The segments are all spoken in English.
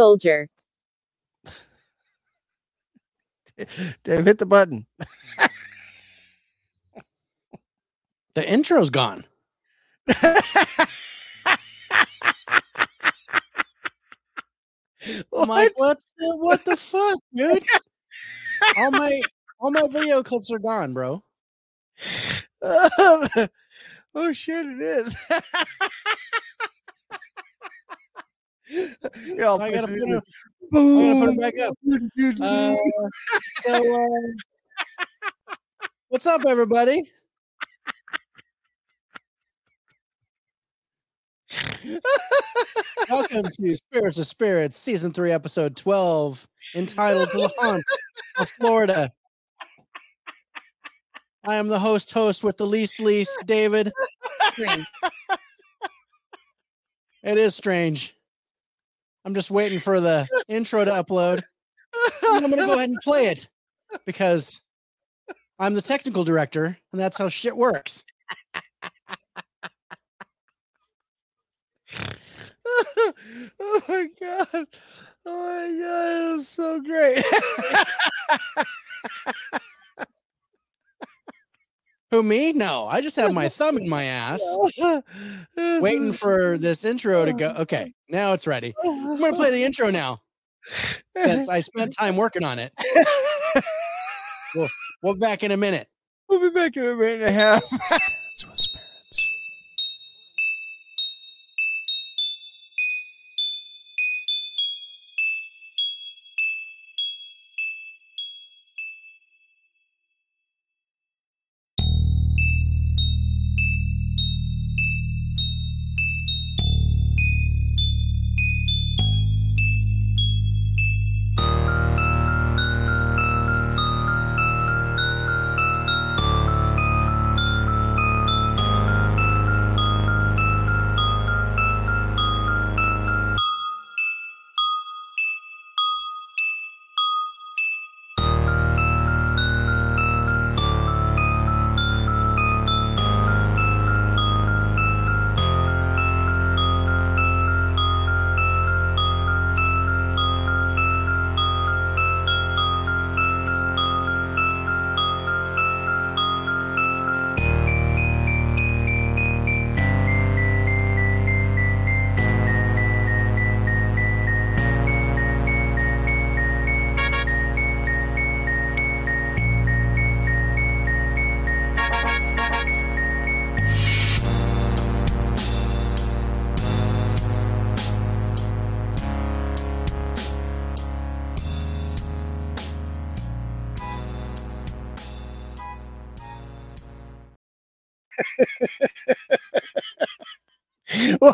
soldier. Dave, hit the button. The intro's gone. I'm like, what the what the fuck, dude? all my all my video clips are gone, bro. oh shit, it is. You're all I gotta put it- off. I gotta put it back up. Boom. Uh, so, uh, what's up, everybody? Welcome to Spirits of Spirits, Season 3, Episode 12, entitled the Haunt of Florida. I am the host, host with the least, least, David. It is strange. I'm just waiting for the intro to upload. I'm going to go ahead and play it because I'm the technical director and that's how shit works. oh my god. Oh my god, that's so great. Who, me? No, I just have my thumb in my ass waiting for this intro to go. Okay, now it's ready. I'm going to play the intro now since I spent time working on it. we'll, We'll be back in a minute. We'll be back in a minute and a half.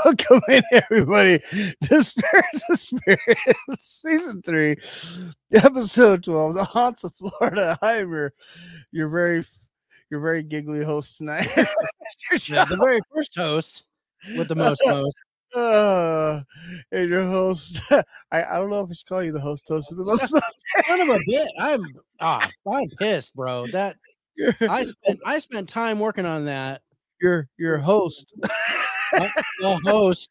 Welcome in, everybody, to Spirits of Spirits, Season 3, Episode 12, The Haunts of Florida. I'm your, your very, your very giggly host tonight. Yeah, the very first host with the most most. Uh, and your host. I, I don't know if I should call you the host host of the most. Son of a bit. I'm ah, I'm pissed, bro. That I spent I spent time working on that. you're, your host. The host.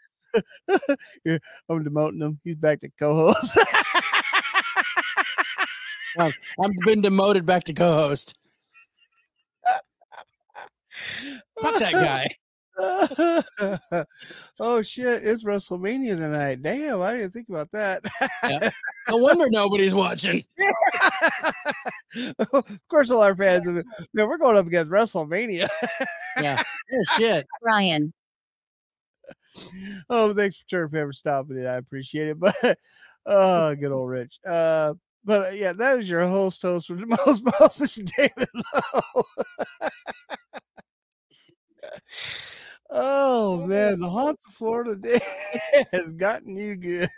I'm demoting him. He's back to co-host. I've been demoted back to co-host. Fuck that guy. oh shit! It's WrestleMania tonight. Damn, I didn't think about that. No wonder nobody's watching. of course, all our fans. Are, man, we're going up against WrestleMania. Yeah. Oh shit. Ryan. Oh, thanks for stopping it. I appreciate it. But oh, good old Rich. Uh, but uh, yeah, that is your host, host with the most, most, Mr. David Lowe. oh man, the haunts of Florida has gotten you good.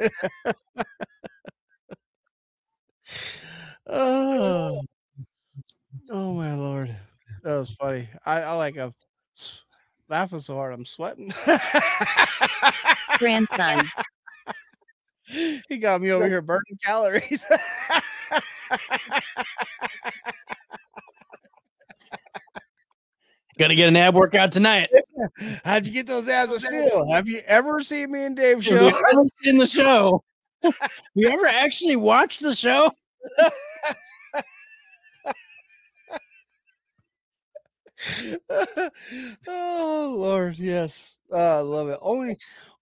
oh, oh my lord, that was funny. I, I like a laughing so hard I'm sweating. Grandson. he got me over here burning calories. Gonna get an ab workout tonight. How'd you get those abs? But still, have you ever seen me and Dave Have show? you ever seen the show? you ever actually watched the show? oh Lord, yes. Uh, I love it. Only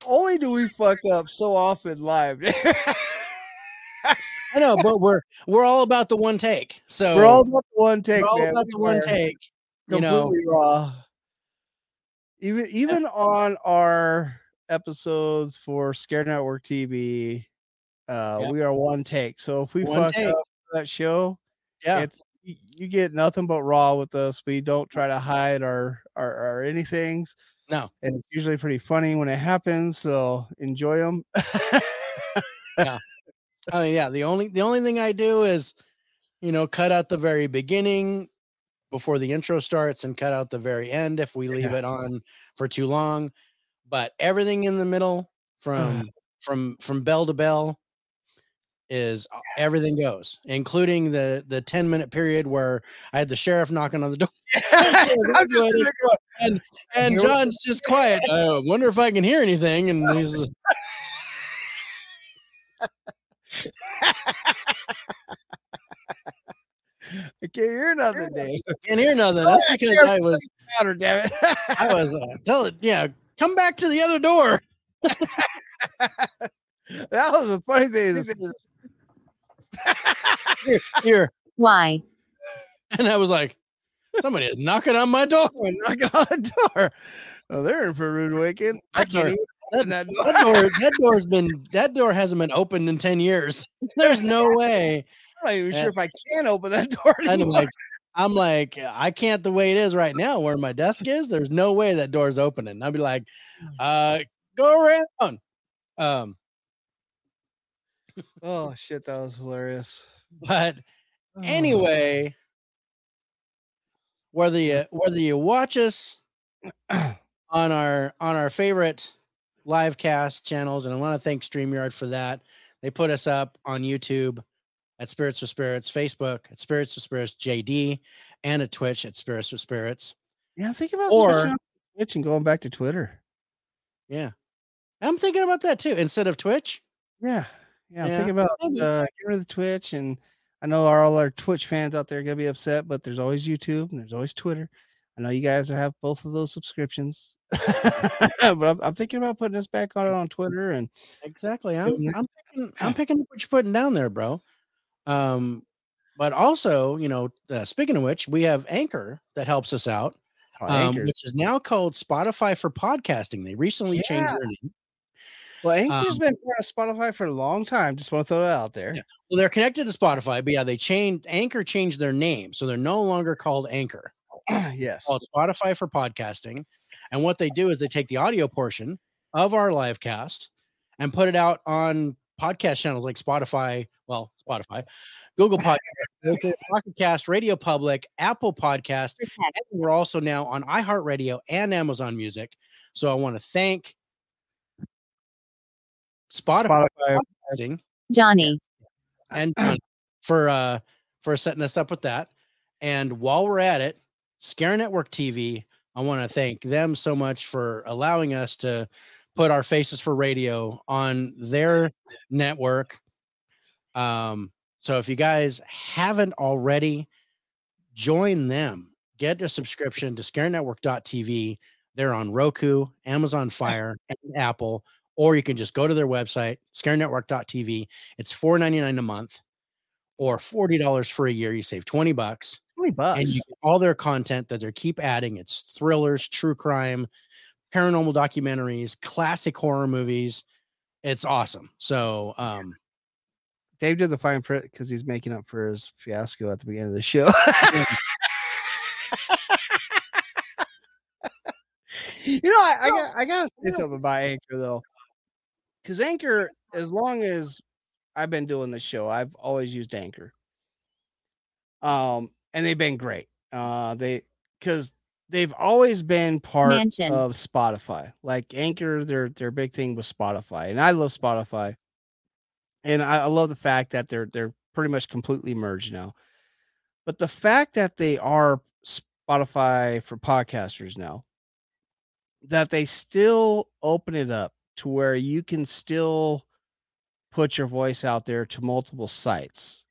only do we fuck up so often live. I know, but we're we're all about the one take. So We're all about the one take, we're all man. about the one take. You know, completely raw. Even even on our episodes for Scare Network TV, uh, Yep. we are one take. So if we One fuck take. up that show, yeah. it's you, get nothing but raw with us. We don't try to hide our our, our anythings. No. and it's usually pretty funny when it happens. So enjoy them. Oh yeah, the only the only thing I do is, you know, cut out the very beginning before the intro starts and cut out the very end if we leave Yeah. it on for too long. But everything in the middle from from from bell to bell is everything goes, including the the 10 minute period where I had the sheriff knocking on the door sitting there and John's just quiet. I wonder if I can hear anything. And he's I can't hear nothing, Dave. can't hear nothing. That's because. I was Louder, damn it. I was uh, tell it, yeah, come back to the other door. that was the funny thing. Here, here. Why? And I was like, somebody is knocking on my door. Someone knocking on the door. Oh, they're in for a rude awakening. I That can't even open that door. That door, that door's been that door hasn't been opened in 10 years. There's no way. I'm not even Yeah. sure if I can open that door And I'm anymore. like, I'm like, I can't the way it is right now where my desk is. There's no way that door's opening. I'd be like, uh, go around. Um, oh shit, that was hilarious. but Oh. anyway, whether you whether you watch us on our on our favorite live cast channels, and I want to thank StreamYard for that. They put us up on YouTube at Spirits with Spirits, Facebook at Spirits with Spirits JD, and at Twitch at Spirits with Spirits. yeah, think about Or- switching Twitch and going back to Twitter. Yeah, I'm thinking about that too. Instead of Twitch, Yeah, yeah. I'm Yeah. thinking about uh, getting rid of the Twitch, and I know our, all our Twitch fans out there are gonna be upset, but there's always YouTube and there's always Twitter. I know you guys have both of those subscriptions, but I'm, I'm thinking about putting this back on it on Twitter and exactly. I'm I'm picking I'm picking what you're putting down there, bro. Um, but also, you know, uh, speaking of which, we have Anchor that helps us out. oh, um, which is now called Spotify for podcasting. They recently changed their name. Well, Anchor's um, been part of Spotify for a long time. Just want to throw that out there. Yeah. Well, they're connected to Spotify, but yeah, they changed Anchor changed their name, so they're no longer called Anchor. yes. Called Spotify for podcasting. And what they do is they take the audio portion of our live cast and put it out on podcast channels like Spotify, well, Spotify, Google Podcast, Pocket Cast, Radio Public, Apple Podcast, and we're also now on iHeartRadio and Amazon Music. So I want to thank Spotify, Spotify. Johnny. and for uh for setting us up with that. And while we're at it, Scare Network TV, I want to thank them so much for allowing us to put our faces for radio on their network. Um, so if you guys haven't already, join them. Get a subscription to scarenetwork.tv. They're on Roku, Amazon Fire, and Apple, or you can just go to their website, scarenetwork.tv. It's $4.99 a month or $40 for a year. You save 20 bucks Twenty bucks. and you get all their content that they keep adding. It's thrillers, true crime, paranormal documentaries, classic horror movies. It's awesome. So, um, Dave did the fine print because he's making up for his fiasco at the beginning of the show. you know, I, I got I gotta say something about Anchor though, because Anchor, as long as I've been doing this show, I've always used Anchor. Um, and they've been great. Uh, they because they've always been part Mansion. of Spotify. Like Anchor, their their big thing was Spotify, and I love Spotify. And I, I love the fact that they're they're pretty much completely merged now. But the fact that they are Spotify for podcasters now, that they still open it up to where you can still put your voice out there to multiple sites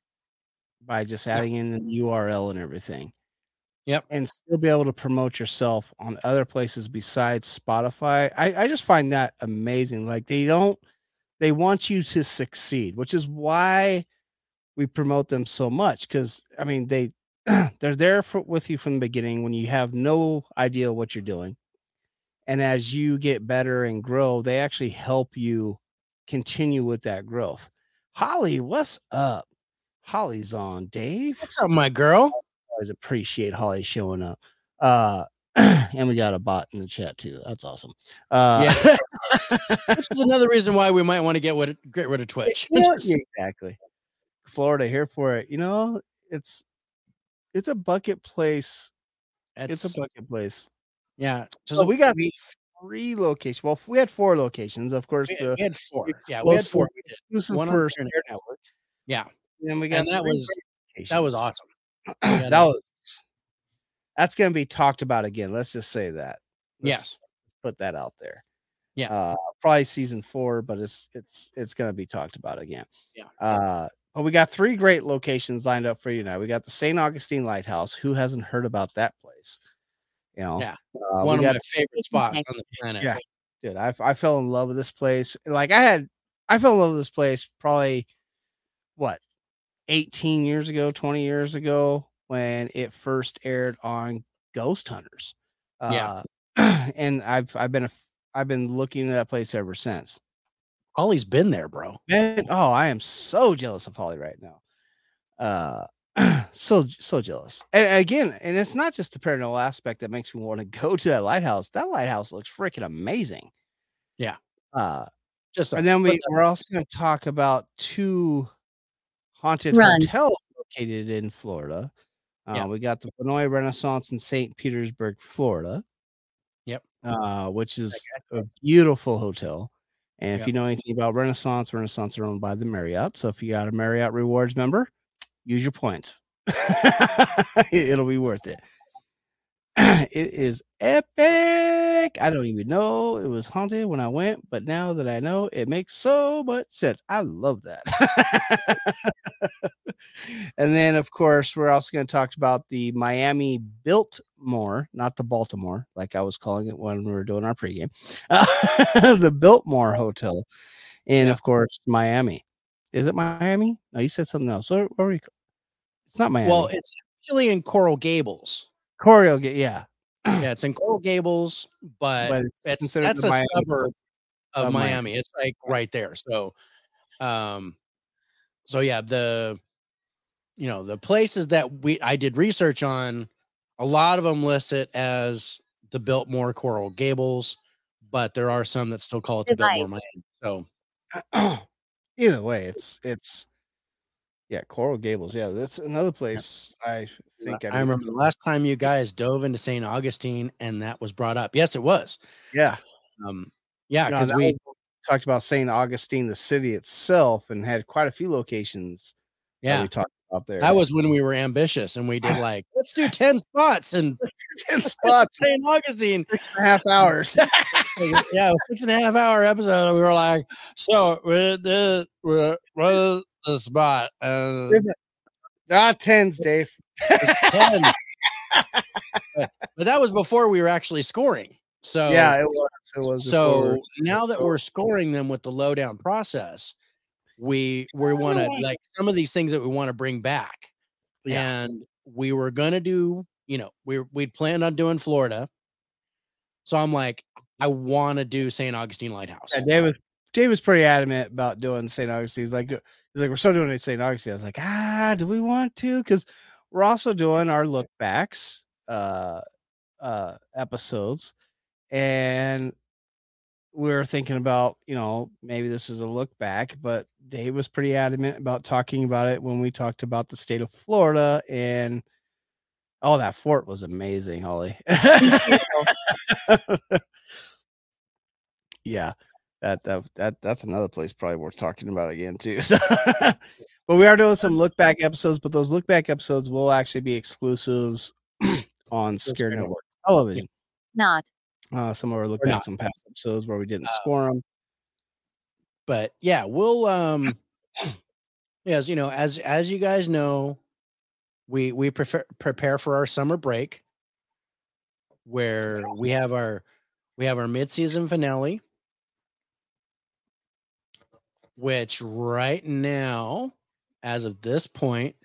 by just adding in the URL and everything. Yep. And still be able to promote yourself on other places besides Spotify. I, I just find that amazing. Like they don't they want you to succeed, which is why we promote them so much. Cause I mean they they're there for, with you from the beginning when you have no idea what you're doing. And as you get better and grow, they actually help you continue with that growth. Holly, what's up? Holly's on, Dave. What's up, my girl? Always appreciate Holly showing up. Uh and we got a bot in the chat too. That's awesome. Uh yeah. Which is another reason why we might want to get rid get rid of Twitch. Exactly. Florida here for it. You know, it's it's a bucket place. It's, it's a bucket place. Yeah. So we got three locations. Well, we had four locations. Of course, we, the we had four. Yeah, well, we had four. We one on for Scare Scare Network. Yeah, Then we got and that was great that was awesome. that it. was that's gonna be talked about again. Let's just say that. Let's Yes. put that out there. Yeah. Uh, probably season four, but it's it's it's gonna be talked about again. Yeah. Uh, but we got three great locations lined up for you now. We got the St. Augustine Lighthouse. Who hasn't heard about that place? You know, Yeah. uh, one of got my favorite spots on the planet. Yeah. dude I, I fell in love with this place like i had i fell in love with this place probably what 18 years ago 20 years ago when it first aired on ghost hunters Yeah. uh, and i've i've been a i've been looking at that place ever since Holly's been there, bro. Man, oh i am so jealous of holly right now uh so so jealous and again and it's not just the paranormal aspect that makes me want to go to that lighthouse that lighthouse looks freaking amazing Yeah. uh Just a- and then we, but we're also going to talk about two haunted Run. hotels located in Florida. Uh, Yeah. We got the Vinoy Renaissance in St. Petersburg, Florida. Yep. Uh, which is a beautiful hotel. And if you know anything about Renaissance, Renaissance are owned by the Marriott. So if you got a Marriott Rewards member, use your points. It'll be worth it. it is epic. I don't even know it was haunted when I went, but now that I know, it makes so much sense. I love that. and then, of course, we're also going to talk about the Miami Biltmore, not the Baltimore, like I was calling it when we were doing our pregame, the Biltmore Hotel, and Yeah. of course, Miami. Is it Miami? No, you said something else. Where, where were you? It's not Miami. well, it's actually in Coral Gables. Choreo, yeah, Yeah, it's in Coral Gables, but, but it's, it's that's a Miami suburb of of Miami. Miami. It's like right there. So, um, so yeah, the you know the places that we I did research on, a lot of them list it as the Biltmore Coral Gables, but there are some that still call it the Biltmore Miami. So Either way, it's it's yeah, Coral Gables. Yeah, that's another place I think I, need- remember the last time you guys dove into St. Augustine and that was brought up. Yes, it was. Yeah, Um, yeah, because that we talked about St. Augustine, the city itself, and had quite a few locations. that yeah we talked about there. that was when we were ambitious and we did like let's do ten spots and ten spots, St. Augustine. six and a half hours. Yeah, six and a half hour episode. And we were like, so we did we- the spot? Is? Ah, tens, Dave. 10. but, but that was before we were actually scoring. So yeah, it was. It was. so before- now that we're scoring them with the lowdown process, we we want to like some of these things that we want to bring back. yeah, And we were gonna do, you know, we we'd planned on doing Florida. So I'm like, I want to do St. Augustine Lighthouse. yeah, Dave was Dave was pretty adamant about doing St. Augustine. He's like, he's like, we're still doing it St. Augustine. I was like, ah, do we want to? Because we're also doing our look backs uh uh episodes. And we are thinking about, you know, maybe this is a look back, but Dave was pretty adamant about talking about it when we talked about the state of Florida and oh, that fort was amazing, Holly. yeah, that that that that's another place probably worth talking about again too. So, but we are doing some look back episodes, but those look back episodes will actually be exclusives on Scare Scare Network Network. television. Not. Uh, some of our look back some past episodes where we didn't Uh, score them. but yeah, we'll um yes, you know, as as you guys know, we we prefer prepare for our summer break where we have our we have our mid-season finale which right now as of this point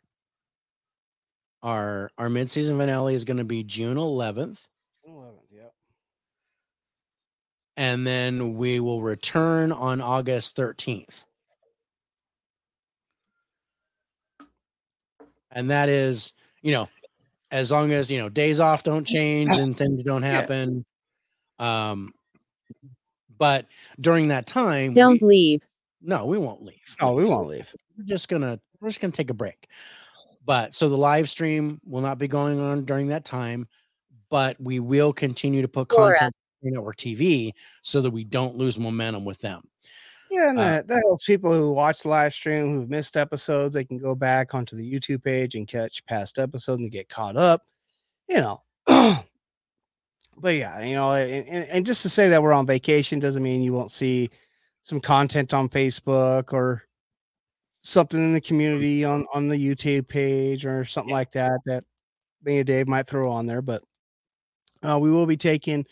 our our mid-season finale is going to be June 11th 11th, yep. and then we will return on August 13th. And that is, you know, as long as, you know, days off don't change and things don't Yeah. happen. Um but during that time, Don't we- leave. No, we won't leave. Oh, we won't leave. We're just gonna we're just gonna take a break. But so the live stream will not be going on during that time, but we will continue to put Laura. content on network TV so that we don't lose momentum with them. Yeah, and Uh, that, that helps people who watch the live stream who've missed episodes. They can go back onto the YouTube page and catch past episodes and get caught up. You know, but yeah, you know, and, and just to say that we're on vacation doesn't mean you won't see some content on Facebook or something in the community on on the YouTube page or something like that that me and Dave might throw on there. But uh, we will be taking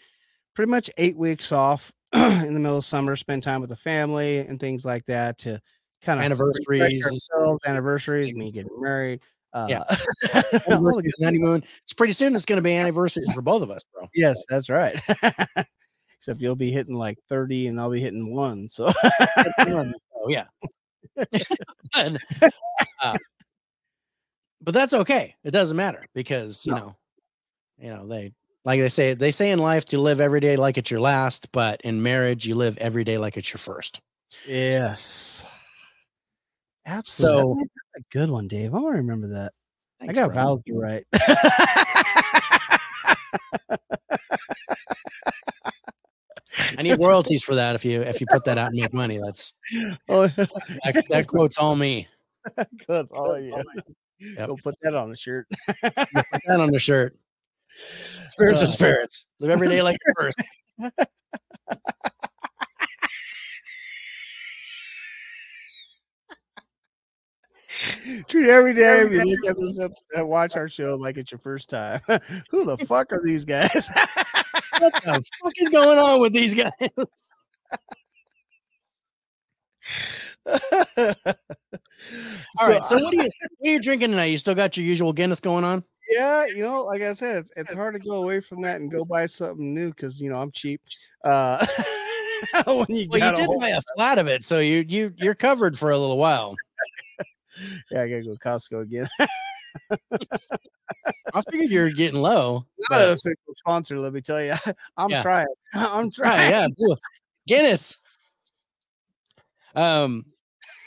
pretty much eight weeks off in the middle of summer, spend time with the family and things like that to kind of Anniversaries ourselves, anniversaries, me getting married. Uh, Yeah. all the anniversaries and honeymoon. It's pretty soon. It's going to be anniversaries for both of us, bro. Yes, that's right. Except you'll be hitting like 30 and I'll be hitting one. So oh yeah. And, uh, but that's okay. It doesn't matter because you No. know, you know they like they say they say in life to live every day like it's your last, but in marriage you live every day like it's your first. yes. Absolutely. So That's a good one, Dave. I'm gonna remember that. thanks, I got. Valky right. I need royalties for that. If you if you put that out and make money, that's oh, that, that quote's all me. good. Oh yeah. Yep. Go put that on a shirt. Put that on the shirt. Spirits Uh, are spirits. Live every day like your first. Treat every day if you look at this and watch our show like it's your first time. Who the fuck are these guys? What the fuck is going on with these guys? All right. So what are you what are you drinking tonight? You still got your usual Guinness going on? yeah, you know, like I said, it's, it's hard to go away from that and go buy something new because you know I'm cheap. Uh, when you Well, got you did buy a flat of it, so you you you're covered for a little while. yeah, I gotta go Costco again. I figured you were getting low. Not an official sponsor, let me tell you. I'm Yeah. trying. I'm trying. yeah, cool. Guinness. Um,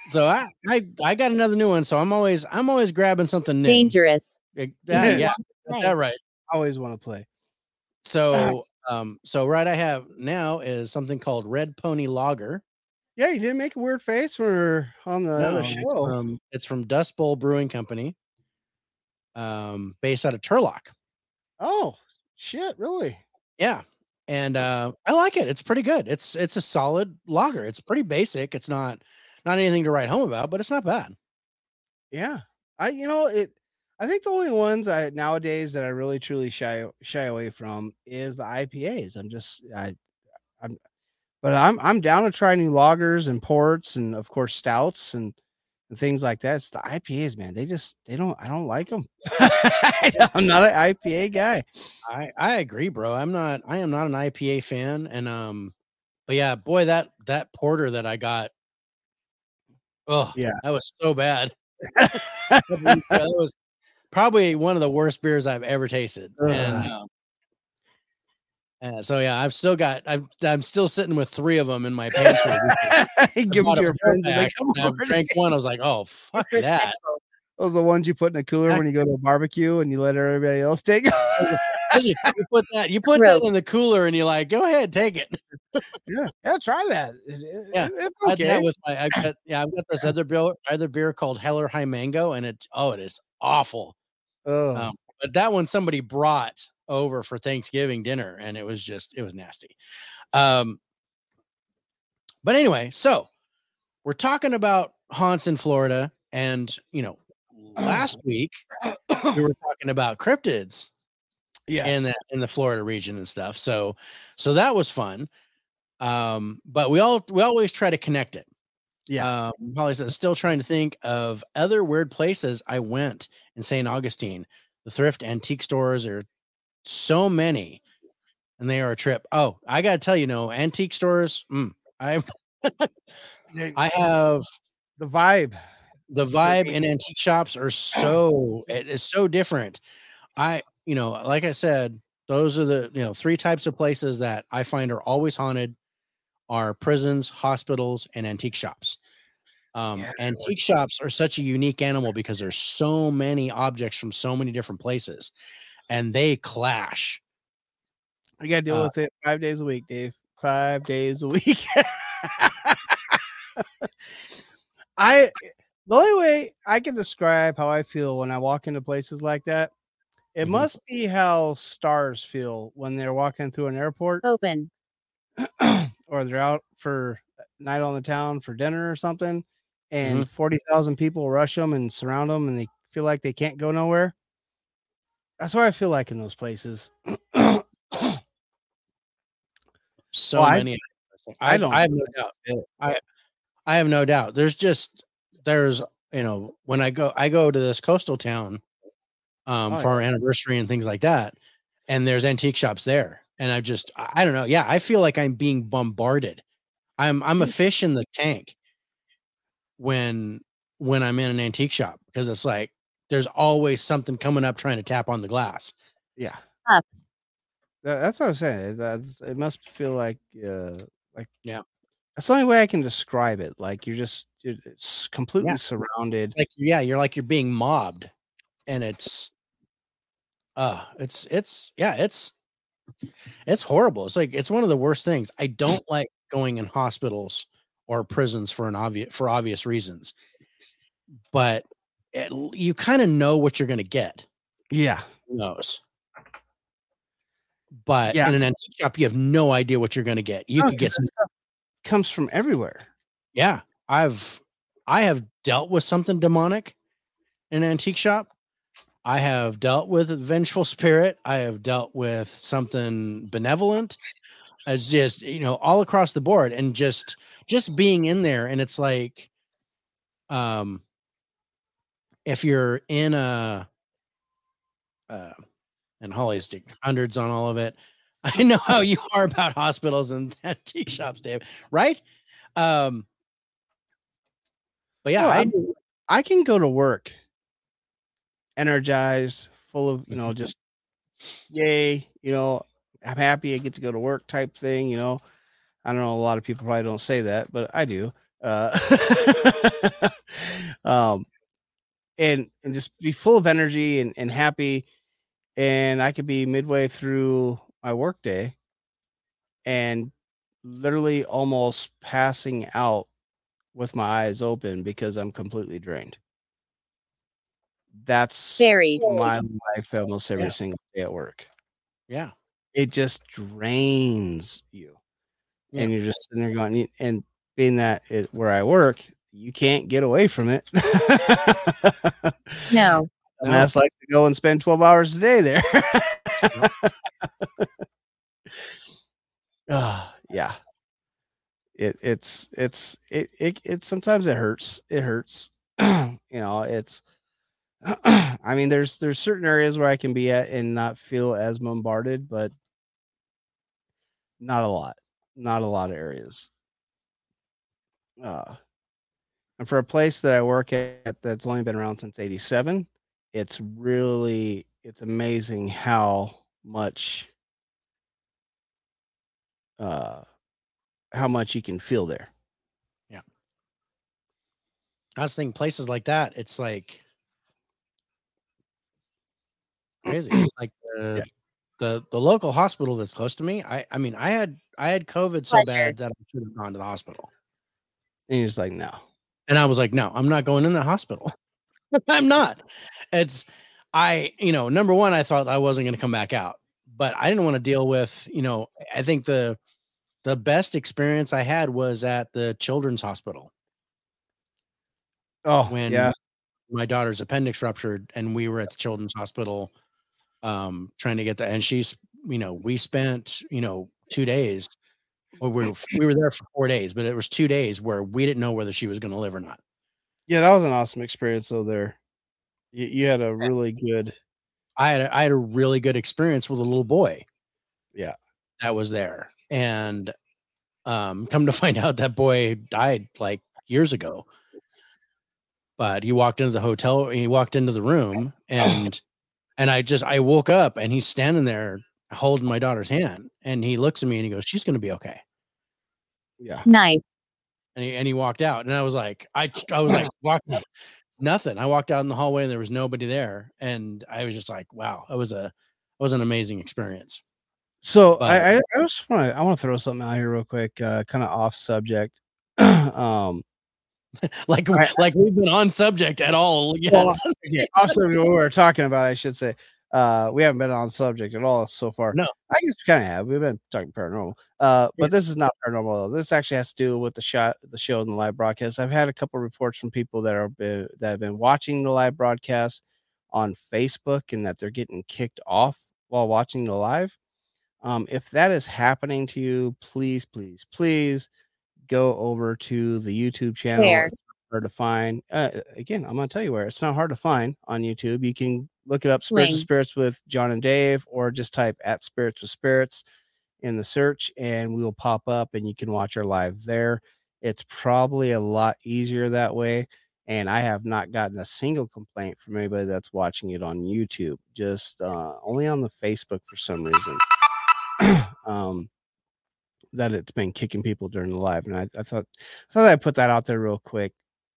so I I I got another new one. So I'm always I'm always grabbing something new. Dangerous. Uh, Yeah, yeah, that right. I always want to play. So um, so right I have now is something called Red Pony Lager. Yeah, you didn't make a weird face when we were on the other No, it's show. from it's from Dust Bowl Brewing Company, um, based out of Turlock. oh shit, really? Yeah, and uh, I like it. It's pretty good. It's it's a solid lager. It's pretty basic. It's not not anything to write home about, but it's not bad. Yeah. I you know it I think the only ones I nowadays that I really truly shy shy away from is the IPAs. I'm just I I'm but I'm I'm down to try new lagers and ports and of course stouts and, and things like that. It's the IPAs, man. They just they don't I don't like them. I'm not an IPA guy. I I agree, bro. I'm not I am not an IPA fan, and um, but yeah, boy, that that porter that I got, oh Yeah. that was so bad. that was probably one of the worst beers I've ever tasted. And um, uh, so yeah, I've still got I've I'm still sitting with three of them in my pantry. because Give them to your four friends and they pack, come and I drank one. I was like, oh fuck that. Those are the ones you put in a cooler when you go to a barbecue and you let everybody else take. 'em. you put that you put Gross. that in the cooler and you're like, go ahead, take it. yeah, yeah, try that. It- it- Yeah, it's I had okay. that with my I've got yeah, I've got this other beer other beer called Heller High Mango, and it oh, it is awful. Oh, Um, but that one somebody brought over for Thanksgiving dinner, and it was just it was nasty. Um, but anyway, so we're talking about haunts in Florida, and you know, last week we were talking about cryptids yeah, in the in the Florida region and stuff. So so that was fun. Um, but we all we always try to connect it. yeah. Um, Holly says, still trying to think of other weird places I went in St. Augustine. The thrift antique stores are so many, and they are a trip. Oh, I gotta tell you, no antique stores. Mm, I I have the vibe. the vibe in antique shops are so it is so different. I you know, like I said, those are the you know three types of places that I find are always haunted are prisons, hospitals, and antique shops. Um, Yeah, antique shops are such a unique animal because there's so many objects from so many different places, and they clash. You gotta deal Uh, with it five days a week, Dave. Five days a week. I the only way I can describe how I feel when I walk into places like that, it Mhm. must be how stars feel when they're walking through an airport Open. or they're out for night on the town for dinner or something, and Mm-hmm. 40,000 people rush them and surround them and they feel like they can't go nowhere. That's what I feel like in those places. So Well, many. I I, don't I have no doubt. I I have no doubt. There's just there's you know when I go I go to this coastal town um Oh, for our anniversary and things like that, and there's antique shops there, and I just I don't know. Yeah, I feel like I'm being bombarded. I'm I'm a Mm. fish in the tank when when I'm in an antique shop because it's like there's always something coming up trying to tap on the glass. Yeah. Up. That, that's what I'm saying. That's, it must feel like, uh, like, Yeah. That's the only way I can describe it. Like you're just, you're, it's completely Yeah. surrounded. like yeah you're like you're being mobbed and it's uh it's it's yeah it's it's horrible it's like it's one of the worst things i don't like going in hospitals or prisons for an obvious for obvious reasons but it, you kind of know what you're going to get Yeah. who knows but Yeah. in an antique shop you have no idea what you're going to get you No, could get some stuff comes from everywhere. yeah, I've I have dealt with something demonic in an antique shop. I have dealt with a vengeful spirit. I have dealt with something benevolent. It's just you know all across the board, and just just being in there, and it's like, um, if you're in a, uh, and Holly's hundreds on all of it. I know how you are about hospitals and antique shops, Dave. Right? Um, but yeah, No, I, I, I can go to work energized, full of, you know, just yay, you know, I'm happy I get to go to work type thing, you know. I don't know, a lot of people probably don't say that, but I do. Uh um and and just be full of energy and, and happy. And I could be midway through my workday and literally almost passing out with my eyes open because I'm completely drained. That's Buried. my life almost every Yeah. single day at work. yeah, It just drains you. Yeah. And you're just sitting there going, and being that it, where I work, you can't get away from it. No. And that's like to go and spend 12 hours a day there. Ah, yeah. It it's it's it, it it sometimes it hurts. It hurts. you know, it's I mean there's there's certain areas where I can be at and not feel as bombarded, but not a lot. Not a lot of areas. Uh and for a place that I work at that's only been around since 87, it's really it's amazing how much uh how much you can feel there. Yeah. I was thinking places like that. It's like crazy. like the, Yeah. the the local hospital that's close to me. I I mean, I had I had COVID so bad that I should have gone to the hospital, And you're like, no. And I was like, no, I'm not going in the hospital. I'm not. It's I you know number one, I thought I wasn't going to come back out, but I didn't want to deal with you know. I think the the best experience I had was at the children's hospital. Oh, when yeah. my daughter's appendix ruptured and we were at the children's hospital um trying to get that and she's you know we spent you know two days or we were, we were there for four days but it was two days where we didn't know whether she was going to live or not. Yeah, that was an awesome experience though there. You, you had a really good i had a, i had a really good experience with a little boy. Yeah. that was there. And um come to find out that boy died like years ago. But he walked into the hotel he walked into the room and and i just i woke up and he's standing there holding my daughter's hand and he looks at me and he goes she's going to be okay yeah. Nice. and he, and he walked out and i was like i i was like walking nothing i walked out in the hallway and there was nobody there and i was just like wow it was a it was an amazing experience So But- I, I I just want to I want to throw something out here real quick, uh, kind of off subject. um, like I- like we've been on subject at all yet. Well, okay, off subject what we were talking about, I should say. Uh, we haven't been on subject at all so far. No. I guess we kind of have. We've been talking paranormal. Uh, Yeah. but this is not paranormal though. This actually has to do with the shot, the show, and the live broadcast. I've had a couple reports from people that are been, that have been watching the live broadcast on Facebook and that they're getting kicked off while watching the live. Um, if that is happening to you, please, please, please go over to the YouTube channel. Where? It's not hard to find. Uh, again, I'm gonna tell you where. It's not hard to find on YouTube. You can look it up, Spirits of Spirits with John and Dave, or just type at Spirits with Spirits in the search, and we will pop up, and you can watch our live there. It's probably a lot easier that way. And I have not gotten a single complaint from anybody that's watching it on YouTube, just uh, only on the Facebook for some reason. um, that it's been kicking people during the live, and I, I thought I thought I'd put that out there real quick.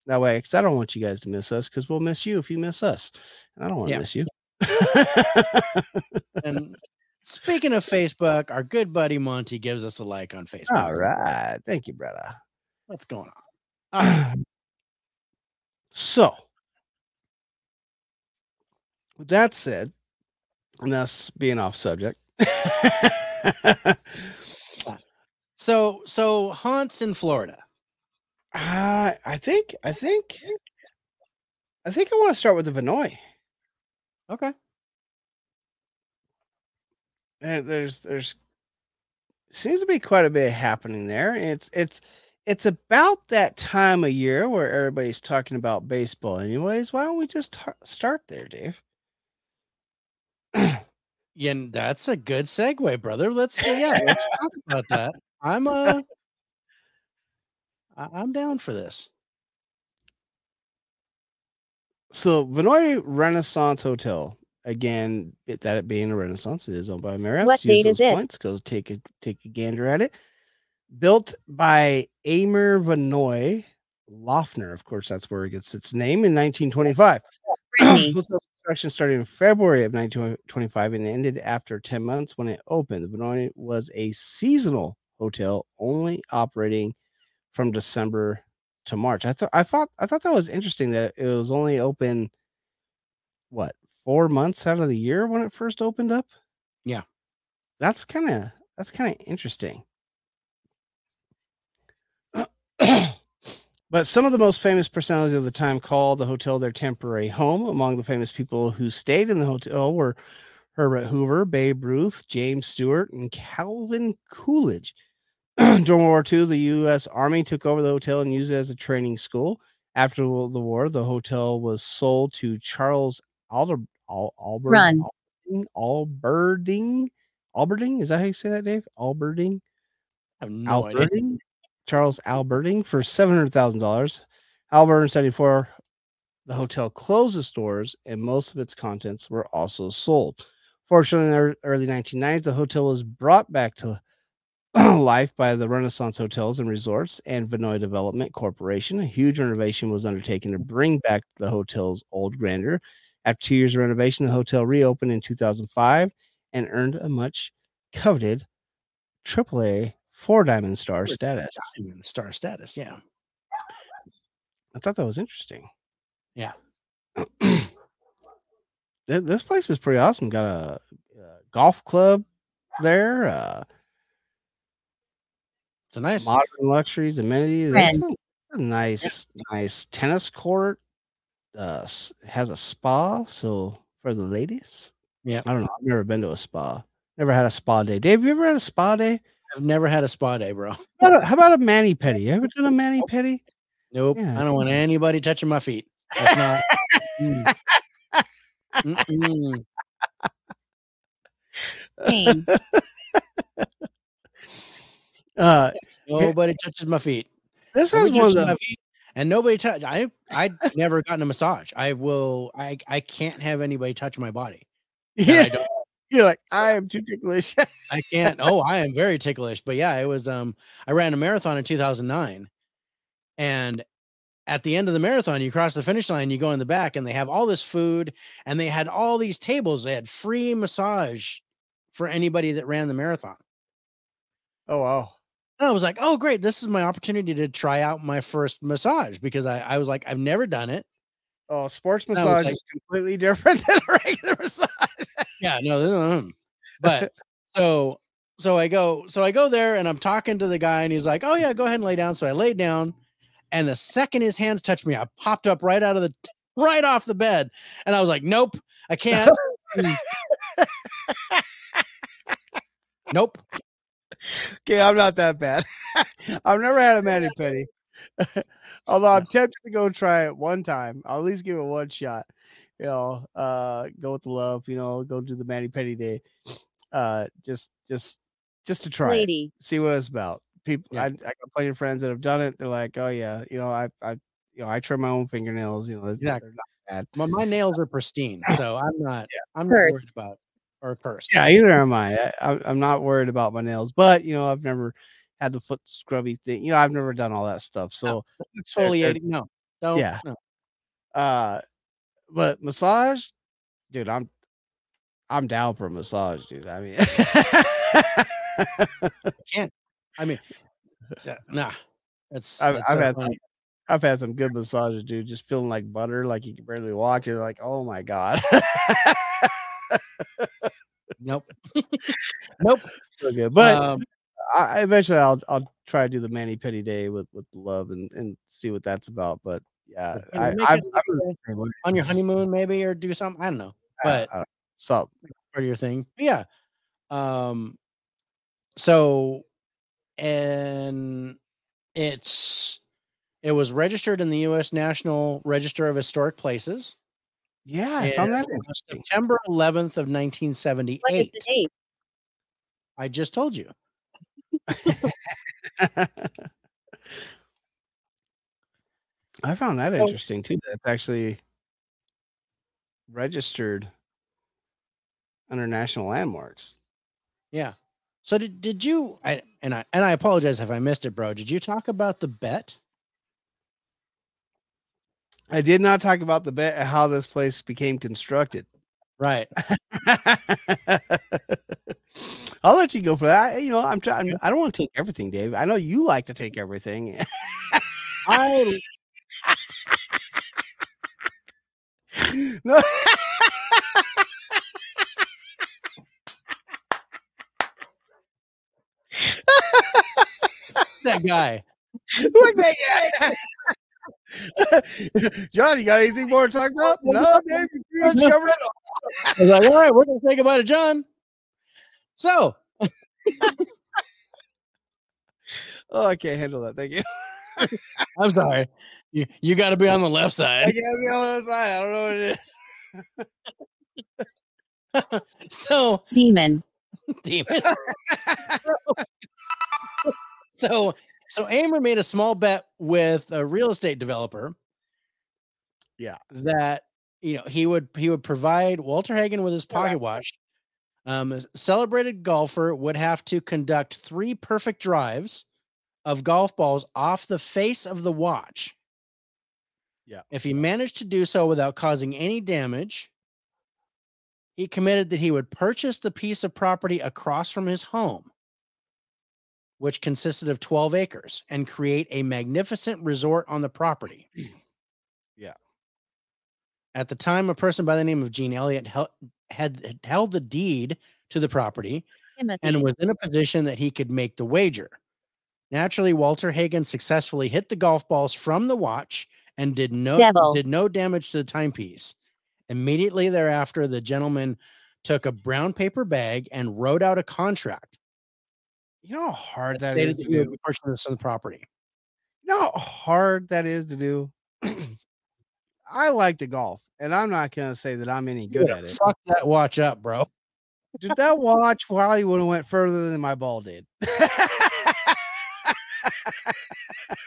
That way, because I don't want you guys to miss us, because we'll miss you if you miss us, and I don't want to Yeah. miss you. and speaking of Facebook, our good buddy Monty gives us a like on Facebook. All right, thank you, brother. What's going on? Right. so, with that said, and that's being off subject. So so haunts in Florida. Uh, I think, I think, I think I want to start with the Vinoy. Okay. And there's, there's seems to be quite a bit happening there. It's, it's, it's about that time of year where everybody's talking about baseball. Anyways, why don't we just tar- start there, Dave? Yeah, that's a good segue, brother. Let's yeah, let's talk about that. I'm uh I- I'm down for this. So Vinoy Renaissance Hotel. Again, it, that it being a Renaissance, it is owned by Marriott. What Use date is it? Points. Go take a take a gander at it. Built by Aymer Vinoy Laughner. Of course, that's where it gets its name in 1925. Construction started in February of 1925 and ended after 10 months when it opened. The Vinoy was a seasonal hotel, only operating from December to March. I thought I thought I thought that was interesting that it was only open what four months out of the year when it first opened up. Yeah. That's kind of that's kind of interesting. but some of the most famous personalities of the time called the hotel their temporary home. Among the famous people who stayed in the hotel were Herbert Hoover, Babe Ruth, James Stewart, and Calvin Coolidge. During World War II, the U.S. Army took over the hotel and used it as a training school. After the war, the hotel was sold to Charles Alder Al, Albert Run. Alberding. Alberding, is that how you say that, Dave? Alberding. I have no idea. Alberting, Charles Alberting for seven hundred thousand dollars. However, in seventy four, the hotel closed its doors and most of its contents were also sold. Fortunately, in the early 1990s, the hotel was brought back to life by the Renaissance Hotels and Resorts and Vinoy Development Corporation. A huge renovation was undertaken to bring back the hotel's old grandeur. After two years of renovation, the hotel reopened in 2005 and earned a much coveted AAA four diamond star status. Diamond Star status, yeah. I thought that was interesting. Yeah. This place is pretty awesome. Got a, uh golf club there, uh, It's a nice modern luxuries, amenities. Friend. That's a nice, nice tennis court. Uh, has a spa, so for the ladies. Yeah. I don't know. I've never been to a spa. Never had a spa day. Dave, you ever had a spa day? I've never had a spa day, bro. How about a, how about a mani pedi? You ever done a mani pedi? Nope. Yeah. I don't want anybody touching my feet. That's not. Mm. Mm-mm. Pain. Uh, Nobody touches my feet. this is one of touches the my feet, and nobody touch. I I never gotten a massage. I will. I I can't have anybody touch my body. Yeah. You're like I am too ticklish. I can't. Oh, I am very ticklish. But yeah, it was. Um, I ran a marathon in 2009, and at the end of the marathon, you cross the finish line, you go in the back, and they have all this food, and they had all these tables. They had free massage for anybody that ran the marathon. oh wow. And I was like, oh, great. This is my opportunity to try out my first massage because I, I was like, I've never done it. Oh, sports massage like- is completely different than a regular massage. Yeah, no, no, no, but so so I go so I go there and I'm talking to the guy and he's like, "Oh yeah, go ahead and lay down." So I laid down, and the second his hands touched me, I popped up right out of the right off the bed, and I was like, "Nope, I can't." Nope. Okay, I'm not that bad. I've never had a mani pedi. Although I'm tempted to go try it one time. I'll at least give it one shot. You know, uh go with the love, you know, go do the mani pedi day. Uh just just just to try it. See what it's about. People Yeah. I, I got plenty of friends that have done it. They're like, oh yeah, you know, I I you know, I trim my own fingernails, you know, it's, Exactly. they're not My, my nails are pristine, so I'm not. I'm not Cursed. worried about or cursed. Yeah, either am I. I. I'm not worried about my nails, but you know, I've never had the foot scrubby thing. You know, I've never done all that stuff. So, exfoliating. No, don't. Yeah. no. uh, but massage, dude, I'm I'm down for a massage, dude. I mean, I can't. I mean, nah. It's. I've, it's I've had some. I've had some good massages, dude. Just feeling like butter, like you can barely walk. You're like, oh my god, Nope. nope. so good. But um, I, I- eventually, I'll I'll try to do the Manny pedi day with with love and and see what that's about. But yeah, I, I, it I'm the same way. on your honeymoon, maybe, or do something. I don't know. But Uh, sup? part of your thing. But yeah. Um so and it's it was registered in the US National Register of Historic Places. Yeah, I found that. September 11th of What is 1978. I just told you. I found that interesting too. That's actually registered under national landmarks. Yeah. So did did you I and I and I apologize if I missed it, bro. Did you talk about the bet? I did not talk about the bet how this place became constructed. Right. I'll let you go for that. You know, I'm trying. I don't want to take everything, Dave. I know you like to take everything. I no. that guy. Look that guy. John, you got anything more to talk about? No, Dave, you pretty much covered it. all. I was like, all right, we're gonna say goodbye to John. So Oh, I can't handle that. Thank you. I'm sorry. You you gotta be on the left side. I side. can't be on the other side. I don't know what it is. So Demon. demon. So so Aymer made a small bet with a real estate developer. Yeah. That you know he would he would provide Walter Hagen with his pocket watch. Um, a celebrated golfer would have to conduct three perfect drives of golf balls off the face of the watch. Yeah. If he managed to do so without causing any damage, he committed that he would purchase the piece of property across from his home, which consisted of 12 acres, and create a magnificent resort on the property. Yeah. At the time, a person by the name of Gene Elliott hel- had, had held the deed to the property Timothy. and was in a position that he could make the wager. Naturally, Walter Hagen successfully hit the golf balls from the watch and did no Devil. did no damage to the timepiece. Immediately thereafter, the gentleman took a brown paper bag and wrote out a contract. You know how hard that is to that he would do. be purchasing this on the property. You know how hard that is to do. I like to golf, and I'm not gonna say that I'm any good Yeah, at it. Fuck that watch up, bro. Did that watch probably would have went further than my ball did?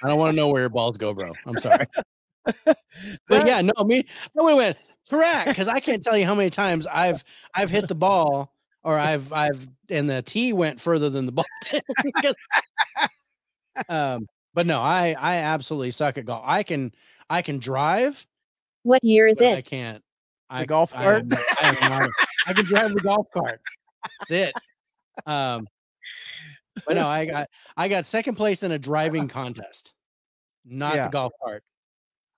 I don't want to know where your balls go, bro. I'm sorry. But yeah, no, me, no, wait, wait, correct. Because I can't tell you how many times I've I've hit the ball or I've I've and the tee went further than the ball did. Um, but no, I I absolutely suck at golf. I can I can drive, What year is it? I can't. The I golf I cart? am- I, not- I can drive the golf cart. That's it. Um, but no, I got I got second place in a driving contest, not Yeah. the golf cart.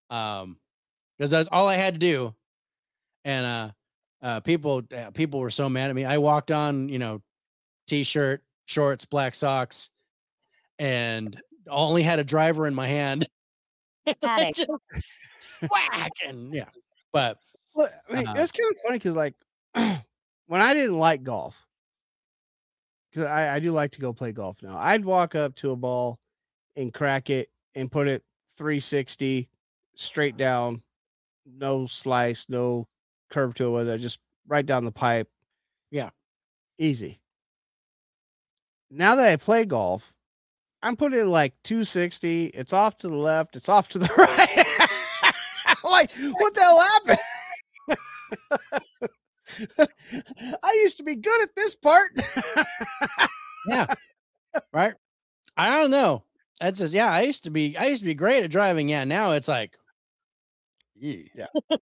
Um, because that's all I had to do, and uh, uh, people uh, people were so mad at me. I walked on, you know, t-shirt, shorts, black socks, and only had a driver in my hand. Just whack and yeah, but Well, I mean, Uh, it's kind of funny because, like, when I didn't like golf, because I, I do like to go play golf now, I'd walk up to a ball and crack it and put it 360 straight down, no slice, no curve to it, with it, just right down the pipe. Yeah. Easy. Now that I play golf, I'm putting it like 260. It's off to the left, it's off to the right. Like, what the hell happened? I used to be good at this part. yeah, right. I don't know. That's just yeah. I used to be I used to be great at driving. Yeah, now it's like, yeah. I'm,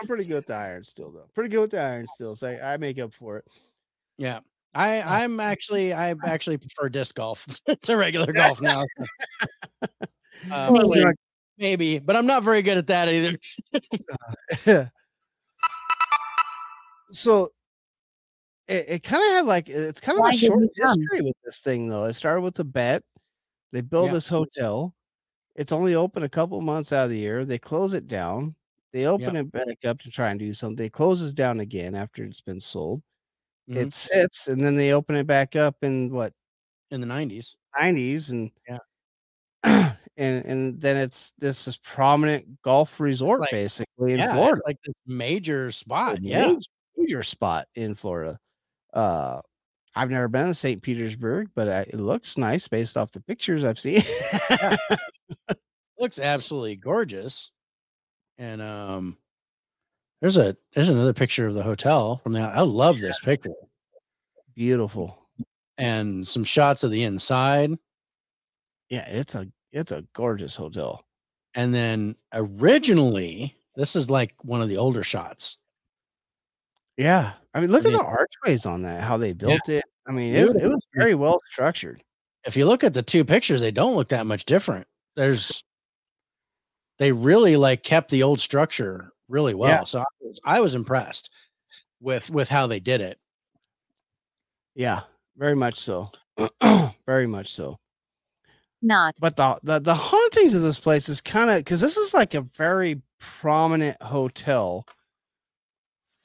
I'm pretty good with the iron still, though. Pretty good with the iron still. So I, I make up for it. Yeah. I I'm actually I actually prefer disc golf to regular golf now. Uh, Well, like- maybe, but I'm not very good at that either. so it, it kind of had like it's kind of Why a short history with this thing though. It started with a bet. They build Yeah. this hotel. It's only open a couple months out of the year. They close it down. They open it back up to try and do something. It closes down again after it's been sold. Mhm. It sits and then they open it back up in what in the 90s. 90s and Yeah. and and then it's this is prominent golf resort Like- basically in yeah, Florida. like this major spot. Yeah. major, major spot in Florida. Uh, I've never been to St. Petersburg, but I, it looks nice based off the pictures I've seen. looks absolutely gorgeous. And um there's a there's another picture of the hotel from the I love this picture. Beautiful. And some shots of the inside. Yeah, it's a it's a gorgeous hotel. And then originally, this is like one of the older shots. Yeah, I mean, look at the archways on that. How they built it. I mean, it, it was very well structured. If you look at the two pictures, they don't look that much different. There's they really like kept the old structure really well. Yeah. So I was, I was impressed with with how they did it. Yeah, very much so. very much so. Not. But the the, the hauntings of this place is kind of because this is like a very prominent hotel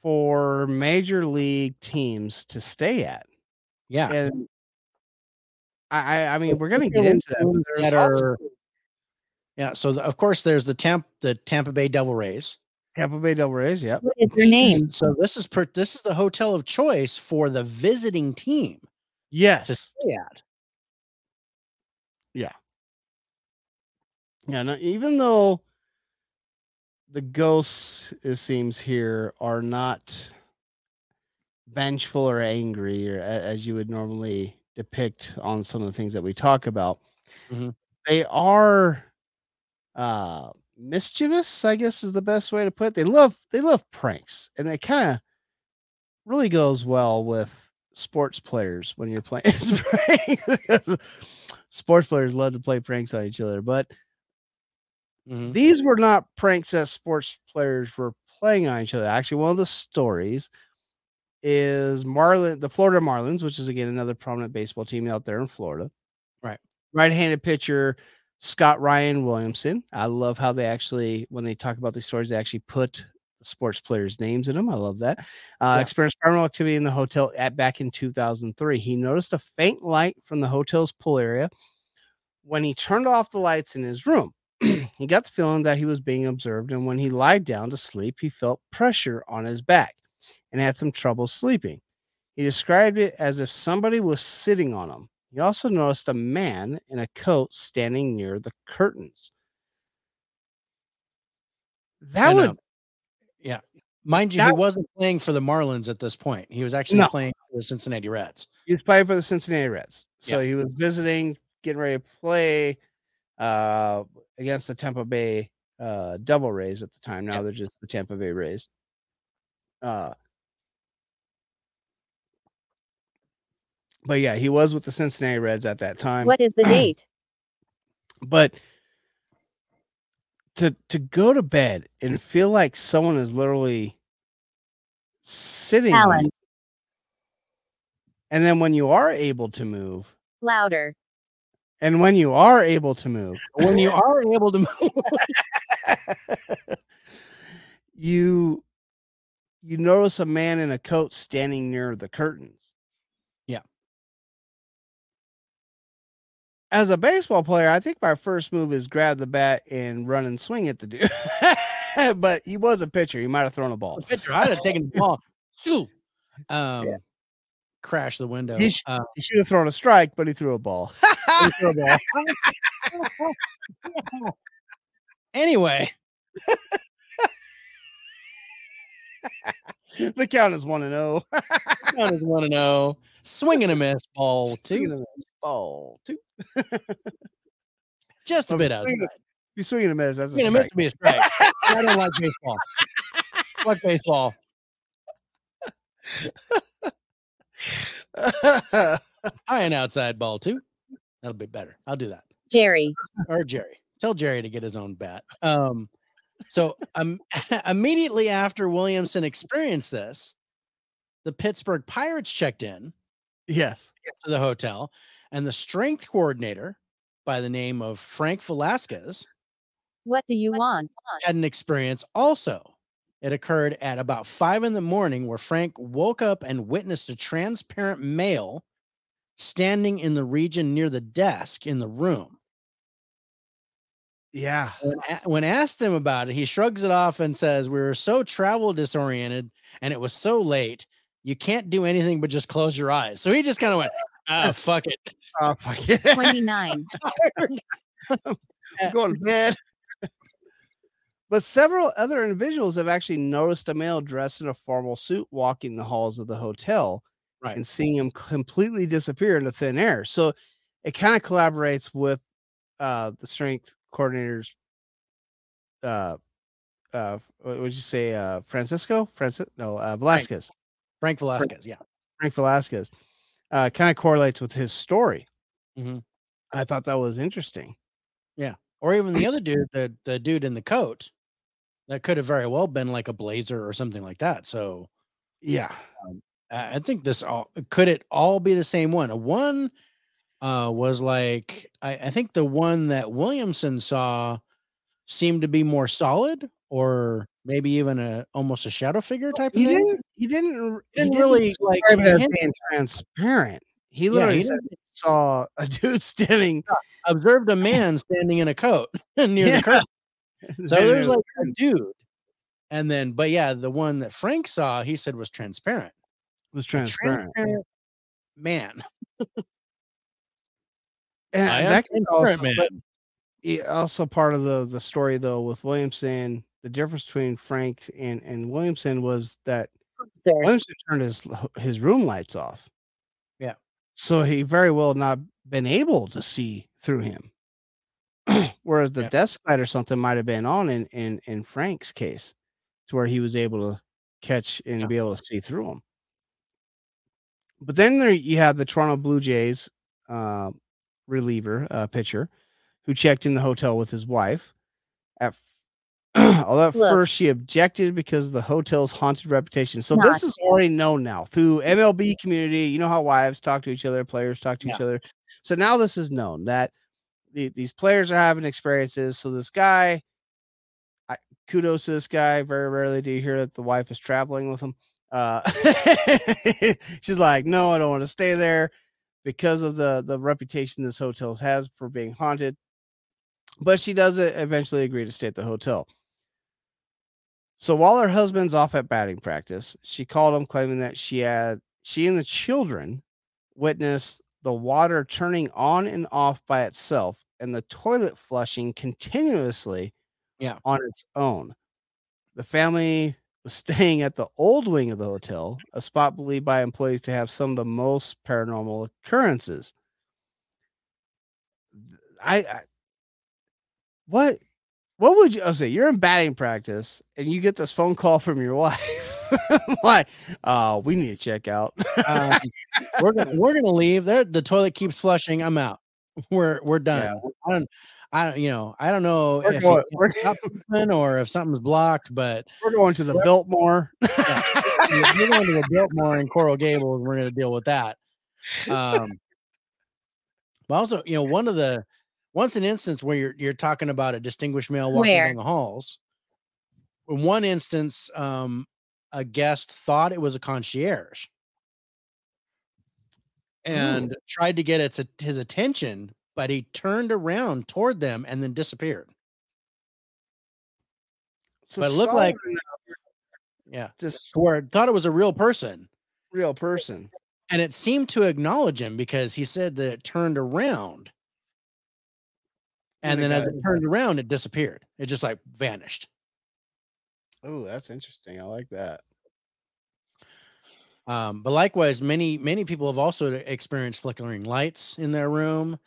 for major league teams to stay at. Yeah. And I I, I mean we're gonna get into that. but there's that also are- Yeah. So the, of course there's the Tampa the Tampa Bay Devil Rays. Tampa Bay Devil Rays. Yep. What is their name? So this is per, this is the hotel of choice for the visiting team to Yes. stay at. Yeah. No, even though the ghosts, it seems here, are not vengeful or angry, or as you would normally depict on some of the things that we talk about, Mhm. they are uh mischievous. I guess is the best way to put it. They love they love pranks, and it kind of really goes well with sports players when you're playing pranks. sports players love to play pranks on each other, but Mhm. these were not pranks that sports players were playing on each other. Actually, one of the stories is Marlin, the Florida Marlins, which is again another prominent baseball team out there in Florida. Right. right-handed pitcher Scott Ryan Williamson. I love how they actually, when they talk about these stories, they actually put sports players' names in them. I love that. Uh, Yeah. Experienced paranormal activity in the hotel at back in 2003. He noticed a faint light from the hotel's pool area when he turned off the lights in his room. he got the feeling that he was being observed, and when he lied down to sleep, he felt pressure on his back and had some trouble sleeping. He described it as if somebody was sitting on him. He also noticed a man in a coat standing near the curtains. That And, would yeah. Mind you, he wasn't playing for the Marlins at this point. He was actually No. playing for the Cincinnati Reds. he was playing for the Cincinnati Reds. So Yeah. he was visiting, getting ready to play uh, against the Tampa Bay uh, Devil Rays at the time. Now Yeah. they're just the Tampa Bay Rays. Uh, but yeah, he was with the Cincinnati Reds at that time. What is the date? but to to go to bed and feel like someone is literally sitting Alan. and then when you are able to move Louder. and when you are able to move When you are able to move, you you notice a man in a coat standing near the curtains as a baseball player i think my first move is grab the bat and run and swing at the dude but he was a pitcher he might have thrown a ball the pitcher, I'd have taken the ball. Phew. Um, crash the window. He sh- Uh, he should have thrown a strike but he threw a ball threw a ball. anyway, the count is one and oh count is one to know. Swing and a miss, ball two, and a. ball two just a Um, bit swing outside. you swinging a miss that's a Swing and a miss to be a strike. I don't like baseball. Fuck baseball. High and outside ball two. That'll be better. I'll do that. Jerry. or Jerry. Tell Jerry to get his own bat. Um, so um, immediately after Williamson experienced this, the Pittsburgh Pirates checked in yes to the hotel, and the strength coordinator by the name of Frank Velasquez What do you want? had an experience also. It occurred at about five in the morning where Frank woke up and witnessed a transparent male standing in the region near the desk in the room. yeah when, when asked him about it, he shrugs it off and says, We were so travel disoriented and it was so late. You can't do anything but just close your eyes. So he just kind of went, Ah, fuck it. oh fuck it 29. I'm going to bed. but several other individuals have actually noticed a male dressed in a formal suit walking the halls of the hotel Right. and seeing him completely disappear into thin air. So it kind of collaborates with uh, the strength coordinators. Uh, uh, what would you say? Uh, Francisco? Francis? No, uh, Velasquez. Frank Velasquez. Yeah. Frank Velasquez. Uh, kind of correlates with his story. Mhm. I thought that was interesting. Yeah, or even the other dude, the, the dude in the coat. That could have very well been like a blazer or something like that. So Yeah. uh, I think this all could it all be the same one? A one uh, was like I, I think the one that Williamson saw seemed to be more solid, or maybe even a almost a shadow figure type of He thing. didn't. He didn't. he didn't really like describe it as hint- being transparent. He Yeah, literally he said he saw a dude standing. observed a man standing in a coat near Yeah. the curtain. So standing there's like a dude, and then but yeah, the one that Frank saw, he said was transparent. was transparent. transparent man. And I am that could also, transparent, but he- also part of the the story though with Williamson. The difference between Frank and and Williamson was that. Williamson turned his his room lights off. Yeah. So he very well not been able to see through him. Whereas the Yeah. desk light or something might have been on in in in Frank's case, to where he was able to catch and Yeah. be able to see through him. But then there you have the Toronto Blue Jays uh, reliever uh, pitcher who checked in the hotel with his wife. At although at Look. first she objected because of the hotel's haunted reputation. So Not this is already known now through MLB community. You know how wives talk to each other, players talk to each other. So now this is known that the, these players are having experiences. So this guy, I, kudos to this guy. Very rarely do you hear that the wife is traveling with him. Uh, she's like, no, I don't want to stay there because of the the reputation this hotel has for being haunted. But she does eventually agree to stay at the hotel. So while her husband's off at batting practice, she called him claiming that she had she and the children witnessed the water turning on and off by itself and the toilet flushing continuously Yeah. on its own. The family was staying at the old wing of the hotel, a spot believed by employees to have some of the most paranormal occurrences. I, I what what would you I say you're in batting practice and you get this phone call from your wife why oh, we need to check out Um, we're gonna we're gonna leave. There, the toilet keeps flushing. I'm out. We're we're done. Yeah. I don't. I don't. You know. I don't know We're if going- we're- pooping or if something's blocked, but we're going to the Biltmore we're going to the Biltmore in Coral Gables. We're going to deal with that. Um, but also, you know, one of the once an instance where you're you're talking about a distinguished male walking Where? down the halls. In one instance, um, a guest thought it was a concierge and tried to get its his attention, but he turned around toward them and then disappeared. So But it looked like- Yeah, just to where thought it was a real person. real person and it seemed to acknowledge him because he said that it turned around and And then as it turned around it disappeared. It just like vanished. Oh that's interesting i like that. Um, but likewise many many people have also experienced flickering lights in their room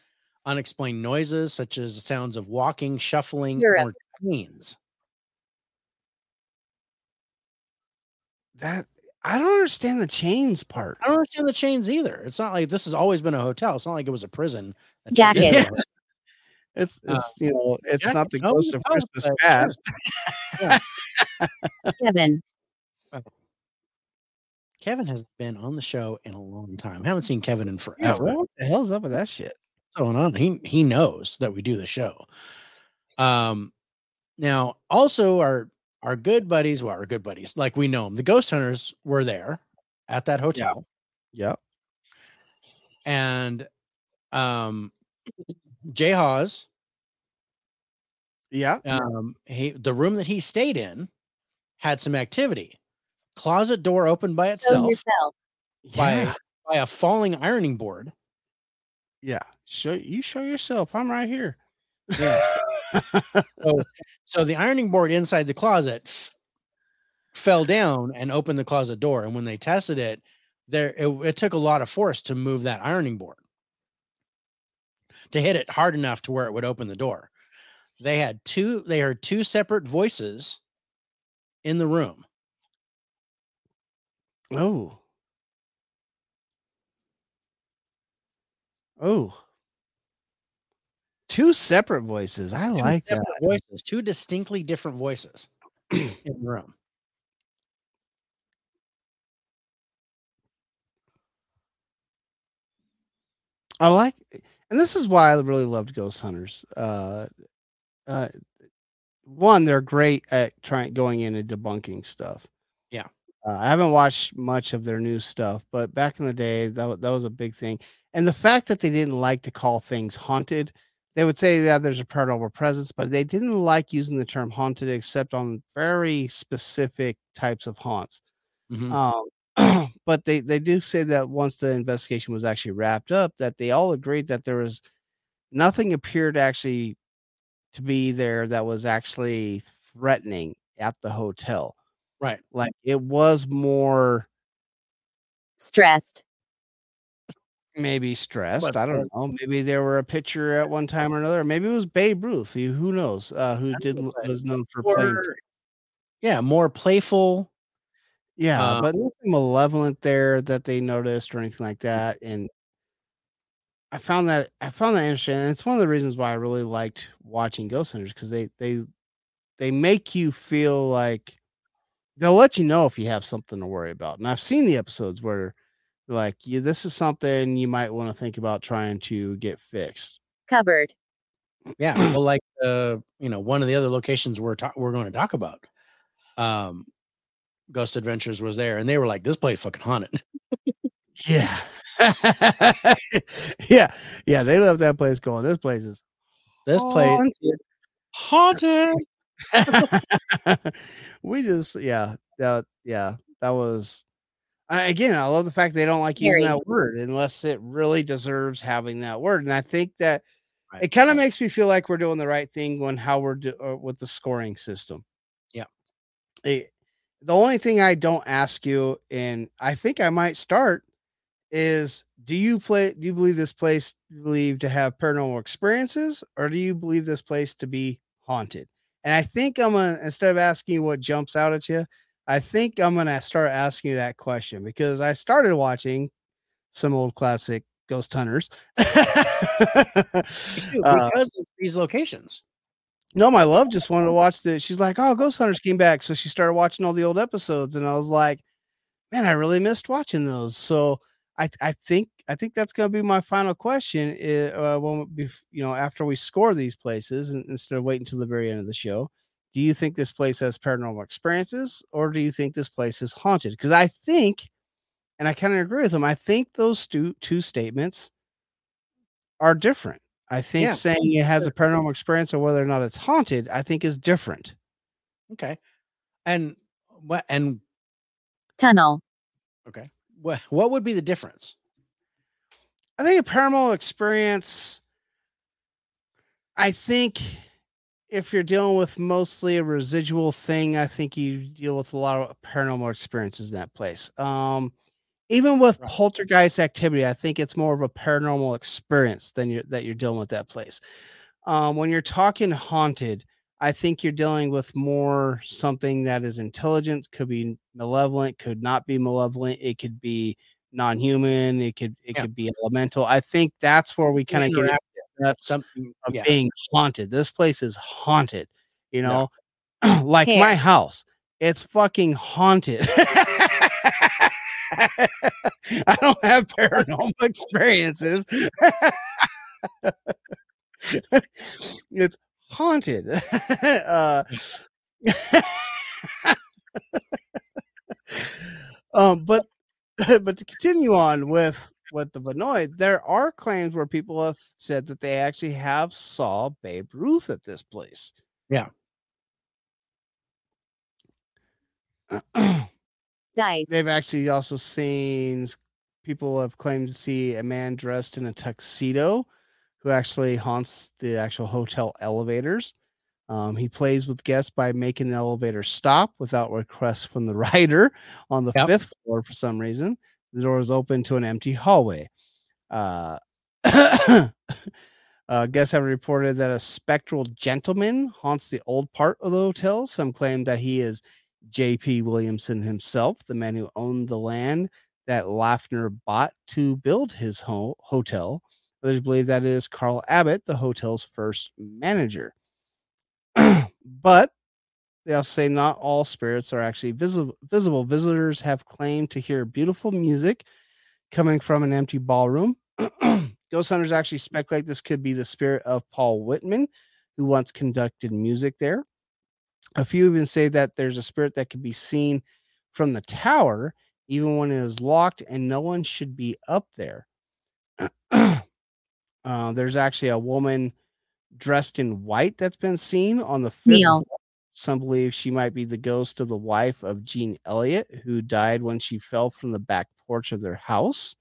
unexplained noises such as sounds of walking shuffling You're or chains. That i don't understand the chains part. I don't understand the chains either. It's not like this has always been a hotel. It's not like it was a prison that Jacket. changed Yeah. it. it's Uh, it's you know it's Jack- not the no, ghost of christmas but- past Kevin. kevin has been on the show in a long time I haven't seen kevin in yeah, forever what the hell's up with that shit what's going on. He he knows that we do the show. Um, now also our our good buddies, well, our good buddies, like we know them, the ghost hunters were there at that hotel, yep and um, Jay Hawes, yeah um, he the room that he stayed in had some activity. Closet door opened by itself yourself. by yeah by a falling ironing board. yeah show you show yourself i'm right here Yeah. So, so the ironing board inside the closet f- fell down and opened the closet door. And when they tested it, there it, it took a lot of force to move that ironing board to hit it hard enough to where it would open the door. They had two, they heard two separate voices in the room. oh oh two separate voices i Two like that voices, two distinctly different voices in the room. I like, and this is why I really loved Ghost Hunters. Uh, uh, one, they're great at trying going in and debunking stuff. Yeah. uh, I haven't watched much of their new stuff, but back in the day, that that was a big thing. And the fact that they didn't like to call things haunted, they would say that there's a paranormal presence, but they didn't like using the term haunted except on very specific types of haunts. Mhm. Um, but they they do say that once the investigation was actually wrapped up, that they all agreed that there was nothing appeared actually to be there that was actually threatening at the hotel. Right. Like it was more Stressed. maybe stressed. But, I don't know. Maybe there were a pitcher at one time or another. Maybe it was Babe Ruth. Who who knows? Uh, who did was known for playing. Yeah, more playful. Yeah, Uh, but nothing malevolent there that they noticed or anything like that. And I found that I found that interesting. And it's one of the reasons why I really liked watching Ghost Hunters because they they they make you feel like they'll let you know if you have something to worry about. And I've seen the episodes where like, yeah, this is something you might want to think about trying to get fixed. Cupboard. Yeah, well, like uh, you know, one of the other locations we're ta- we're going to talk about, um, Ghost Adventures was there, and they were like, "This place fucking haunted." Yeah. yeah. Yeah. They left that place going. This place is This place haunted. we just yeah that yeah that was I, again i love the fact they don't like using Scary. that word unless it really deserves having that word and i think that Right, it kind of right. makes me feel like we're doing the right thing when how we're do, uh, with the scoring system Yeah. It- the only thing i don't ask you and i think i might start is do you play do you believe this place believe to have paranormal experiences or do you believe this place to be haunted and i think i'm gonna instead of asking you what jumps out at you i think i'm gonna start asking you that question because i started watching some old classic ghost hunters Uh, because of these locations. No, my love just wanted to watch the. She's like, "Oh, Ghost Hunters came back," so she started watching all the old episodes, and I was like, "Man, I really missed watching those." So I, I think, I think that's gonna be my final question. i- Uh, when we, you know, after we score these places, and instead of waiting till the very end of the show, do you think this place has paranormal experiences, or do you think this place is haunted? Because I think, and I kind of agree with them. I think those two two statements are different. I think Yeah. saying it has a paranormal experience or whether or not it's haunted, I think is different. Okay, and what and tunnel, okay, what what would be the difference? I think a paranormal experience, I think if you're dealing with mostly a residual thing, I think you deal with a lot of paranormal experiences in that place. Um, even with Right. poltergeist activity, I think it's more of a paranormal experience than you're that you're dealing with that place. Um, when you're talking haunted, I think you're dealing with more something that is intelligent, could be malevolent, could not be malevolent, it could be non-human, it could it Yeah. could be elemental. I think that's where we kind of get into Interactive, that's something. of Yeah, being haunted. This place is haunted, you Yeah. know, like Hair. my house. It's fucking haunted. I don't have paranormal experiences. it's haunted. uh, um, but but to continue on with with the Vanoid, there are claims where people have said that they actually have saw Babe Ruth at this place. Yeah. dice, They've actually also seen people have claimed to see a man dressed in a tuxedo who actually haunts the actual hotel elevators. Um, he plays with guests by making the elevator stop without request from the rider on the Yep. fifth floor for some reason. The door is open to an empty hallway. Uh, uh, guests have reported that a spectral gentleman haunts the old part of the hotel. Some claim that he is J.P. Williamson himself, the man who owned the land that Laughner bought to build his ho- hotel. Others believe that it is Carl Abbott, the hotel's first manager. but they also say not all spirits are actually. Visible visitors have claimed to hear beautiful music coming from an empty ballroom. Ghost hunters actually speculate this could be the spirit of Paul Whiteman, who once conducted music there. A few even say that there's a spirit that can be seen from the tower, even when it is locked, and no one should be up there. uh, there's actually a woman dressed in white that's been seen on the fifth. Neil. Some believe she might be the ghost of the wife of Gene Elliott, who died when she fell from the back porch of their house.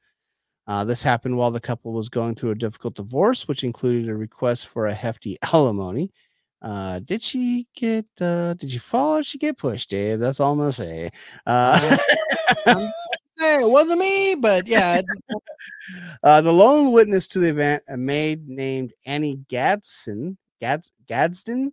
Uh, this happened while the couple was going through a difficult divorce, which included a request for a hefty alimony. Uh, did she get? Uh, did you fall or did she get pushed, Dave? That's all I'm gonna say. Uh, Hey, it wasn't me, but yeah, uh, the lone witness to the event, a maid named Annie Gadsden, Gads, Gadsden,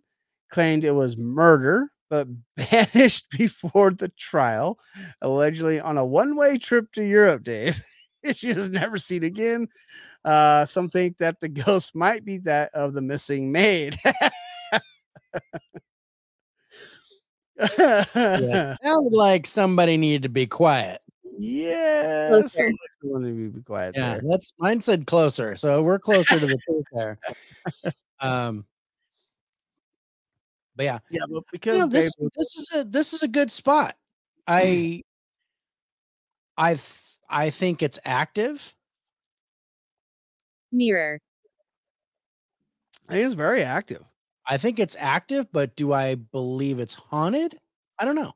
claimed it was murder, but banished before the trial, allegedly on a one-way trip to Europe. Dave, she was never seen again. Uh, some think that the ghost might be that of the missing maid. Yeah. sounded like somebody needed to be quiet. Yeah, Closer. somebody wanted to be quiet Yeah, there. that's mine said closer, so we're closer to the truth there. Um, but yeah, Yeah, but you because know, this Babe this is a this is a good spot. I I th- I think it's active. mirror, I think it's very active. I think it's active, but do I believe it's haunted? I don't know.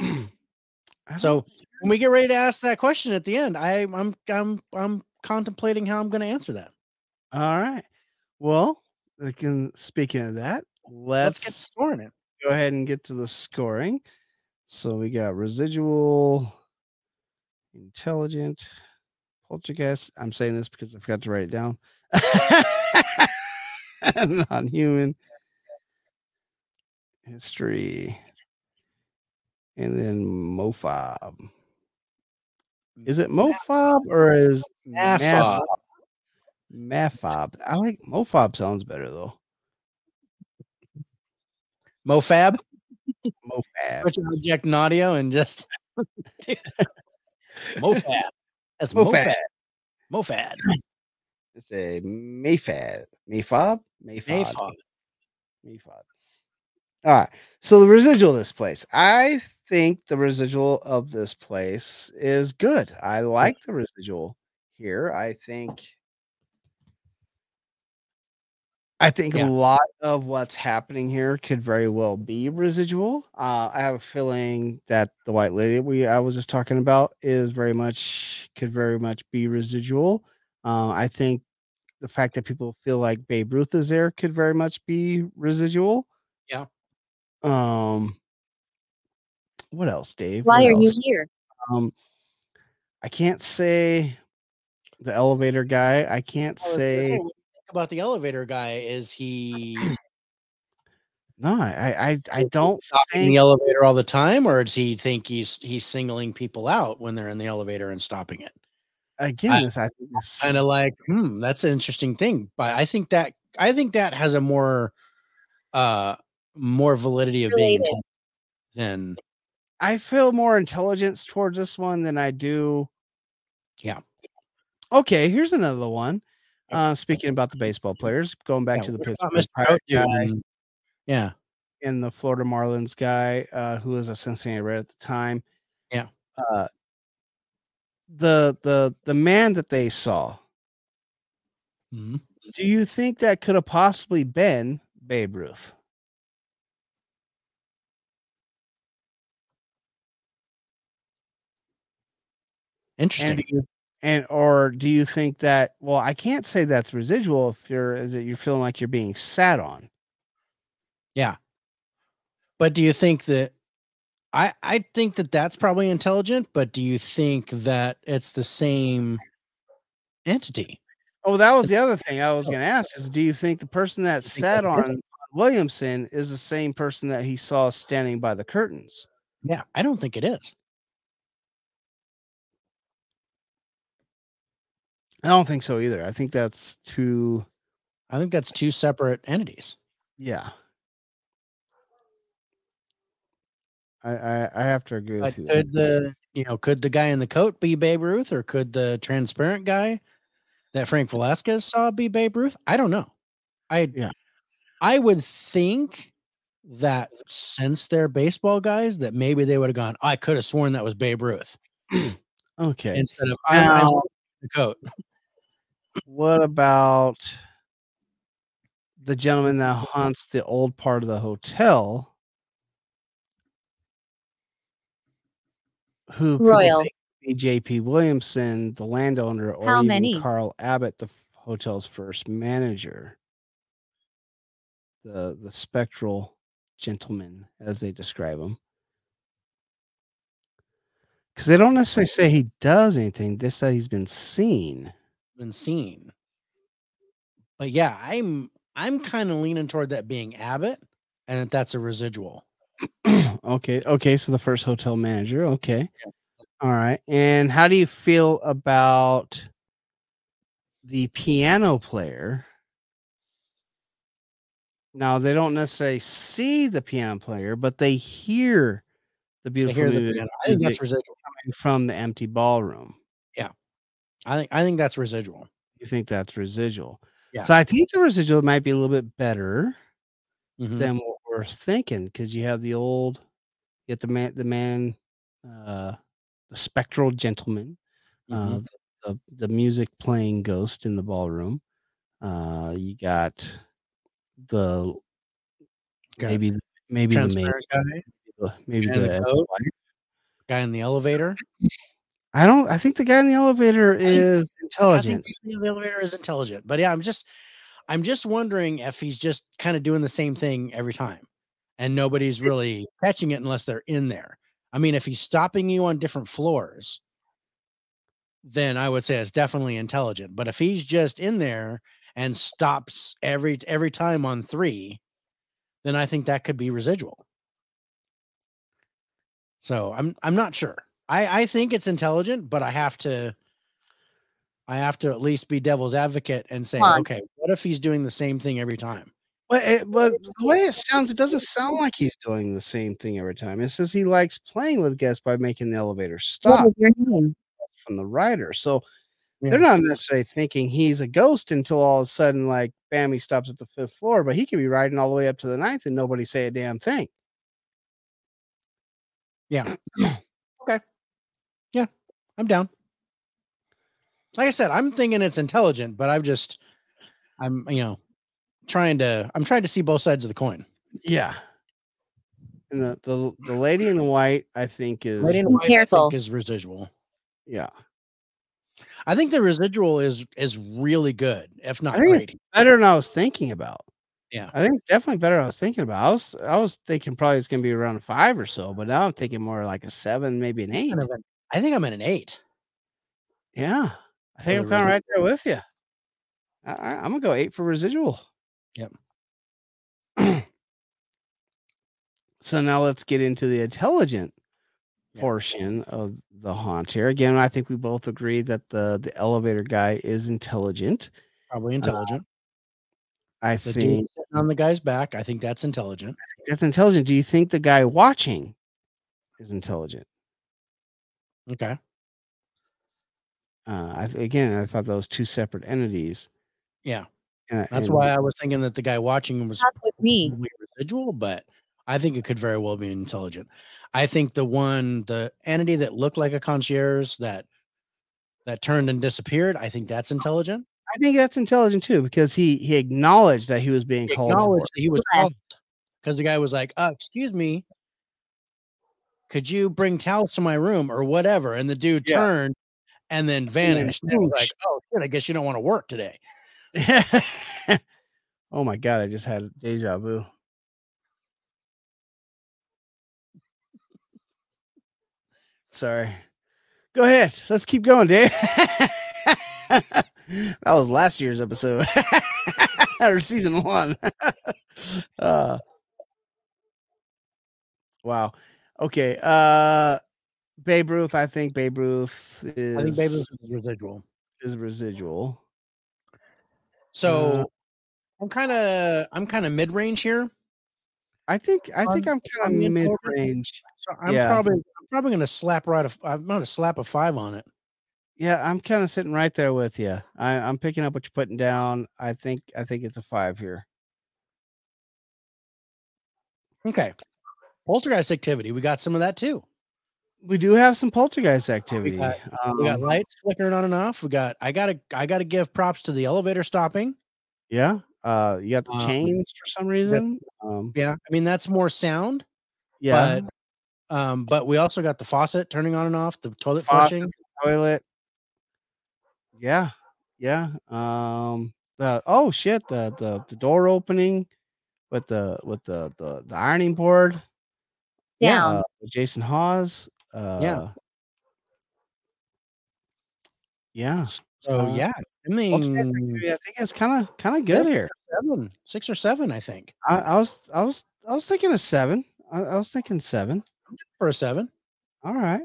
I So don't- when we get ready to ask that question at the end, I, I'm I'm I'm contemplating how I'm going to answer that. all right. Well, can speaking of that, Let's, let's, get scoring it. go ahead and get to the scoring. So we got residual, intelligent, poltergeist. I'm saying this because I forgot to write it down. Non-human history, and then MoFob. Is it MoFob or is Mafob. Mafob? I like MoFob. Sounds better though. Mofab? MoFab. Your object in audio and just Mofab. That's Mofab. Mofad. Mofad. It's a Mayfab. Mayfob. Mayfob. Mayfob. All right. So the residual of this place. I think the residual of this place is good. I like the residual here. I think I think Yeah. a lot of what's happening here could very well be residual. Uh, I have a feeling that the white lady we I was just talking about is very much could very much be residual. Uh, I think the fact that people feel like Babe Ruth is there could very much be residual. Yeah. Um. What else, Dave? why What are you here? Um. I can't say the elevator guy. I can't Well, say think about the elevator guy is he no. I I I don't think the elevator all the time, or does he think he's he's singling people out when they're in the elevator and stopping it? Again. I- this I think this Kind of like, hmm, that's an interesting thing. But I think that I think that has a more uh more validity of being than I feel more intelligence towards this one than I do. Yeah. Okay, here's another one. Uh, speaking about the baseball players, going back Yeah, to the Pittsburgh Pirate guy yeah. and the Florida Marlins guy, uh, who was a Cincinnati Red at the time. Yeah. Uh, the the the man that they saw. Mhm. Do you think that could have possibly been Babe Ruth? Interesting. And and or do you think that? Well, I can't say that's residual if you're is it you're feeling like you're being sat on. Yeah. But do you think that I I think that that's probably intelligent, but do you think that it's the same entity? Oh, that was the other thing I was oh. going to ask is do you think the person that sat on Williamson is the same person that he saw standing by the curtains? Yeah, I don't think it is. I don't think so either. I think that's two I think that's two separate entities. yeah. I I, I have to agree But with you. could the you know could the guy in the coat be Babe Ruth, or could the transparent guy that Frank Velasquez saw be Babe Ruth? I don't know. I Yeah. I would think that since they're baseball guys, that maybe they would have gone. I could have sworn that was Babe Ruth Okay. instead of Now- the coat. What about the gentleman that haunts the old part of the hotel? Who Royal. think J.P. Williamson, the landowner, or How even many? Carl Abbott, the hotel's first manager. The the spectral gentleman, as they describe him. Because they don't necessarily say he does anything, they say he's been seen. been seen. But yeah, I'm I'm kind of leaning toward that being Abbott, and that that's a residual. okay, okay. So the first hotel manager. Okay. All right. And how do you feel about the piano player? Now they don't necessarily see the piano player, but they hear the beautiful hear the. I think that's residual. coming from the empty ballroom. Yeah, I think I think that's residual. You think that's residual? Yeah. So I think the residual might be a little bit better Mhm. than what we're thinking because you have the old, you get the man, the man, uh, the spectral gentleman, uh, Mhm. the, the music playing ghost in the ballroom. Uh, you got the Got maybe the- maybe the maid, guy, the- maybe guy the, the guy in the elevator. I don't. I think the guy in the elevator is I intelligent. the the elevator is intelligent, but yeah, I'm just, I'm just wondering if he's just kind of doing the same thing every time, and nobody's really catching it unless they're in there. I mean, if he's stopping you on different floors, then I would say it's definitely intelligent. But if he's just in there and stops every every time on three, then I think that could be residual. So I'm I'm not sure. I I think it's intelligent, but I have to I have to at least be devil's advocate and say, okay, what if he's doing the same thing every time? But, eh, it, but the way it sounds, it doesn't sound like he's doing the same thing every time. It says he likes playing with guests by making the elevator stop was your name? from the writer. So Yeah. they're not necessarily thinking he's a ghost until all of a sudden, like, bam, he stops at the fifth floor. But he could be riding all the way up to the ninth and nobody say a damn thing. Yeah. okay. Yeah, I'm down. Like I said, I'm thinking it's intelligent, but I've just I'm you know trying to I'm trying to see both sides of the coin. Yeah. And the the, the lady in the white, I think, is Lady in Be White, I careful. think, is residual. yeah I think the residual is is really good, if not I think it's better than I was thinking about. Yeah. I think it's definitely better than I was thinking about. I was I was thinking probably it's gonna be around a five or so, but now I'm thinking more like a seven, maybe an eight. Kind of an- I think I'm at an eight. Yeah, I think I'm kind of right there with you. I, I'm gonna go eight for residual. Yep. so now let's get into the intelligent Yeah. portion of the haunt here. Again, I think we both agree that the the elevator guy is intelligent. Probably intelligent. I the think on the guy's back, I think that's intelligent. that's intelligent. Do you think the guy watching is intelligent? Okay. Uh, I, again, I thought those two separate entities. Yeah. And, That's and why I was thinking that the guy watching was with me. residual, but I think it could very well be intelligent. I think the one, the entity that looked like a concierge that that turned and disappeared, I think that's intelligent. I think that's intelligent too because he he acknowledged that he was being He called. acknowledged that he was called because the guy was like, uh, excuse me, could you bring towels to my room or whatever? And the dude Yeah. turned and then vanished. And was like, oh shit, I guess you don't want to work today. oh my god! I just had deja vu. Sorry. Go ahead. Let's keep going, Dave. that was last year's episode or season one. uh, wow. Okay. Uh, Babe Ruth. I think Babe Ruth is. I think Baby Ruth is residual. is residual. So Uh, I'm kind of I'm kind of mid range here. I think I think I'm the kind of mid range. So I'm Yeah. probably I'm probably gonna slap right. A, I'm gonna slap a five on it. Yeah, I'm kind of sitting right there with you. I, I'm picking up what you're putting down. I think I think it's a five here. Okay. Poltergeist activity. We got some of that too. We do have some poltergeist activity. got- We got Um, lights flickering on and off. We got. I gotta. I gotta give props to the elevator stopping. yeah. Uh, you got the Um, chains for some reason. Um, Yeah. I mean that's more sound. yeah. But, um, but we also got the faucet turning on and off. The toilet Faucet, flushing. toilet. Yeah, yeah. Um, the oh shit, the the the door opening with the with the the, the ironing board. Down. Uh, Jason Hawes. Uh, yeah. So uh, yeah. I mean I think it's kind of kind of good here. seven, six or seven. I think I, I was I was I was thinking a seven. I, I was thinking seven. for a seven. All right.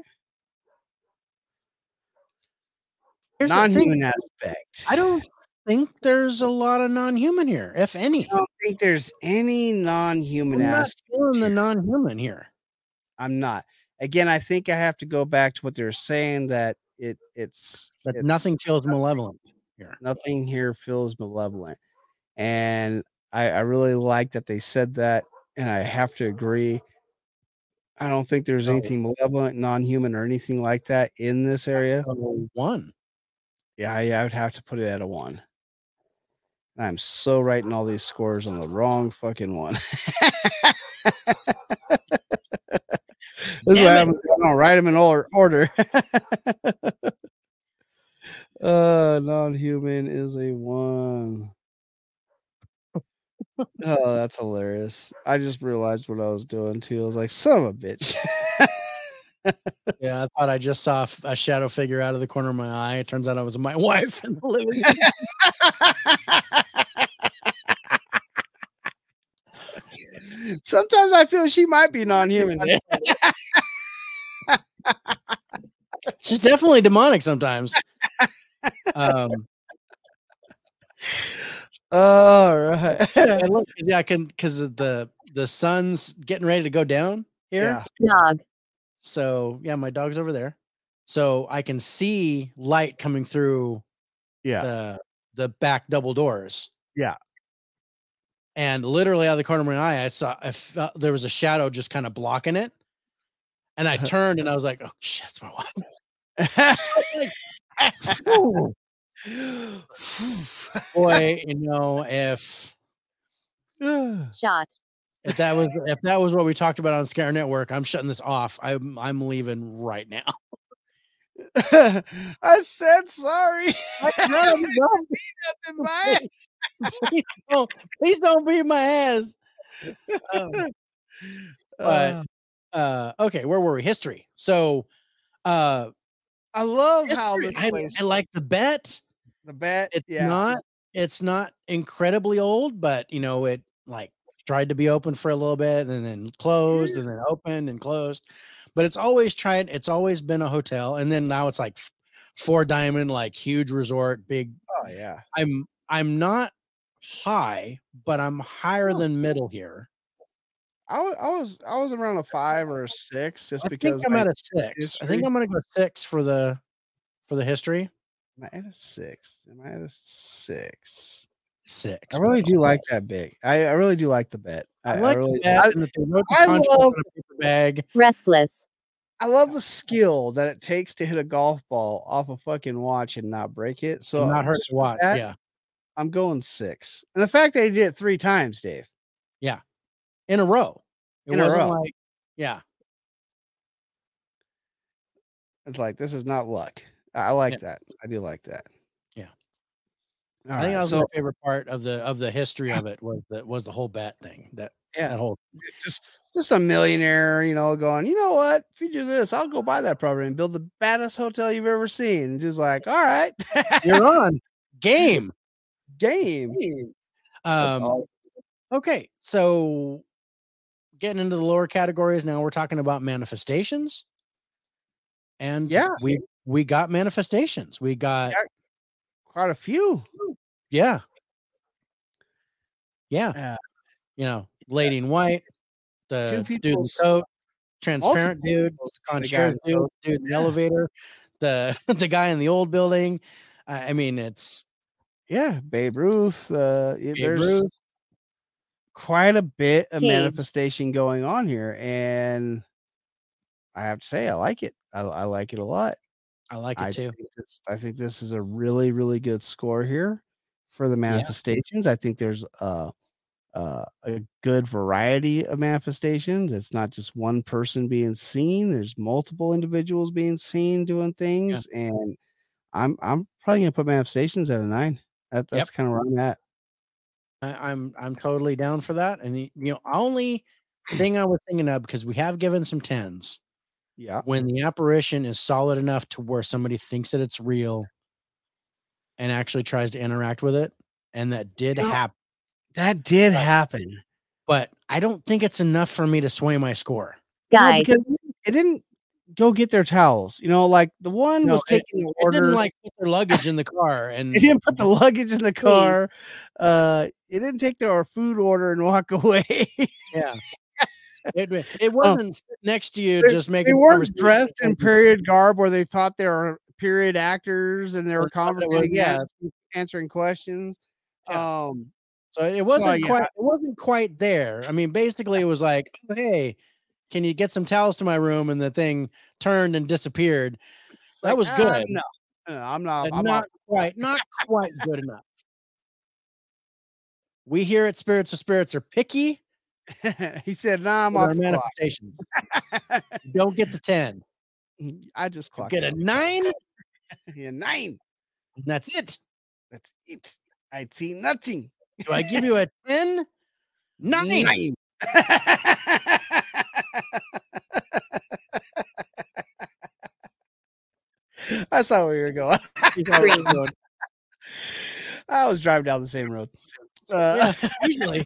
Here's. Non-human aspect. I don't think there's a lot of non-human here, if any. I don't think there's any non-human I'm aspect. feeling the non-human here. I'm not. Again, I think I have to go back to what they're saying that it it's But it's- nothing feels malevolent. here. Nothing here feels malevolent. And I, I really like that they said that, and I have to agree. I don't think there's anything malevolent, non-human, or anything like that in this area. One. Yeah, yeah, I would have to put it at a one. I'm so writing all these scores on the wrong fucking one. this is what happens. I don't write them in or- order. uh, non-human is a one. Oh, that's hilarious. I just realized what I was doing too. I was like, son of a bitch. Yeah, I thought I just saw a shadow figure out of the corner of my eye. It turns out it was my wife in the living room. Sometimes I feel she might be non-human. She's definitely demonic sometimes. Um, All right. and look, 'cause, yeah, I can because the the sun's getting ready to go down here. Yeah. dog, So yeah, my dog's over there. So I can see light coming through Yeah. the the back double doors. Yeah. And literally out of the corner of my eye, I saw I felt there was a shadow just kind of blocking it. And I uh-huh. turned and I was like, oh shit, it's my wife. Boy, you know, if shot, if that was if that was what we talked about on Scare Network, I'm shutting this off. I'm I'm leaving right now. I said sorry. No, no, Nothing it. please, don't, please don't beat my ass. Um, But- Uh, uh okay where were we history so uh I love how history, this I, place, I like the bet the bet. it's yeah. not it's not incredibly old but you know it like tried to be open for a little bit and then closed and then opened and closed but it's always tried it's always been a hotel and then now it's like four diamond like huge resort big Oh yeah. i'm i'm not high but i'm higher oh. than middle here I was, I was I was around a five or a six just i because think i'm I- at a six i think i'm gonna go six for the for the history am I at a six? Am I at a six? six I really bro. do like that big. I, I really do like the bet. I, I I really the bet I, and that they wrote the I love- on a paper bag. restless, I love the skill that it takes to hit a golf ball off a fucking watch and not break it. So not hurt to watch. that, yeah, I'm going six. And the fact that he did it three times, Dave. Yeah. In a row. It In a wasn't row. like yeah, It's like this is not luck. I like Yeah. that. I do like that. Yeah. All I think that right, was so my favorite part of the of the history of it was the was the whole bat thing. That yeah, that whole just just a millionaire, you know, going, you know what? If you do this, I'll go buy that property and build the baddest hotel you've ever seen. And just like, all right, you're on game. game. That's Um, awesome. okay, so getting into the lower categories now, we're talking about manifestations, and Yeah. we we got manifestations. We got Quite a few. yeah, yeah. Yeah. You know, lady in white, the dude in the coat, transparent dude, people's- the guy concierge dude, dude in the Yeah. elevator, the the guy in the old building. I I mean, it's Yeah, Babe Ruth. Uh, Babe there's Ruth. quite a bit of Cage. manifestation going on here, and I have to say, I like it. I, I like it a lot. I like it I too. think this. I think this is a really, really good score here for the manifestations. I think there's uh, uh, a good variety of manifestations. It's not just one person being seen. There's multiple individuals being seen doing things, and I'm I'm probably gonna put manifestations at a nine. That, that's kind of where I'm at. I, I'm I'm totally down for that. And y- you know, only thing I was thinking of because we have given some tens Yeah. when the apparition is solid enough to where somebody thinks that it's real and actually tries to interact with it, and that did know, happen. That did happen. But I don't think it's enough for me to sway my score. No, because it didn't- go get their towels. You know, like the one No, was taking the It order. didn't like put their luggage in the car and It didn't put the luggage in the car. Uh, it didn't take their food order and walk away. yeah. It, it wasn't sit next to you They- just they making weren't conversation dressed in period garb where they thought they were period actors and they were They thought it was- conversating. yeah. answering questions. Um, So it wasn't yeah. quite it wasn't quite there. I mean, basically it was like, "Oh, hey, can you get some towels to my room? And the thing turned and disappeared. That like, was "Ah, good. no, no, I'm not. I'm not quite, not quite good enough. We here at Spirits of Spirits are picky he said, "Nah, I'm off our the clock." manifestations. Don't get the 10. I just You clocked get a nine, Yeah, nine. that's it. That's it. I see nothing. Do I give you a 10? Nine. Nine. I saw where you were going. You know I'm going. I was driving down the same road. Uh, Usually,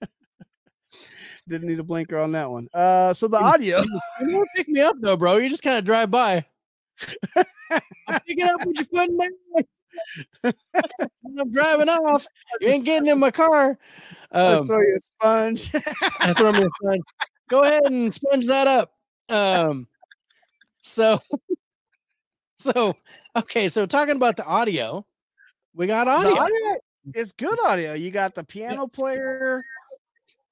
didn't need a blinker on that one. Uh, so the audio. you never pick me up though, bro. You just kind of drive by. I'm picking up what you're putting down. I'm driving off. You ain't getting in my car. Let's Um, throw you a sponge. that's what I'm gonna say. Go ahead and sponge that up. Um, so, so okay. So talking about the audio, we got audio. audio is good audio. You got the piano player.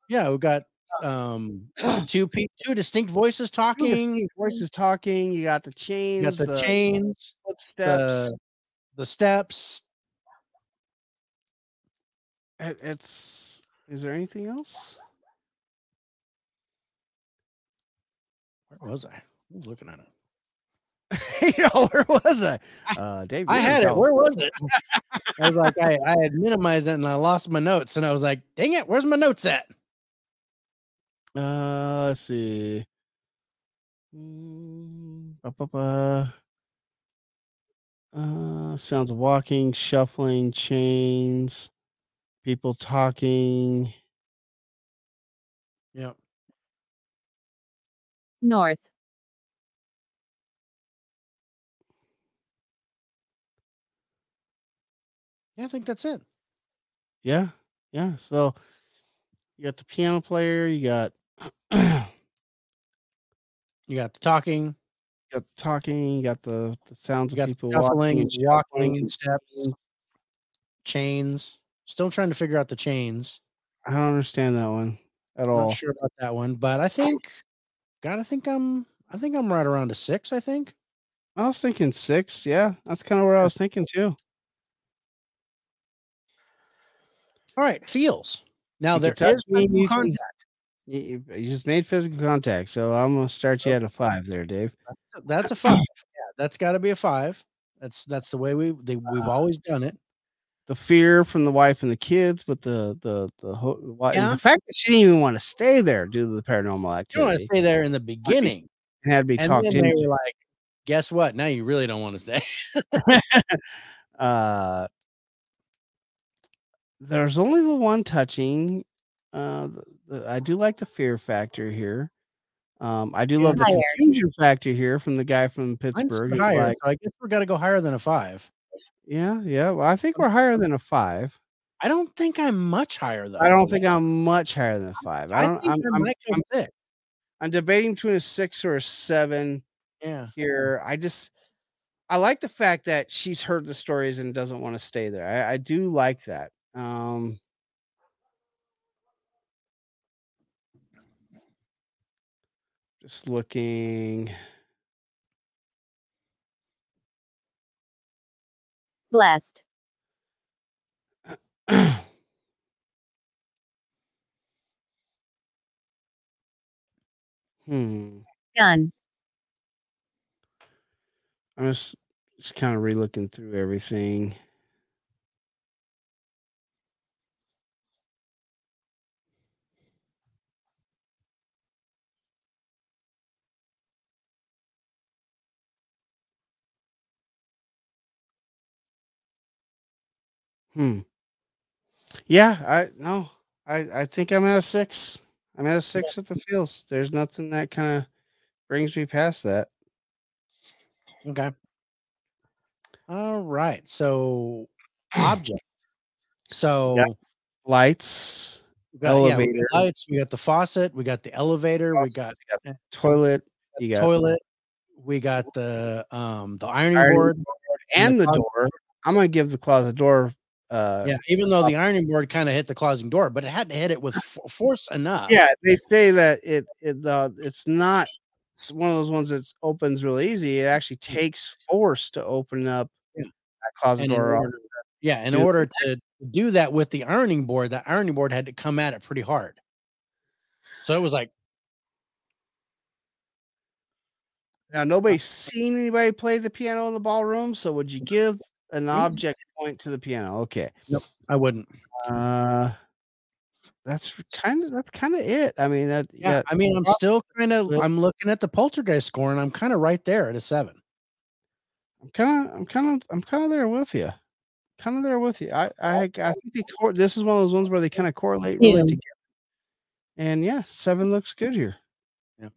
Yeah, we got um two pe- two distinct voices talking. distinct voices talking. You got the You chains. got the, chains, footsteps. the the steps. It- It's. Is there anything else? Where was I? I was looking at it. you know, where was I? Uh, Dave. I had it. Where was it? I was like, I, I had minimized it and I lost my notes, and I was like, dang it, where's my notes at? Uh, let's see. Mm, ba, ba, ba. Uh, sounds of walking, shuffling, chains, people talking. Yep. North. Yeah, I think that's it. Yeah, yeah. So you got the piano player. You got you You got the talking, got the talking. You got the the sounds you of people shuffling, walking, and walking, shuffling. and steps, chains. Still trying to figure out the chains. I don't understand that one at all. Not sure about that one, but I think, God, I think I'm, I think I'm right around a six. I think. I was thinking six. Yeah, that's kind of where I was thinking too. All right, feels. Now You there can me, physical you can- contact. You, you- just made physical contact, so I'm gonna start you at a five there, Dave. That's a five. yeah, that's got to be a five. That's that's the way we they, we've always done it. The fear from the wife and the kids, but the the the, ho- Yeah. the fact that she didn't even want to stay there due to the paranormal activity. You don't want to stay there in the beginning, and had to be and talked then they into. were like, "Guess what? Now you really don't want to stay." uh there's only the one touching uh i do like the fear factor here um i do love the Higher. confusion factor here from the guy from pittsburgh higher, like, so I guess we're got to go higher than a five. yeah yeah well i think we're higher than a five I don't think I'm much higher though. i don't think i'm much higher than a five i I don't think I'm, I I'm, I'm, six. I'm debating between a six or a seven Yeah, here i just i like the fact that she's heard the stories and doesn't want to stay there i, I do like that um just looking Blessed. hmm Gun. i'm just just kind of re-looking through everything Hmm. Yeah, I no, I I think I'm at a six. I'm at a six with the feels. There's nothing that kind of brings me past that. Okay. All right. So object. So Lights, we got, yeah, we got elevator. lights. We got the faucet. We got the elevator. We got toilet, the you got toilet. We got the um the ironing Ironing board. and the the door. I'm gonna give the closet door. Uh, Yeah, even though the ironing board kind of hit the closing door, but it had to hit it with f- force enough. yeah. They say that it it the it's not one of those ones that opens real easy. It actually takes force to open up Yeah. that closet And in door. order, yeah, in order to do that with the ironing board, the ironing board had to come at it pretty hard. So it was like, Now nobody's seen anybody play the piano in the ballroom, so would you give an object point to the piano? Okay. Nope, I wouldn't. Uh that's kind of that's kind of it. I mean that Yeah, yeah, I mean, I'm still kind of, I'm looking at the poltergeist score, and I'm kind of right there at a seven. I'm kind of I'm kind of I'm kind of there with you. Kind of there with you. I I I think they cor- this is one of those ones where they kind of correlate really Yeah. together. And yeah, seven looks good here. Yeah.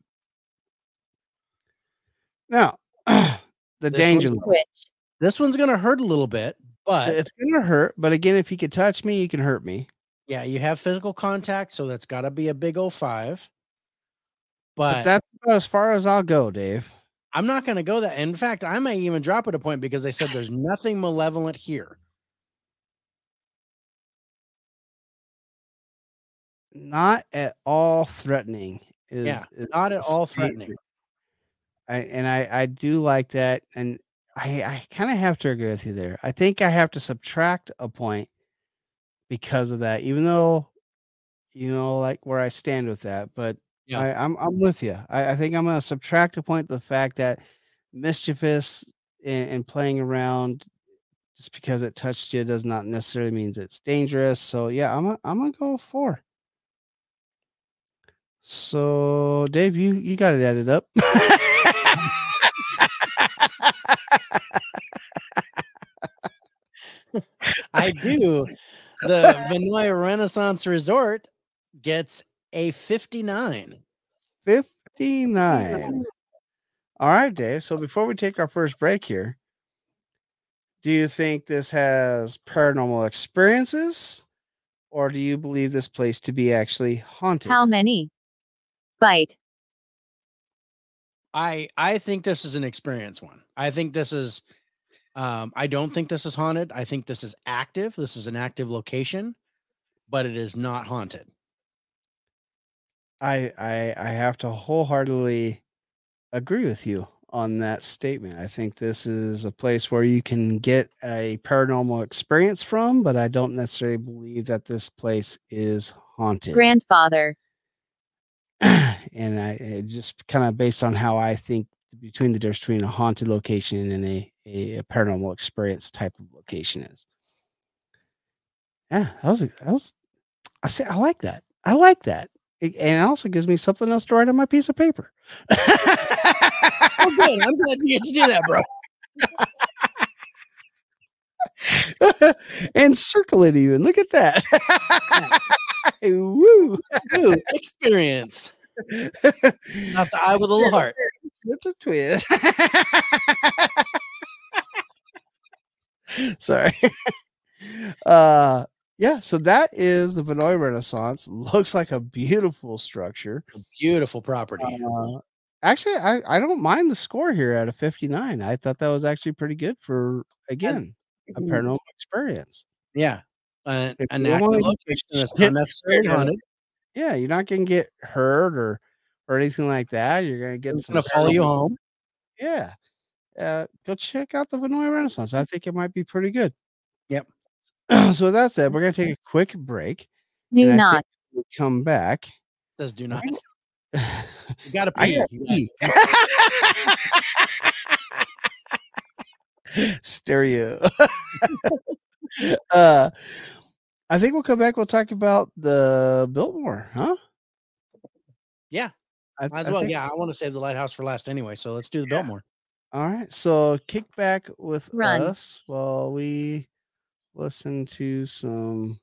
Now, the This danger. Switch. This one's going to hurt a little bit, but It's gonna hurt, but again, if you could touch me, you can hurt me. yeah, you have physical contact, so that's got to be a big O five. But But that's as far as I'll go, Dave. I'm not going to go that. In fact, I may even drop it a point because they said there's nothing malevolent here. Not at all threatening. Is, Yeah, is Not at all threatening. I, and I, I do like that. And I, I kind of have to agree with you there. I think I have to subtract a point because of that, even though, you know, like where I stand with that. But Yeah. I, I'm, I'm with you. I, I think I'm going to subtract a point to the fact that mischievous and, and playing around just because it touched you does not necessarily means it's dangerous. So yeah, I'm, a, I'm going to go four. So Dave, you, you got it added up. I do. The Vinoy Renaissance Resort gets a 59. 59. All right, Dave. So before we take our first break here, do you think this has paranormal experiences or do you believe this place to be actually haunted? How many? Bite. I I think this is an experience one. I think this is um I don't think this is haunted. I think this is active. This is an active location, but it is not haunted. I I I have to wholeheartedly agree with you on that statement. I think this is a place where you can get a paranormal experience from, but I don't necessarily believe that this place is haunted. Grandfather. and I it just kind of based on how I think between the difference between a haunted location and a, a, a paranormal experience type of location is. Yeah, that was that was I say I like that. I like that. It, and it also gives me something else to write on my piece of paper. Oh, good. I'm glad you get to do that, bro. and circle it even. Look at that. Woo. Ooh, experience. Not the eye with a little heart. With a twist. Sorry. Uh yeah, so that is the Vinoy Renaissance. Looks like a beautiful structure. Beautiful property. Uh, actually, I, I don't mind the score here at a 59. I thought that was actually pretty good for again a paranormal experience. Yeah. If an active location that's not necessarily haunted. Yeah, you're not gonna get hurt or or anything like that. You're gonna get It's to follow you home. Yeah. Uh, go check out the Vinoy Renaissance. I think it might be pretty good. Yep. so with that said, we're gonna take a quick break. Do not. come back. says do not. You got to pee. gotta gotta- pee. Stereo. uh I think we'll come back. We'll talk about the Biltmore, huh? Yeah, I, Might as I well. think- Yeah, I want to save the lighthouse for last anyway. So let's do the Yeah. Biltmore. All right. So kick back with Run. us while we listen to some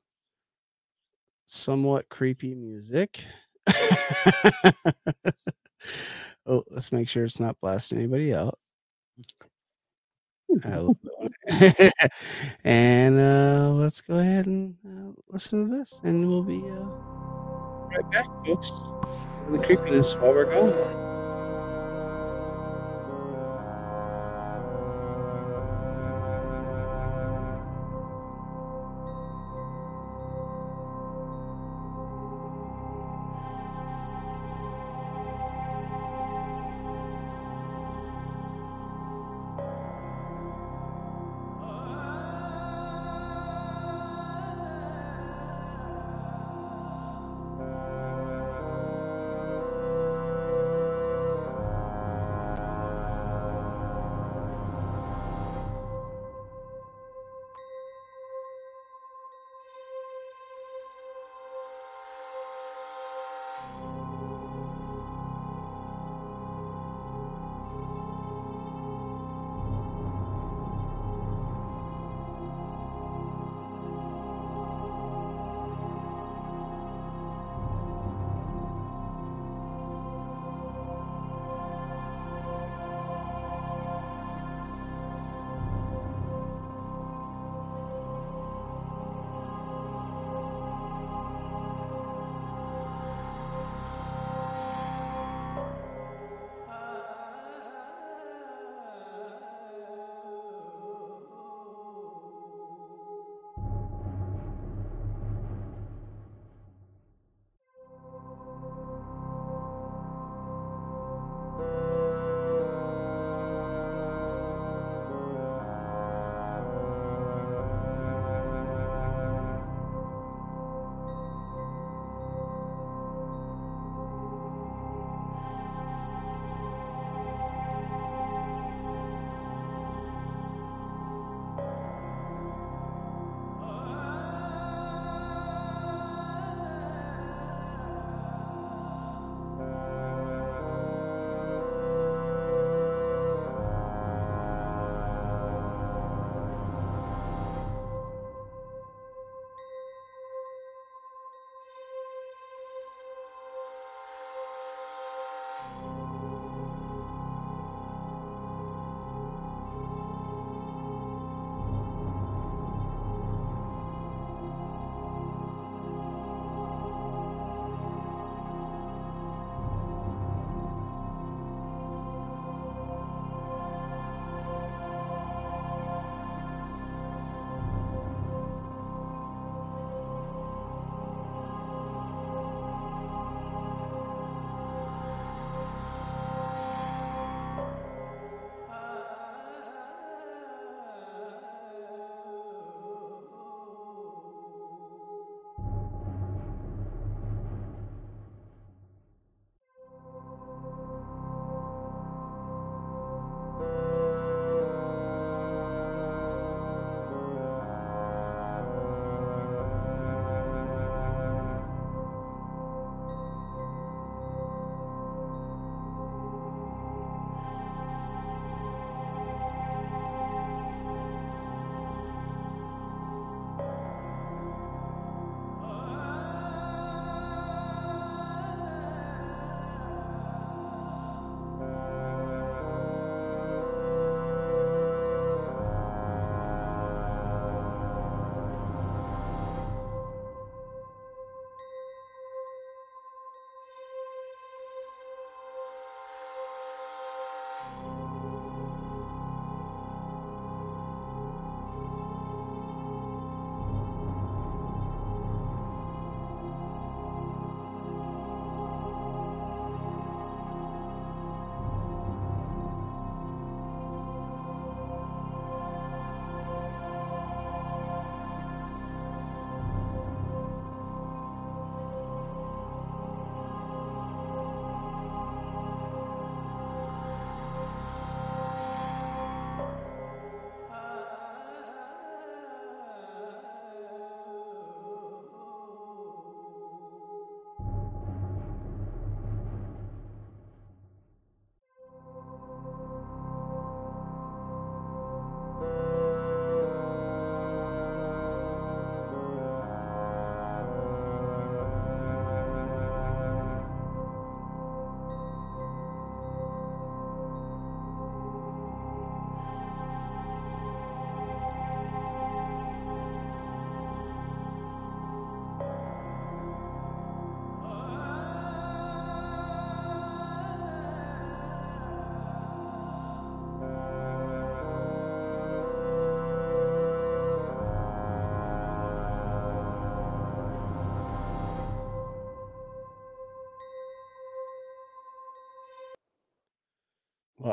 somewhat creepy music. oh, let's make sure it's not blasting anybody out. I love that one. and uh, let's go ahead and uh, listen to this, and we'll be uh, right back, folks. The creepiness while we're going.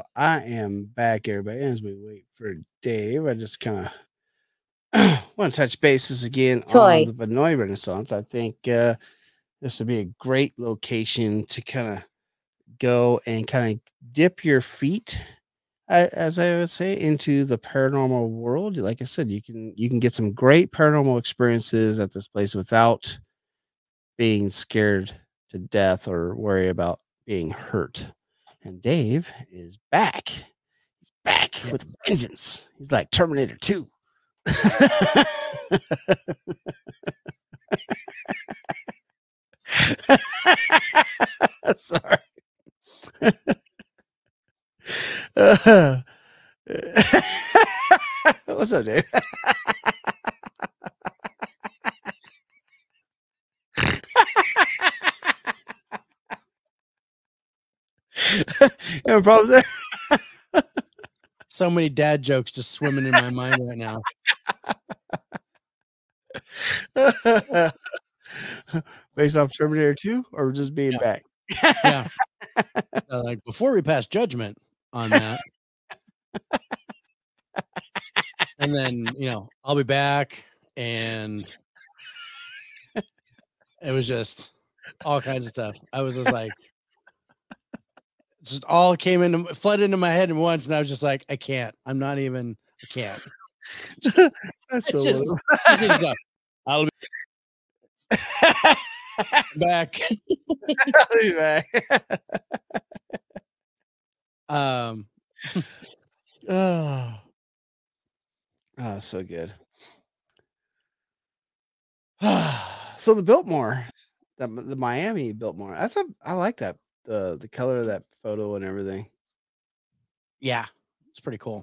Well, I am back, everybody. As we wait for Dave, I just kind of want to touch bases again Toy. on the Vinoy Renaissance. I think uh, this would be a great location to kind of go and kind of dip your feet, as I would say, into the paranormal world. Like I said, you can you can get some great paranormal experiences at this place without being scared to death or worry about being hurt. And Dave is back. He's back with Yes. a vengeance. He's like Terminator 2. Sorry. Uh, What's up, Dave? Any problems there? So many dad jokes just swimming in my mind right now. Based off Terminator 2 or just being Yeah. back? Yeah. Uh, like before we pass judgment on that. and then, you know, I'll be back and it was just all kinds of stuff. I was just like just all came into flooded into my head at once and I was just like, I can't. I'm not even I can't. That's so just- Just go. I'll be back. I'll be back. Um oh. oh, so good. so the Biltmore, the the Miami Biltmore. That's a I like that the the color of that photo and everything. yeah, it's pretty cool.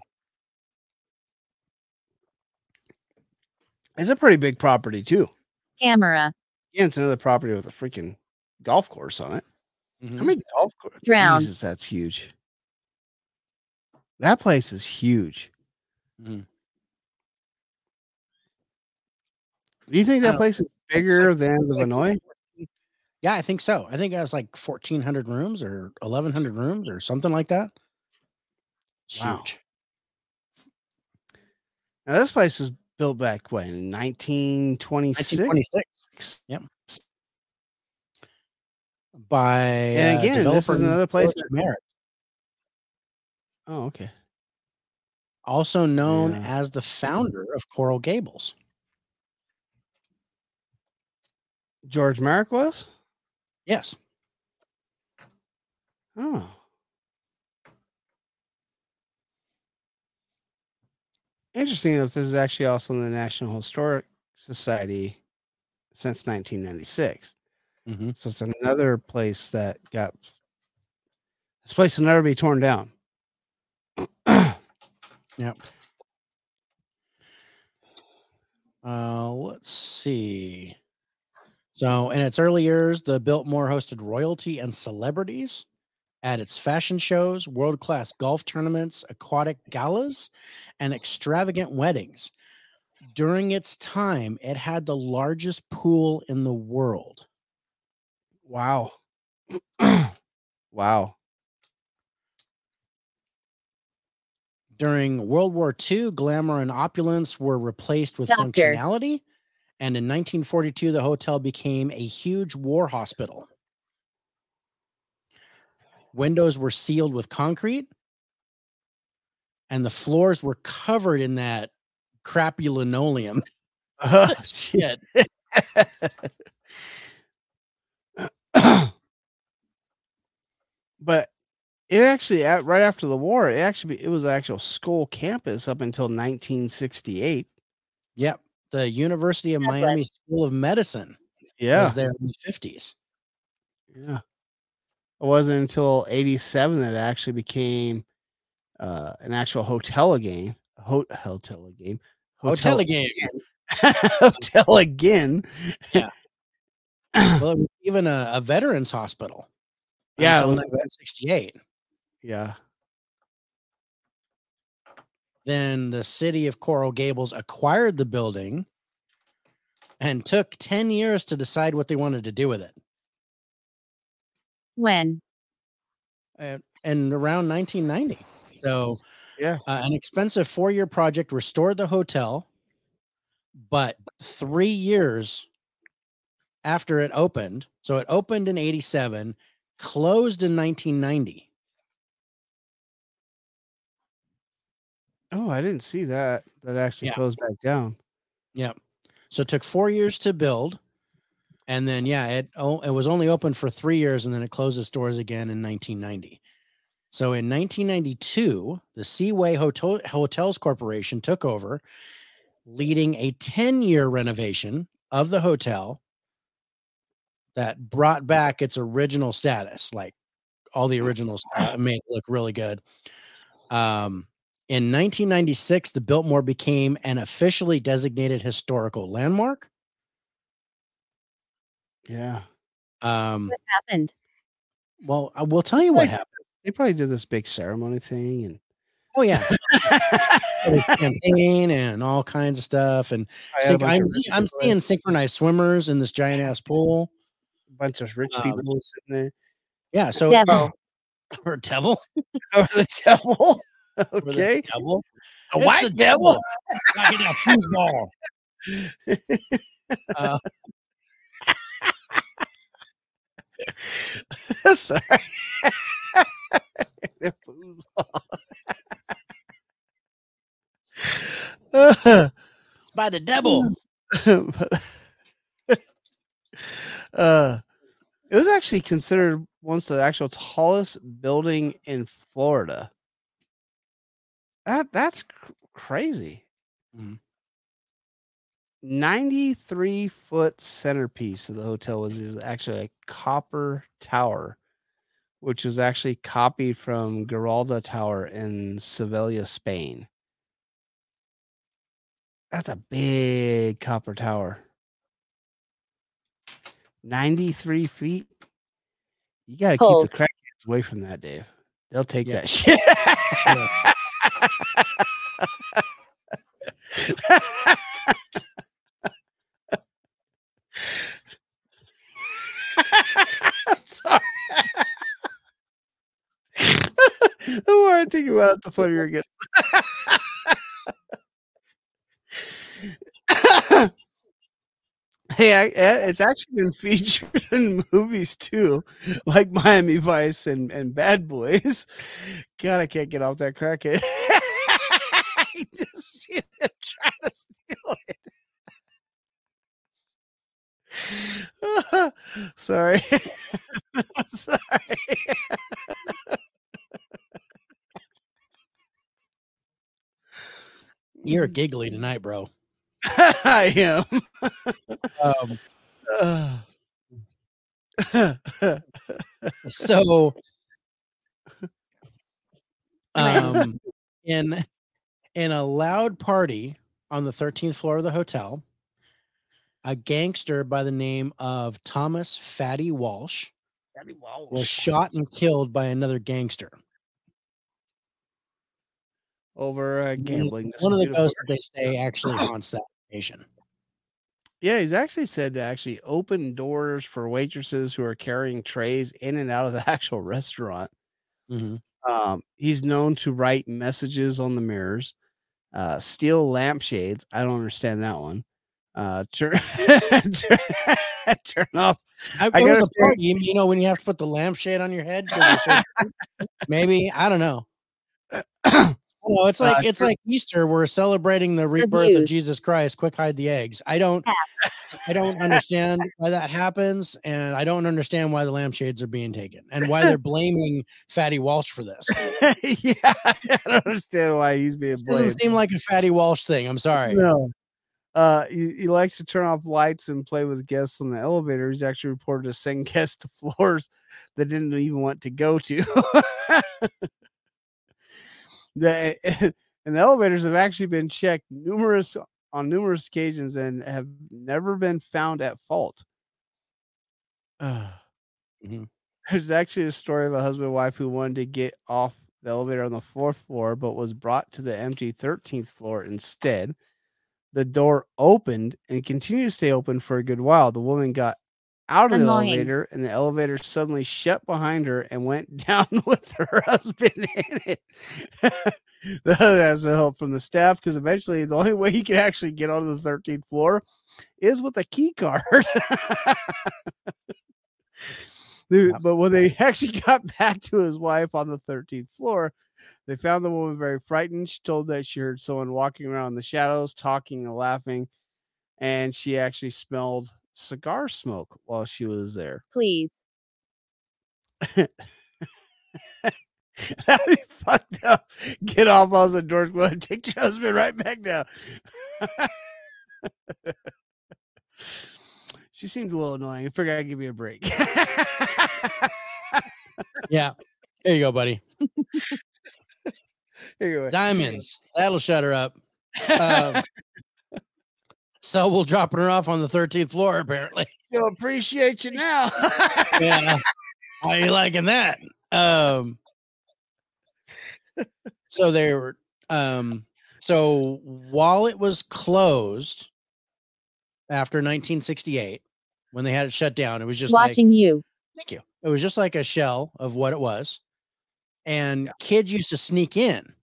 It's a pretty big property too. Camera. Yeah, it's another property with a freaking golf course on it. How Mhm. many golf courses? Drown. Jesus, that's huge. That place is huge. Mhm. Do you think that place is bigger than the like- Vinoy? Yeah, I think so. I think it has like 1,400 rooms or 1,100 rooms or something like that. It's Wow. huge. Now this place was built back when 1926. 1926 Yep. by And uh, again, this is another place Merrick, Oh, okay. also known Yeah. as the founder of Coral Gables. George Merrick was? Yes. Oh. Interesting enough, this is actually also in the National Historic Society since 1996. Mhm. So it's another place that got this place will never be torn down. Yep. Uh, let's see. So, in its early years, the Biltmore hosted royalty and celebrities at its fashion shows, world class golf tournaments, aquatic galas, and extravagant weddings. During its time, it had the largest pool in the world. wow. wow. During World War II, glamour and opulence were replaced with Doctor. functionality. And in 1942, the hotel became a huge war hospital. Windows were sealed with concrete, and the floors were covered in that crappy linoleum. Oh, Shit. but it actually at, right after the war, it actually it was an actual school campus up until 1968. Yep. The University of That's right. Miami School of Medicine Yeah, was there in the 50s. yeah. It wasn't until 87 that it actually became uh, an actual hotel again. Ho- hotel again. Hotel again. hotel again. Yeah. Well, it was even a, a veterans hospital. Yeah, until was a vet- 1968. Yeah. Then the city of Coral Gables acquired the building and took 10 years to decide what they wanted to do with it. When? Uh, in around 1990. So, Yeah. uh, an expensive four year project restored the hotel, but three years after it opened, so it opened in 87, closed in 1990. Oh, I didn't see that. That actually Yeah. closed back down. Yep. So it took four years to build. And then, yeah, it, oh, it was only open for three years and then it closed its doors again in 1990. So in 1992, the Seaway Hotel, Hotels Corporation took over, leading a 10 year renovation of the hotel that brought back its original status. Like all the original stuff made it look really good. Um, in 1996, the Biltmore became an officially designated historical landmark. Yeah. Um, What happened? well, I will tell you what happened. They probably did this big ceremony thing and Oh yeah, campaign and all kinds of stuff. And I had a synch- bunch I'm, I'm seeing synchronized swimmers in this giant ass pool. a bunch of rich um, people sitting there. Yeah, so Devil. or devil, Or the devil. okay. devil, A white the devil. Knocking down foosball. Uh, Sorry. It's by the devil. Uh, it was actually considered once the actual tallest building in Florida. That that's cr- crazy. Mhm. 93 foot centerpiece of the hotel was is actually a copper tower, which was actually copied from Giralda Tower in Sevilla, Spain. That's a big copper tower. 93 feet. You got to keep the crackheads away from that, Dave. They'll take Yeah. that shit. Sorry. the more I think about it, the funnier it gets. hey, I, eh, it's actually been featured in movies too, like Miami Vice and, and Bad Boys. God, I can't get off that crackhead. I just see them trying to steal it. Sorry. Sorry. You're giggly tonight, bro. I am. Um, Uh, so um in in a loud party on the 13th floor of the hotel a gangster by the name of thomas fatty walsh was shot and killed by another gangster over uh, gambling. That's one of the ghosts that they say actually haunts that nation Yeah, he's actually said to actually open doors for waitresses who are carrying trays in and out of the actual restaurant. Mhm. Um, he's known to write messages on the mirrors, uh, steal lampshades. I don't understand that one. Uh, turn, turn, turn off. I, I gotta party, you you know, when you have to put the lampshade on your head. 'cause you're so drunk? Maybe I don't know. No, it's like Uh, it's tur- like Easter. We're celebrating the rebirth of Jesus Christ. Quick, hide the eggs. I don't, I don't understand why that happens, and I don't understand why the lampshades are being taken, and why they're blaming Fatty Walsh for this. yeah, I don't understand why he's being blamed. This doesn't seem like a Fatty Walsh thing. I'm sorry. No. Uh, he, he likes to turn off lights and play with guests on the elevator. He's actually reported to send guests to floors that didn't even want to go to. The and the elevators have actually been checked numerous on numerous occasions and have never been found at fault. Uh, Mhm. There's actually a story of a husband and wife who wanted to get off the elevator on the fourth floor, but was brought to the empty 13th floor instead. The door opened and continued to stay open for a good while. The woman got out of the elevator, and the elevator suddenly shut behind her and went down with her husband in it. the husband has no help from the staff because eventually the only way he could actually get onto the 13th floor is with a key card. Dude, But when they actually got back to his wife on the 13th floor, they found the woman very frightened. She told that she heard someone walking around in the shadows, talking and laughing, and she actually smelled cigar smoke while she was there. Please. That'd be fucked up. Get off all the doors. Go ahead and take your husband right back now. she seemed a little annoying. I figured I'd give you a break. Yeah. There you go, buddy. Here you go. Diamonds. That'll shut her up. Um, so we'll dropping her off on the 13th floor, apparently. She'll appreciate you now. Yeah. How you liking that? Um so they were um so while it was closed after 1968, when they had it shut down, it was just like Watching you. Thank you. It was just like a shell of what it was. And kids used to sneak in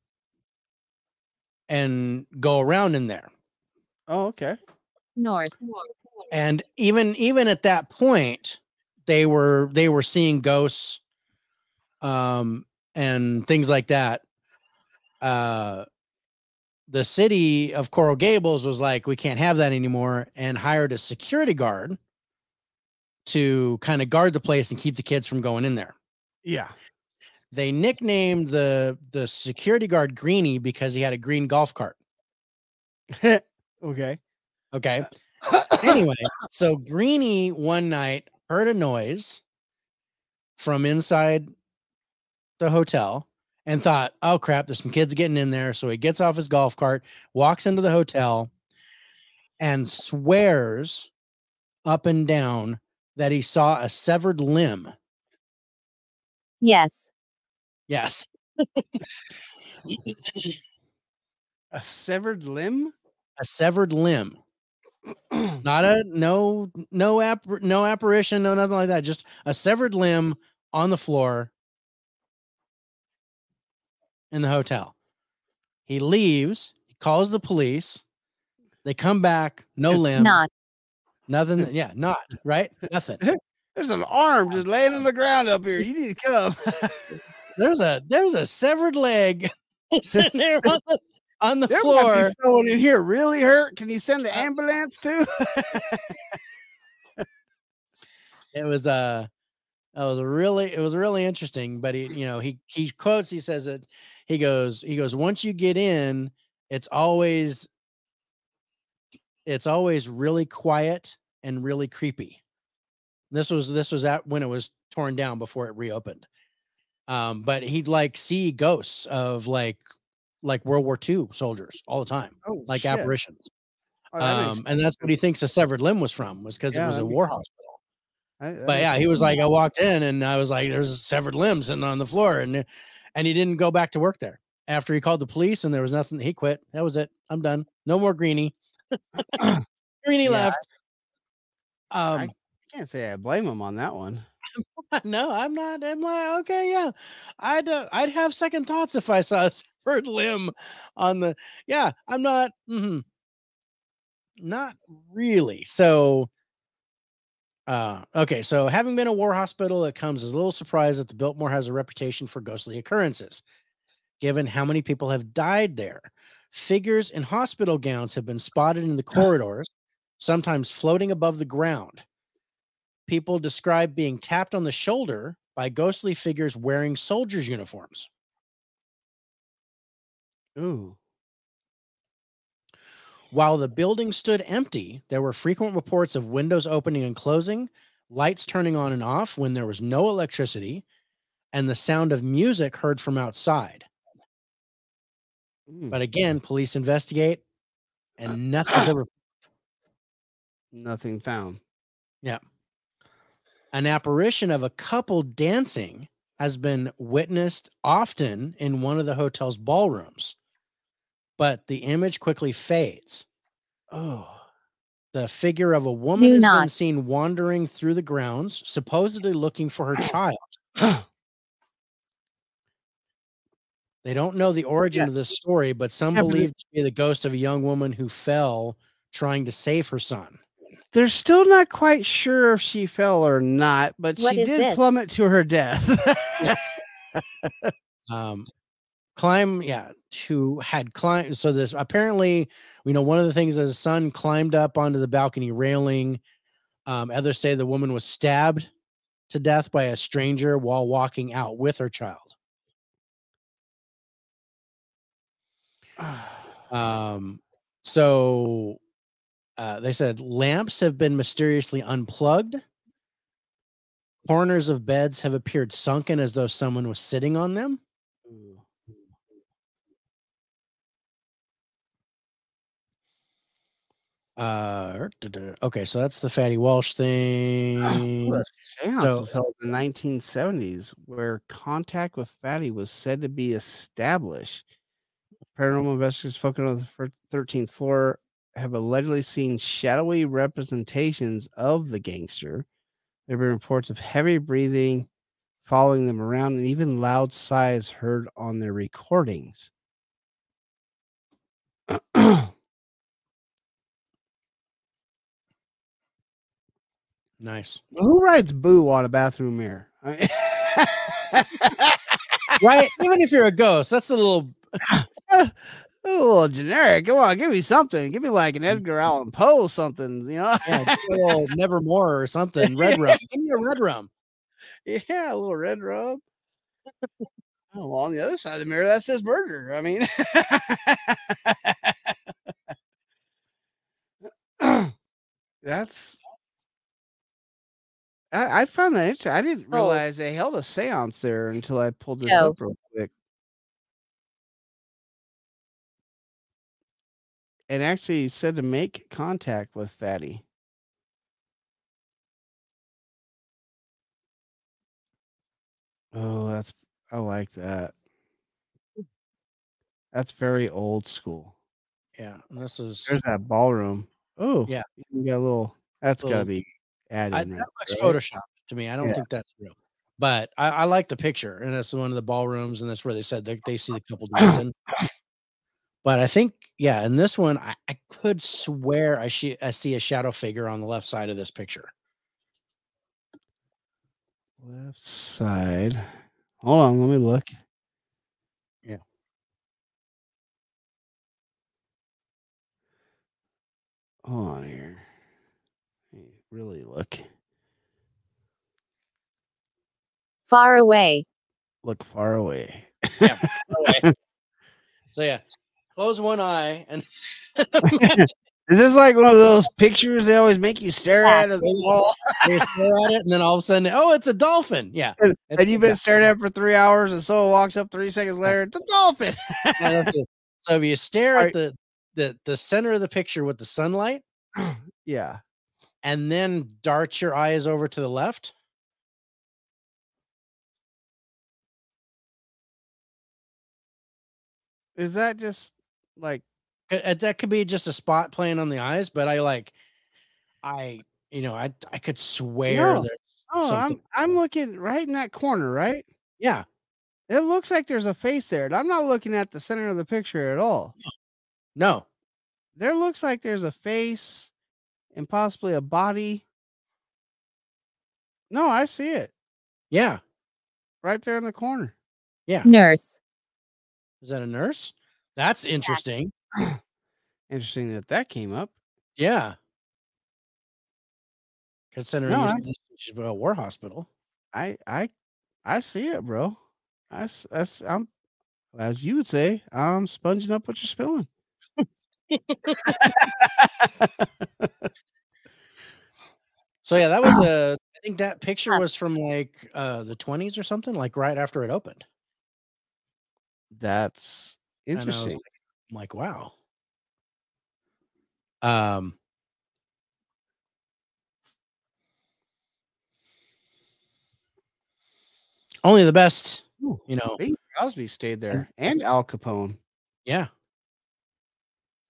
and go around in there. oh, okay. North. And even even at that point, they were they were seeing ghosts um and things like that. Uh the city of Coral Gables was like, we can't have that anymore, and hired a security guard to kind of guard the place and keep the kids from going in there. Yeah. they nicknamed the the security guard Greenie because he had a green golf cart. okay. Okay. Anyway, so Greenie one night heard a noise from inside the hotel and thought, "Oh crap, there's some kids getting in there." So he gets off his golf cart, walks into the hotel, and swears up and down that he saw a severed limb. Yes. Yes. a severed limb? a severed limb. Not a no no app no apparition no nothing like that just a severed limb on the floor in the hotel he leaves he calls the police they come back no limb Not. nothing yeah not right nothing There's an arm just laying on the ground up here. You need to come. there's a there's a severed leg sitting there on the, on the there might floor be someone in here really hurt. Can you send the ambulance too? it was uh that was really it was really interesting but he you know he he quotes he says it he goes he goes once you get in it's always it's always really quiet and really creepy this was this was at when it was torn down before it reopened um but he'd like see ghosts of like like world war ii soldiers all the time oh, like shit. apparitions Oh, that um and that's what he thinks a severed limb was from was because Yeah, it was a war hospital I- but yeah, he was like, I walked in and I was like, there's severed limbs sitting on the floor, and and he didn't go back to work there after he called the police, and there was nothing. He quit. That was it. I'm done. No more Greenie. Greenie Yeah, left. Um, I can't say I blame him on that one. no, I'm not. I'm like, okay, yeah, I'd uh, I'd have second thoughts if I saw a severed limb on the. Yeah, I'm not. mm-hmm, Not really. So. Uh, okay, so having been a war hospital, it comes as a little surprise that the Biltmore has a reputation for ghostly occurrences, given how many people have died there. Figures in hospital gowns have been spotted in the corridors, sometimes floating above the ground. People describe being tapped on the shoulder by ghostly figures wearing soldiers' uniforms. Ooh. While the building stood empty, there were frequent reports of windows opening and closing, lights turning on and off when there was no electricity, and the sound of music heard from outside. Mm, But again, police investigate and nothing's ever nothing found. Yeah. An apparition of a couple dancing has been witnessed often in one of the hotel's ballrooms, but the image quickly fades. Oh. the figure of a woman Do has been seen wandering through the grounds, supposedly looking for her child. They don't know the origin Yeah. of this story, but some Yeah, but it- believe to be the ghost of a young woman who fell trying to save her son. They're still not quite sure if she fell or not, but What she did this? plummet to her death. um climb yeah who had climbed so this apparently you know one of the things is his son climbed up onto the balcony railing um others say the woman was stabbed to death by a stranger while walking out with her child. Um so uh they said lamps have been mysteriously unplugged. Corners of beds have appeared sunken as though someone was sitting on them Uh, okay, so that's the Fatty Walsh thing. Well, a seance So- was held in the 1970s where contact with Fatty was said to be established. Paranormal investigators focusing on the 13th floor have allegedly seen shadowy representations of the gangster. There have been reports of heavy breathing following them around and even loud sighs heard on their recordings. Nice, Who writes boo on a bathroom mirror? I mean- right? Even if you're a ghost, that's a little. a little generic. Come on, give me something. Give me like an mm. Edgar Allan Poe something, you know? Yeah, just a little Nevermore or something. Red rum. Give me a red rum. Yeah, a little red rub. Oh, well, on the other side of the mirror, that says murder. I mean, that's. I, I found that interesting. I didn't Oh. realize they held a seance there until I pulled this No. up real quick. And actually said to make contact with Fatty. Oh, that's I like that. That's very old school. Yeah, and this is. There's that ballroom. Oh, Yeah. You got a little. That's got to Little- be added. I, that right looks right? Photoshop to me. I don't Yeah. think that's real, but I, I like the picture, and that's one of the ballrooms, and that's where they said they, they see the couple dancing. But I think, yeah, in this one, I, I could swear I, see I see a shadow figure on the left side of this picture. Left side. Hold on, let me look. Yeah. Hold on here. Let me Really look. Far away. Look far away. Yeah. So yeah, close one eye and Is this like one of those pictures they always make you stare at at the wall? they stare at it, and then all of a sudden, oh, it's a dolphin. Yeah, And, and you've been staring at it for three hours, and someone walks up three seconds later, it's a dolphin. Yeah, it. so if you stare Alright. at the the the center of the picture with the sunlight, yeah. And then dart your eyes over to the left, Is that just like uh, that could be just a spot playing on the eyes. But I like, I you know, I I could swear No. there's oh something. I'm I'm looking right in that corner, right? yeah, It looks like there's a face there. And I'm not looking at the center of the picture at all. no, There looks like there's a face and possibly a body. No, I see it yeah. right there in the corner. Yeah. Nurse. Is that a nurse? That's interesting. Interesting that that came up. Yeah. Considering No, it's I- it's a uh, war hospital. I I I see it, bro. I s- that's I'm as you would say, I'm sponging up what you're spilling. So yeah, that was a. I think that picture was from like uh the 20s or something, like right after it opened. That's And I was interesting. I'm like, wow. Um. Only the best, Ooh, you know. Bing Crosby stayed there and Al Capone. Yeah.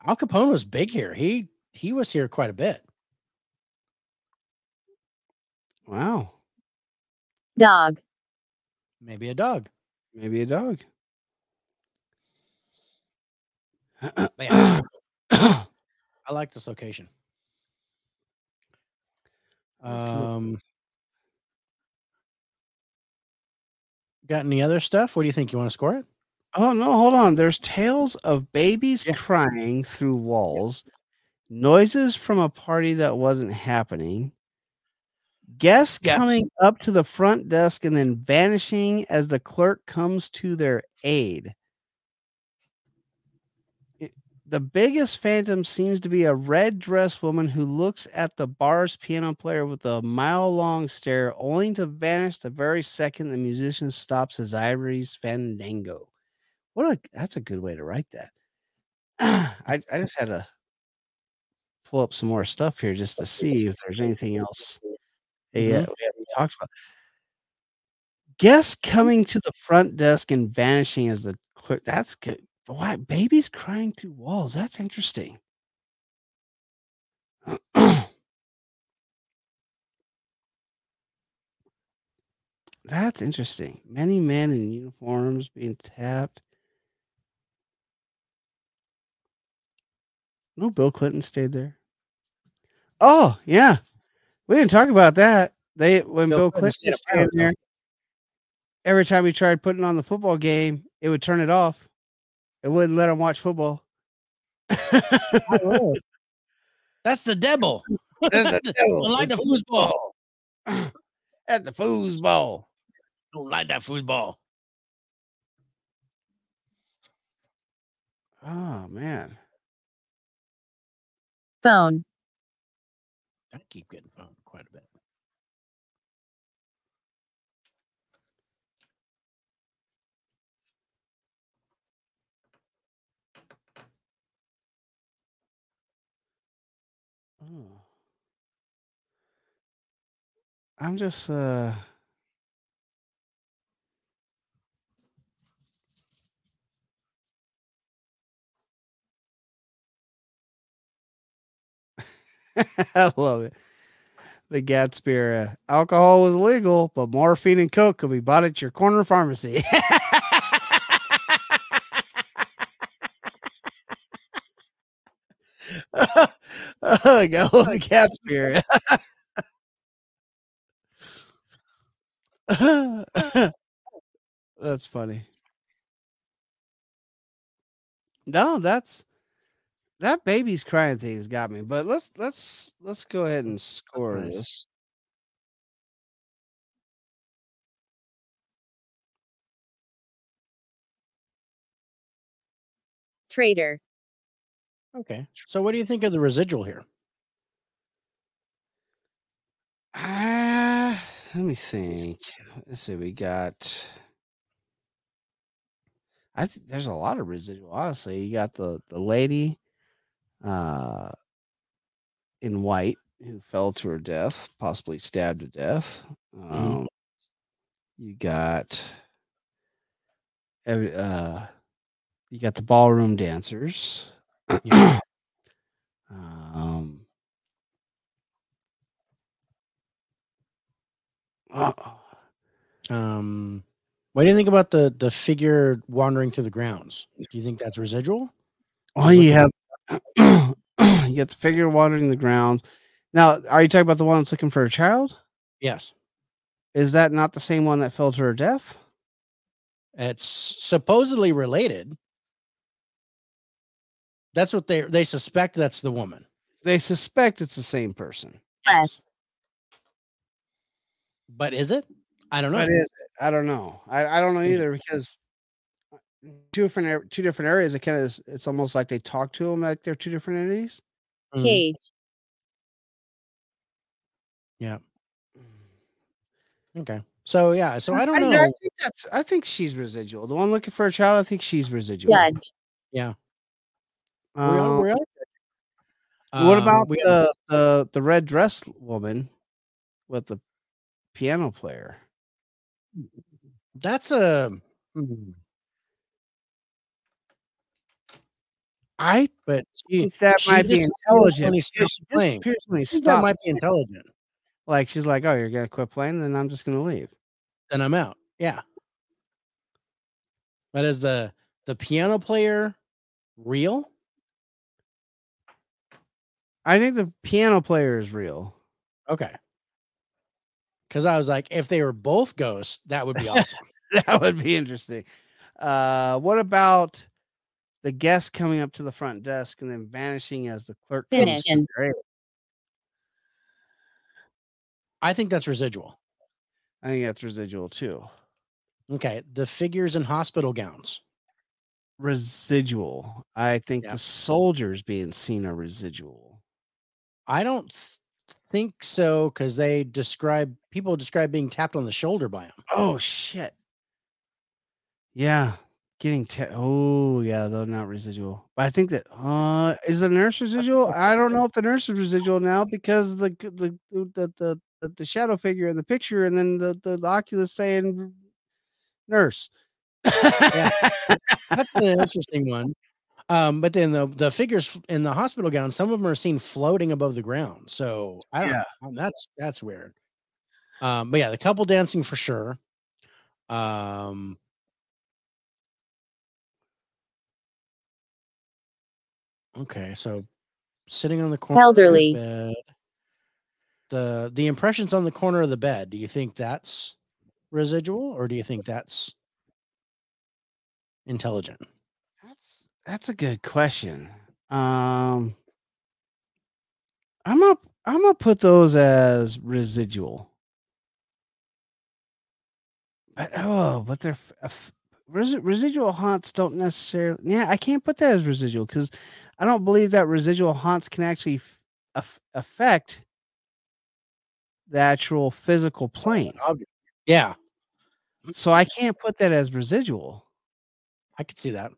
Al Capone was big here. He he was here quite a bit. Wow. Dog. Maybe a dog. Maybe a dog. yeah. I like this location. Um, got any other stuff? What do you think? You want to score it? Oh no, hold on. There's tales of babies Yeah. crying through walls, noises from a party that wasn't happening, guests Yes. coming up to the front desk and then vanishing as the clerk comes to their aid. It- the biggest phantom seems to be a red dressed woman who looks at the bar's piano player with a mile long stare, only to vanish the very second the musician stops his ivory's fandango. What a that's a good way to write that. I I just had to pull up some more stuff here just to see if there's anything else they, uh, we haven't talked about. Guests coming to the front desk and vanishing as the clerk. That's good. Why babies crying through walls? That's interesting. That's interesting. Many men in uniforms being tapped. No, Bill Clinton stayed there. Oh, yeah. We didn't talk about that. They when Bill Bill, Clinton Clinton stayed at stayed Power there, every time he tried putting on the football game, it would turn it off. It wouldn't let him watch football. That's the devil. That's the devil. I like the The foosball. At the foosball. Don't like that foosball. Oh man. Phone. I keep getting phone I'm just uh I love it. The Gatsby uh, alcohol was legal, but morphine and coke could be bought at your corner pharmacy. I love the Gatsby. that's funny. No, that's that baby's crying thing's got me. But let's let's let's go ahead and score nice. this. Trader. Okay. So what do you think of the residual here? Ah, let me think. Let's see. We got. I think there's a lot of residual. Honestly, you got the the lady, uh, in white who fell to her death, possibly stabbed to death. Um, you got. Every, uh, you got the ballroom dancers. Yeah. um. uh, Um, what do you think about the the figure wandering through the grounds? Do you think that's residual? Oh, you have you got the figure wandering the grounds. Now, are you talking about the one that's looking for a child? Yes. Is that not the same one that fell to her death? It's supposedly related. That's what they they suspect that's the woman. They suspect it's the same person. Yes. But is it? I don't know. But is it? I don't know. I, I don't know either because uh, two different two different areas. It kind of it's almost like they talk to them like they're two different entities. Mhm. Yeah. Okay. So yeah, so I don't know. I, think that's. I think she's residual. The one looking for a child. I think she's residual. Judge. We're Um, on- we're on- what Um, about we- the, the the red dress woman with the piano player? that's a hmm, but she, that she might be intelligent. he because stops She playing. disappears when he I think that might be intelligent. Like she's like, "Oh, you're gonna quit playing? Then I'm just gonna leave." then I'm out. Yeah. But is the the piano player real? I think the piano player is real. Okay. Because I was like, if they were both ghosts, that would be awesome. that would be interesting. Uh, what about the guest coming up to the front desk and then vanishing as the clerk? comes Finish. to their? I think that's residual. I think that's residual too. Okay. The figures in hospital gowns. Residual. I think Yeah. the soldiers being seen are residual. I don't th- think so because they describe people describe being tapped on the shoulder by him. Oh shit. Yeah. Getting te- oh yeah, though not residual. But I think that uh is the nurse residual? I don't know if the nurse is residual now because the the the the the, the, shadow figure in the picture and then the, the, the Ovilus saying nurse. That's an interesting one. Um, but then the the figures in the hospital gown, some of them are seen floating above the ground. So I don't Yeah. know. That's that's weird. Um, but yeah, the couple dancing for sure. Um Okay, so sitting on the corner of the Elderly. bed. The the impressions on the corner of the bed, do you think that's residual or do you think that's intelligent? That's a good question. Um I'm gonna I'm gonna put those as residual. But oh, but they're f- a f- resi- residual haunts don't necessarily. Yeah, I can't put that as residual because I don't believe that residual haunts can actually f- affect the actual physical plane. Yeah, So I can't put that as residual. I could see that.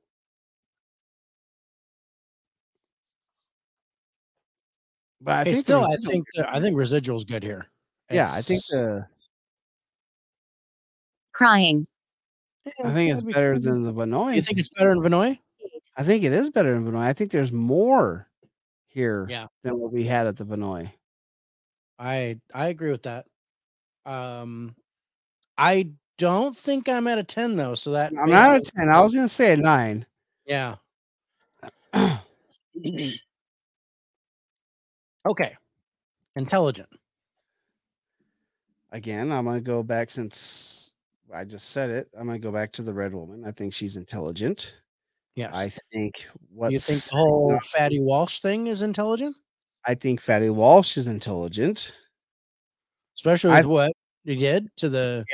But I Okay, think still, I residual- think the, I think residual is good here. yeah, I think the Crying. I think it's better than the Vinoy. You think it's better than Vinoy? I think it is better than Vinoy. I think there's more here Yeah. than what we had at the Vinoy. I I agree with that. Um, I don't think I'm at a ten though. So that I'm not at basically- 10. I was going to say a 9. Yeah. okay. Intelligent. Again, I'm going to go back since I just said it. I'm going to go back to the red woman. I think she's intelligent. Yes. I think what you think the whole Fatty Walsh thing is intelligent, I think Fatty Walsh is intelligent. especially I- with what he did to the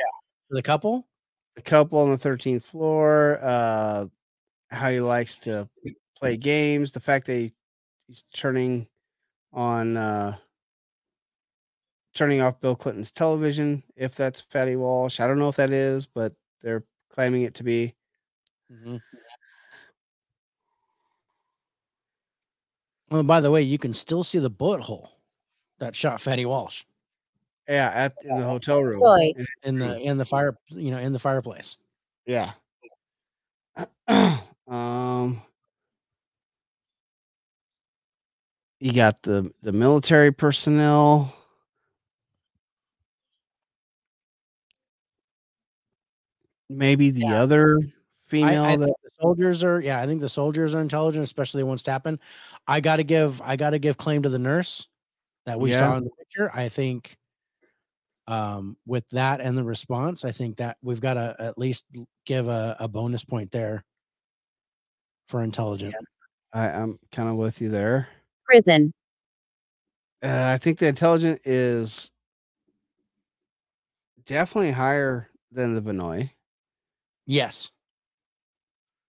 to the couple? The couple on the 13th floor, uh, how he likes to play games, the fact that he, he's turning on uh turning off Bill Clinton's television, if that's Fatty Walsh. I don't know if that is, but they're claiming it to be. Mm-hmm. Well, by the way, you can still see the bullet hole that shot Fatty Walsh Yeah, at in the hotel room. Boy. And- in the in the fire, you know, in the fireplace. Yeah. um you got the the military personnel. Maybe the Yeah. other female I that the soldiers are yeah, I think the soldiers are intelligent, especially ones tapping. I gotta give I gotta give claim to the nurse that we Yeah. saw in the picture. I think um with that and the response, I think that we've got to at least give a, a bonus point there for intelligent. I, I'm kind of with you there. Prison. Uh, I think the intelligent is definitely higher than the Vinoy. Yes.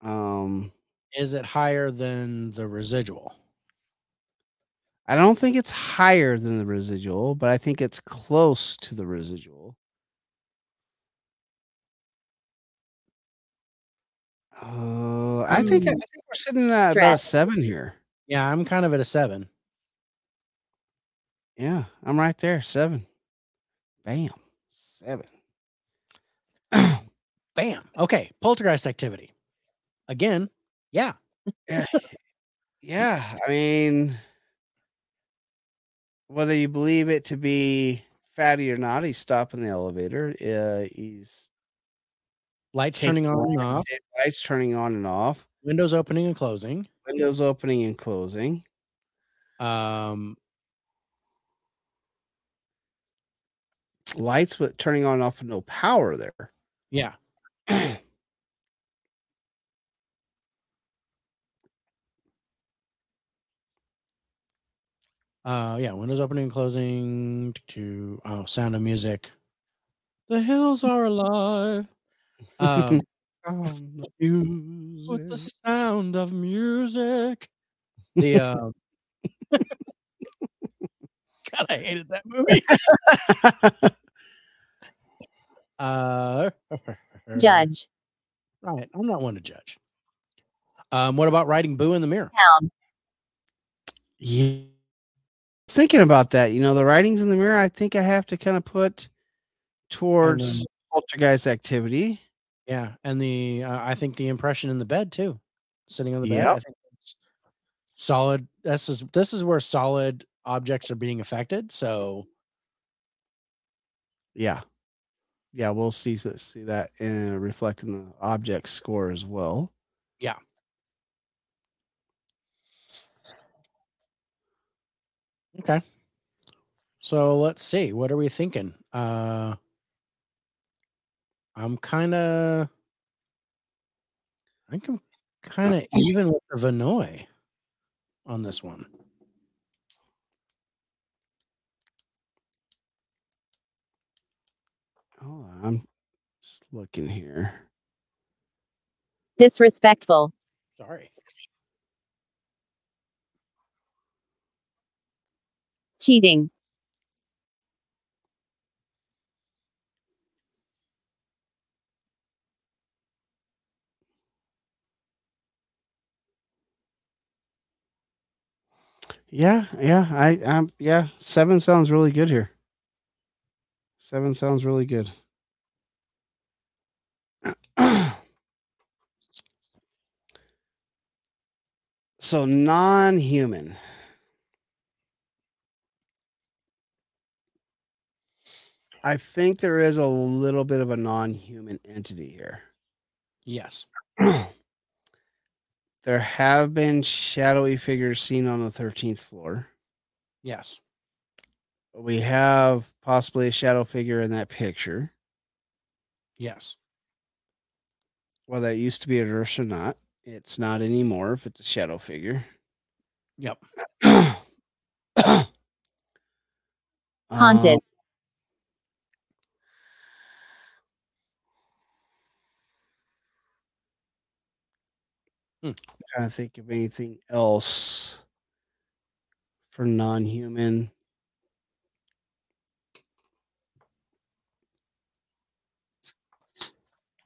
Um, Is it higher than the residual? I don't think it's higher than the residual, but I think it's close to the residual. Uh, I think I Um, think we're sitting at about a seven here. Yeah, I'm kind of at a seven. Yeah, I'm right there, seven. Bam, seven. Bam. Okay. Poltergeist activity. Again. Yeah. yeah, yeah. I mean, whether you believe it to be fatty or not, he's stopping the elevator. Uh, he's Lights turning on and off, Lights turning on and off. windows opening and closing. Windows opening and closing. Um, Lights with turning on and off with no power there. yeah. Uh, yeah, windows opening and closing to oh, sound of music. The hills are alive. Um, with the sound of music. The um, God, I hated that movie. Uh, Judge. Right, I'm not one to judge. Um, what about writing "boo" in the mirror? Town. Yeah. Thinking about that, you know, the writings in the mirror, I think I have to kind of put towards poltergeist activity. Yeah, and the uh, I think the impression in the bed too, sitting on the bed. I Yep. think that's solid. This is this is where solid objects are being affected. So Yeah. Yeah, we'll see see that in reflecting the object score as well. Yeah. okay. So let's see. What are we thinking? Uh, I'm kind of. I think I'm kind of even with the Vinoy on this one. Hold on, I'm just looking here. Disrespectful. Sorry. Cheating. Yeah, yeah, I um yeah, seven sounds really good here. Seven sounds really good. so non-human. I think there is a little bit of a non-human entity here. Yes. there have been shadowy figures seen on the 13th floor. Yes. We have possibly a shadow figure in that picture. Yes. Whether it used to be a nurse or not, it's not anymore if it's a shadow figure. Yep. Haunted. Um, Hmm. trying to think of anything else for non-human.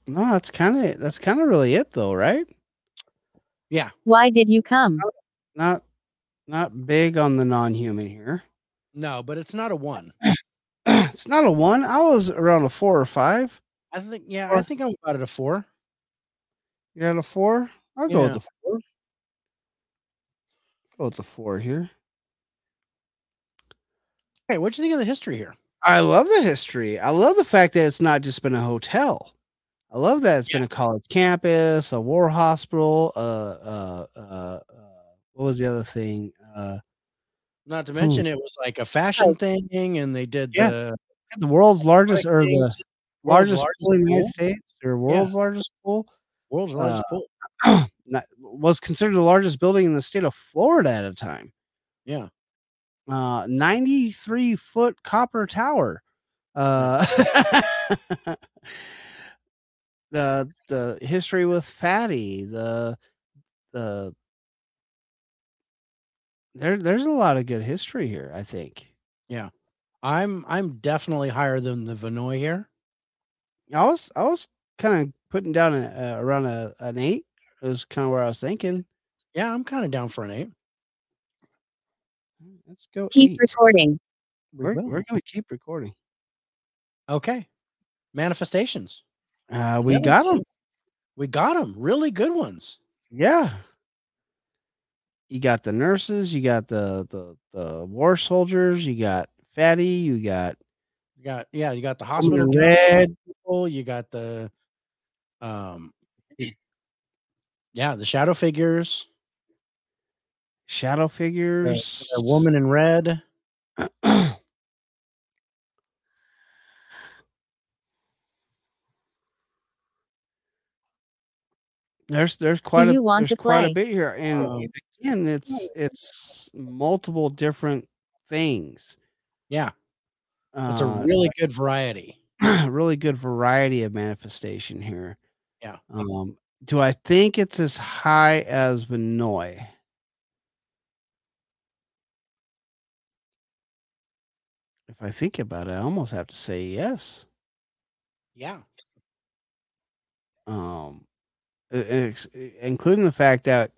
No, that's kind of that's kind of really it though, right? Yeah. Why did you come? Not not big on the non-human here. No, but it's not a one. it's not a one. I was around a four or five. I think. Yeah, Or- I think I'm about at a four. You're at a four. I'll go with the four. Go with the four here. Hey, what'd you think of the history here? I love the history. I love the fact that it's not just been a hotel. I love that it's been a college campus, a war hospital. Uh, uh, uh, uh what was the other thing? Uh, Not to mention it was like a fashion thing, and they did Yeah. the the world's largest or the largest, largest pool in the United. States or world's largest pool world's largest pool. was considered the largest building in the state of Florida at a time. Yeah. uh 93 foot copper tower uh the the history with fatty the the there there's a lot of good history here i think Yeah. I'm I'm definitely higher than the Vinoy here. i was i was kind of putting down a, uh, around a, an eight is kind of where i was thinking Yeah, I'm kind of down for an eight. let's go Keep eight. recording. we're, we're gonna keep recording Okay. Manifestations. uh we Yeah, got them We got them. Really good ones. Yeah. You got the nurses, you got the the the war soldiers, you got Fatty, you got You got yeah, you got the hospital red. people, you got the um yeah, the shadow figures, Shadow figures. the woman in red. there's there's quite a want there's to quite a bit here, and Um, again, it's it's multiple different things. Yeah, it's a Uh, really good variety. really good variety of manifestation here. Yeah. Um, do I think it's as high as Vinoy? If I think about it, I almost have to say yes. Yeah. Um, including the fact that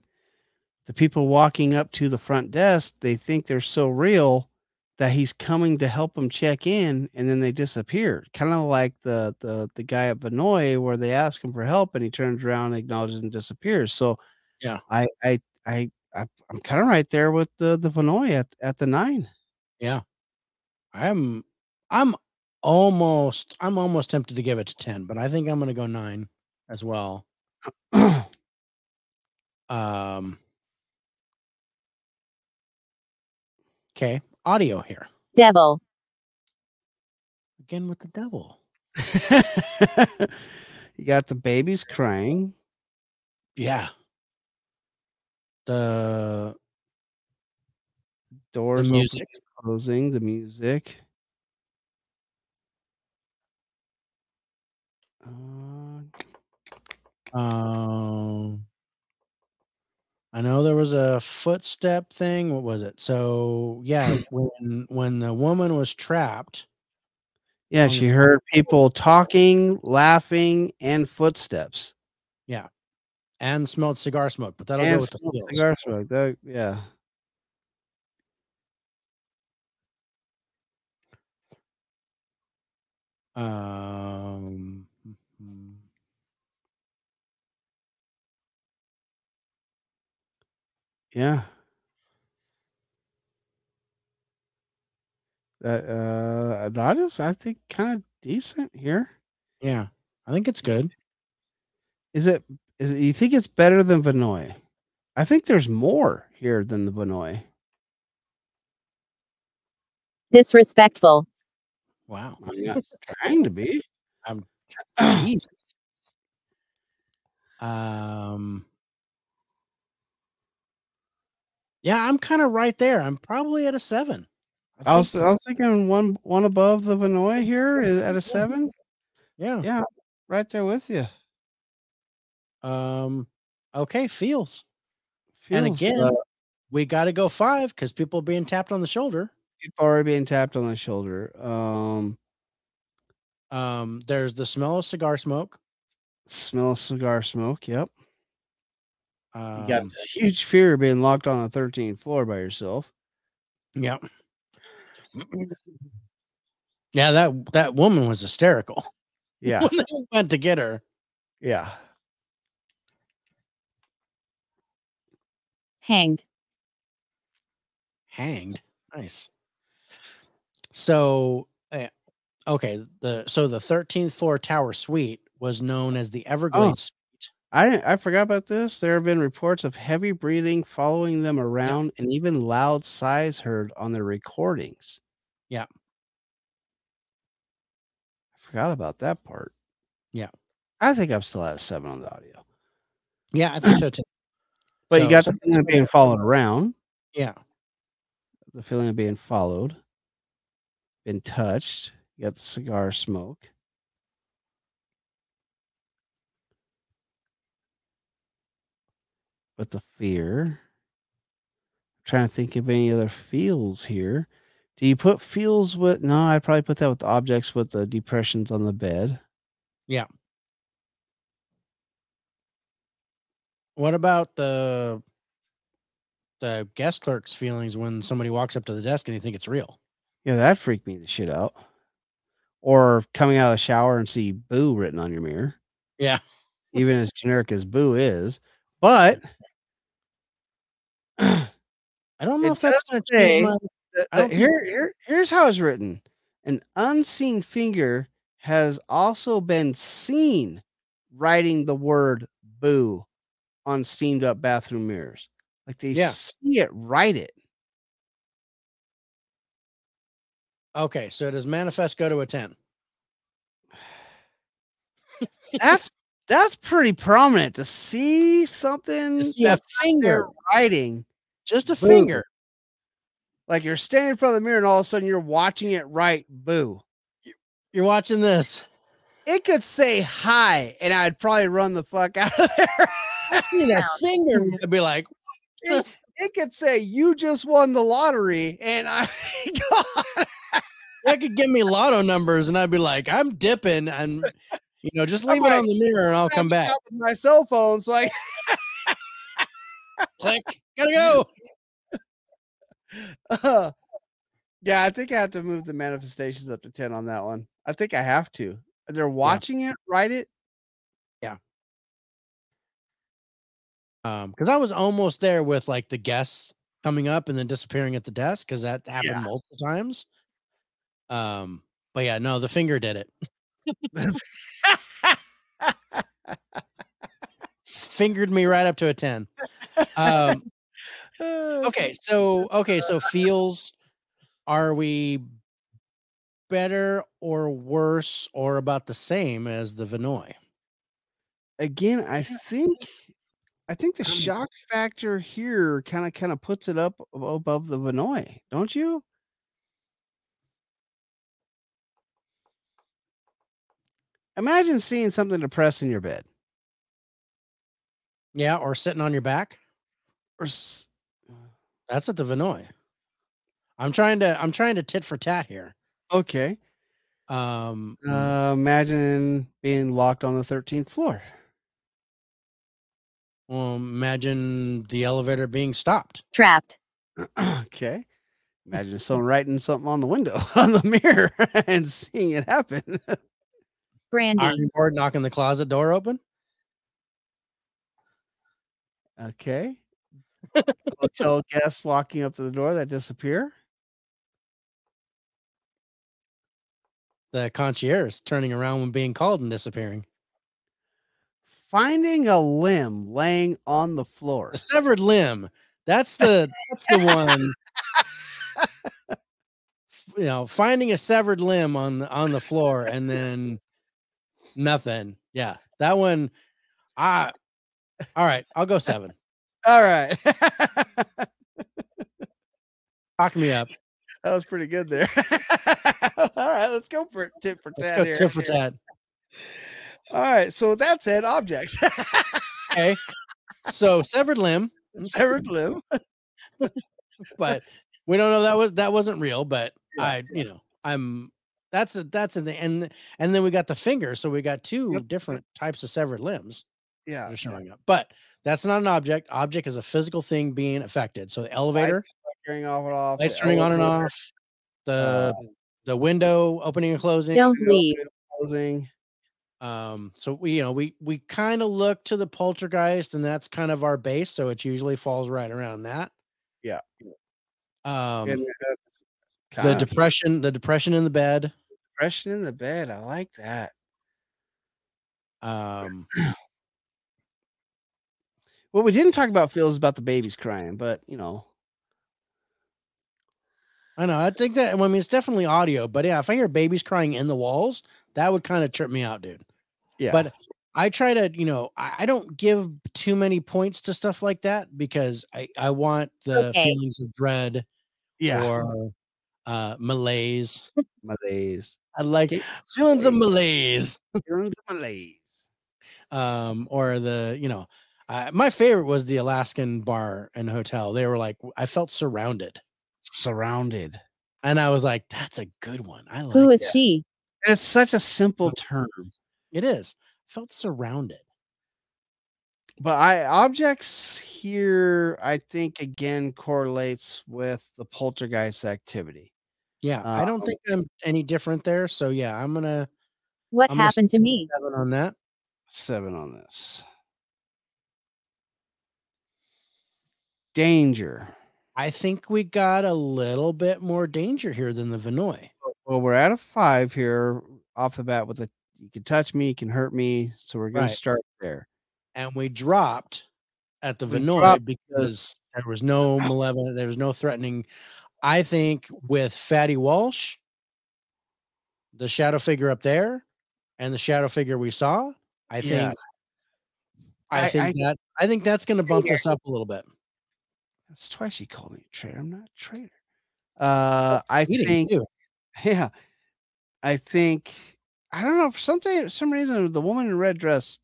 the people walking up to the front desk, they think they're so real that he's coming to help them check in, and then they disappear. Kind of like the the the guy at Vinoy, where they ask him for help, and he turns around, acknowledges, and disappears. So, Yeah. I I I, I I'm kind of right there with the the Vinoy at at the nine. Yeah. I'm I'm almost I'm almost tempted to give it to 10, but I think I'm gonna go nine as well. Um okay, audio here. Devil. Again with the devil. you got the babies crying. Yeah. The Doors the opening, music. closing, the music. Uh, Um I know there was a footstep thing. What was it? So yeah, when when the woman was trapped, yeah, she heard people talking, laughing, and footsteps. Yeah, and smelled cigar smoke, but that'll and go with the cigar smoke. That, yeah. Um, Yeah. That uh the audio's I think kind of decent here. yeah, I think it's good. Is it is it you think it's better than Vinoy? I think there's more here than the Vinoy. Disrespectful. Wow. I'm not trying to be. Jesus. Um. Yeah, I'm kind of right there. I'm probably at a seven. I was I was thinking one one above the Vinoy here is at a seven. yeah. Yeah, right there with you. Um. Okay, feels. And again, uh, we got to go five because people are being tapped on the shoulder. people already being tapped on the shoulder. Um, Um, there's the smell of cigar smoke. smell of cigar smoke. Yep. Um, You got the huge fear of being locked on the 13th floor by yourself. yeah. Yeah, that that woman was hysterical Yeah. when they went to get her. Yeah. Hanged. hanged. Nice. So, eh, okay, the so the 13th floor tower suite was known as the Everglades. I didn't, I forgot about this. There have been reports of heavy breathing following them around and even loud sighs heard on their recordings. Yeah. I forgot about that part. Yeah. I think I'm still at a seven on the audio. Yeah, I think so too. But So- you got so- the feeling of being followed around, Yeah, the feeling of being followed, been touched. You got the cigar smoke. With the fear. trying to think of any other feels here. Do you put feels with no, I'd probably put that with objects with the depressions on the bed. Yeah. What about the the guest clerk's feelings when somebody walks up to the desk and you think it's real? Yeah, that freaked me the shit out. Or coming out of the shower and see boo written on your mirror. Yeah. Even as generic as boo is. But I don't know It if that's going to change my the- I the- don't think- here, here, here's how it's written. An unseen finger has also been seen writing the word boo on steamed up bathroom mirrors. Like they Yeah. see it write it. Okay, so does manifest go to a 10? That's that's pretty prominent to see something To see a finger, writing. Just a Boo. finger. Like you're standing in front of the mirror and all of a sudden you're watching it right. boo. You're watching this. It could say hi, and I'd probably run the fuck out of there. I see that finger. I'd be like, it, it could say you just won the lottery, and I God, that could give me lotto numbers, and I'd be like, I'm dipping, and you know, just I'm leave it on the mirror, and I'll come back. with my cell phone. So like, Click, gotta go. Uh, yeah, I think I have to move the manifestations up to ten on that one. I think I have to. They're watching it, write it. Yeah. Um, because I was almost there with like the guests coming up and then disappearing at the desk because that happened Yeah. multiple times. Um, but yeah, no, the finger did it. Fingered me right up to a 10. Um, okay, so okay, so feels are we better or worse or about the same as the Vinoy? again, I think I think the um, shock factor here kind of kind of puts it up above the Vinoy, don't you? Imagine seeing something to press in your bed. Yeah, or sitting on your back. Or s- That's at the Vinoy. I'm trying to I'm trying to tit for tat here. okay. Um Uh, imagine being locked on the 13th floor. well, imagine the elevator being stopped. trapped, okay. Imagine someone writing something on the window on the mirror and seeing it happen. Brandon. Iron board knocking the closet door open. okay. Hotel guests walking up to the door that disappear. The concierge turning around when being called and disappearing. Finding a limb laying on the floor. A severed limb. That's the that's the one. you know, finding a severed limb on the on the floor and then nothing. Yeah, that one. I. All right, I'll go seven. All right. Talk me up. that was pretty good there. All right, let's go for it. Tip for Let's go here. tit for tat. All right, so with that said, objects. Okay. So severed limb, Severed limb. but we don't know that was that wasn't real. But Yeah, I, you know, I'm that's a, that's in the and and then we got the finger. So we got two Yep. different types of severed limbs. Yeah. that are showing up. But that's not an object. Object is a physical thing being affected. So the elevator, Lights turning off and off. lights the turning on and off, the uh, the window opening and closing. don't leave, Closing. Um, so we you know we we kind of look to the poltergeist, and that's kind of our base. So it usually falls right around that. Yeah. Um, and that's the of depression, the depression in the bed. depression in the bed. I like that. Um, What we didn't talk about, Phil, is about the babies crying, but you know, I know. I think that. I mean, it's definitely audio, but yeah, if I hear babies crying in the walls, that would kind of trip me out, dude. yeah. But I try to, you know, I, I don't give too many points to stuff like that because I, I want the Okay. feelings of dread yeah, or uh malaise. malaise. I like Okay. feelings of malaise. Feelings of malaise. Um, or the, you know, uh, my favorite was the Alaskan bar and hotel. They were like, I felt surrounded. Surrounded. And I was like, that's a good one. I like who is that. she? It's such a simple term, It is. Felt surrounded. but I objects here, I think again correlates with the poltergeist activity. Yeah. I don't Um, think I'm any different there. So yeah, I'm gonna What I'm gonna happened to me? seven on that. Seven on this. Danger. I think we got a little bit more danger here than the Vinoy. Oh, well, we're at a five here off the bat with a you can touch me, you can hurt me. So we're gonna Right. start there. and we dropped at the Vinoy because there was no malevolent, there was no threatening. I think with Fatty Walsh, the shadow figure up there, and the shadow figure we saw, I Yeah. think I, I- think I- that I think that's gonna bump us up a little bit. That's twice you called me a traitor. I'm not a traitor. Uh I think too. yeah. I think I don't know for something some reason the woman in red dress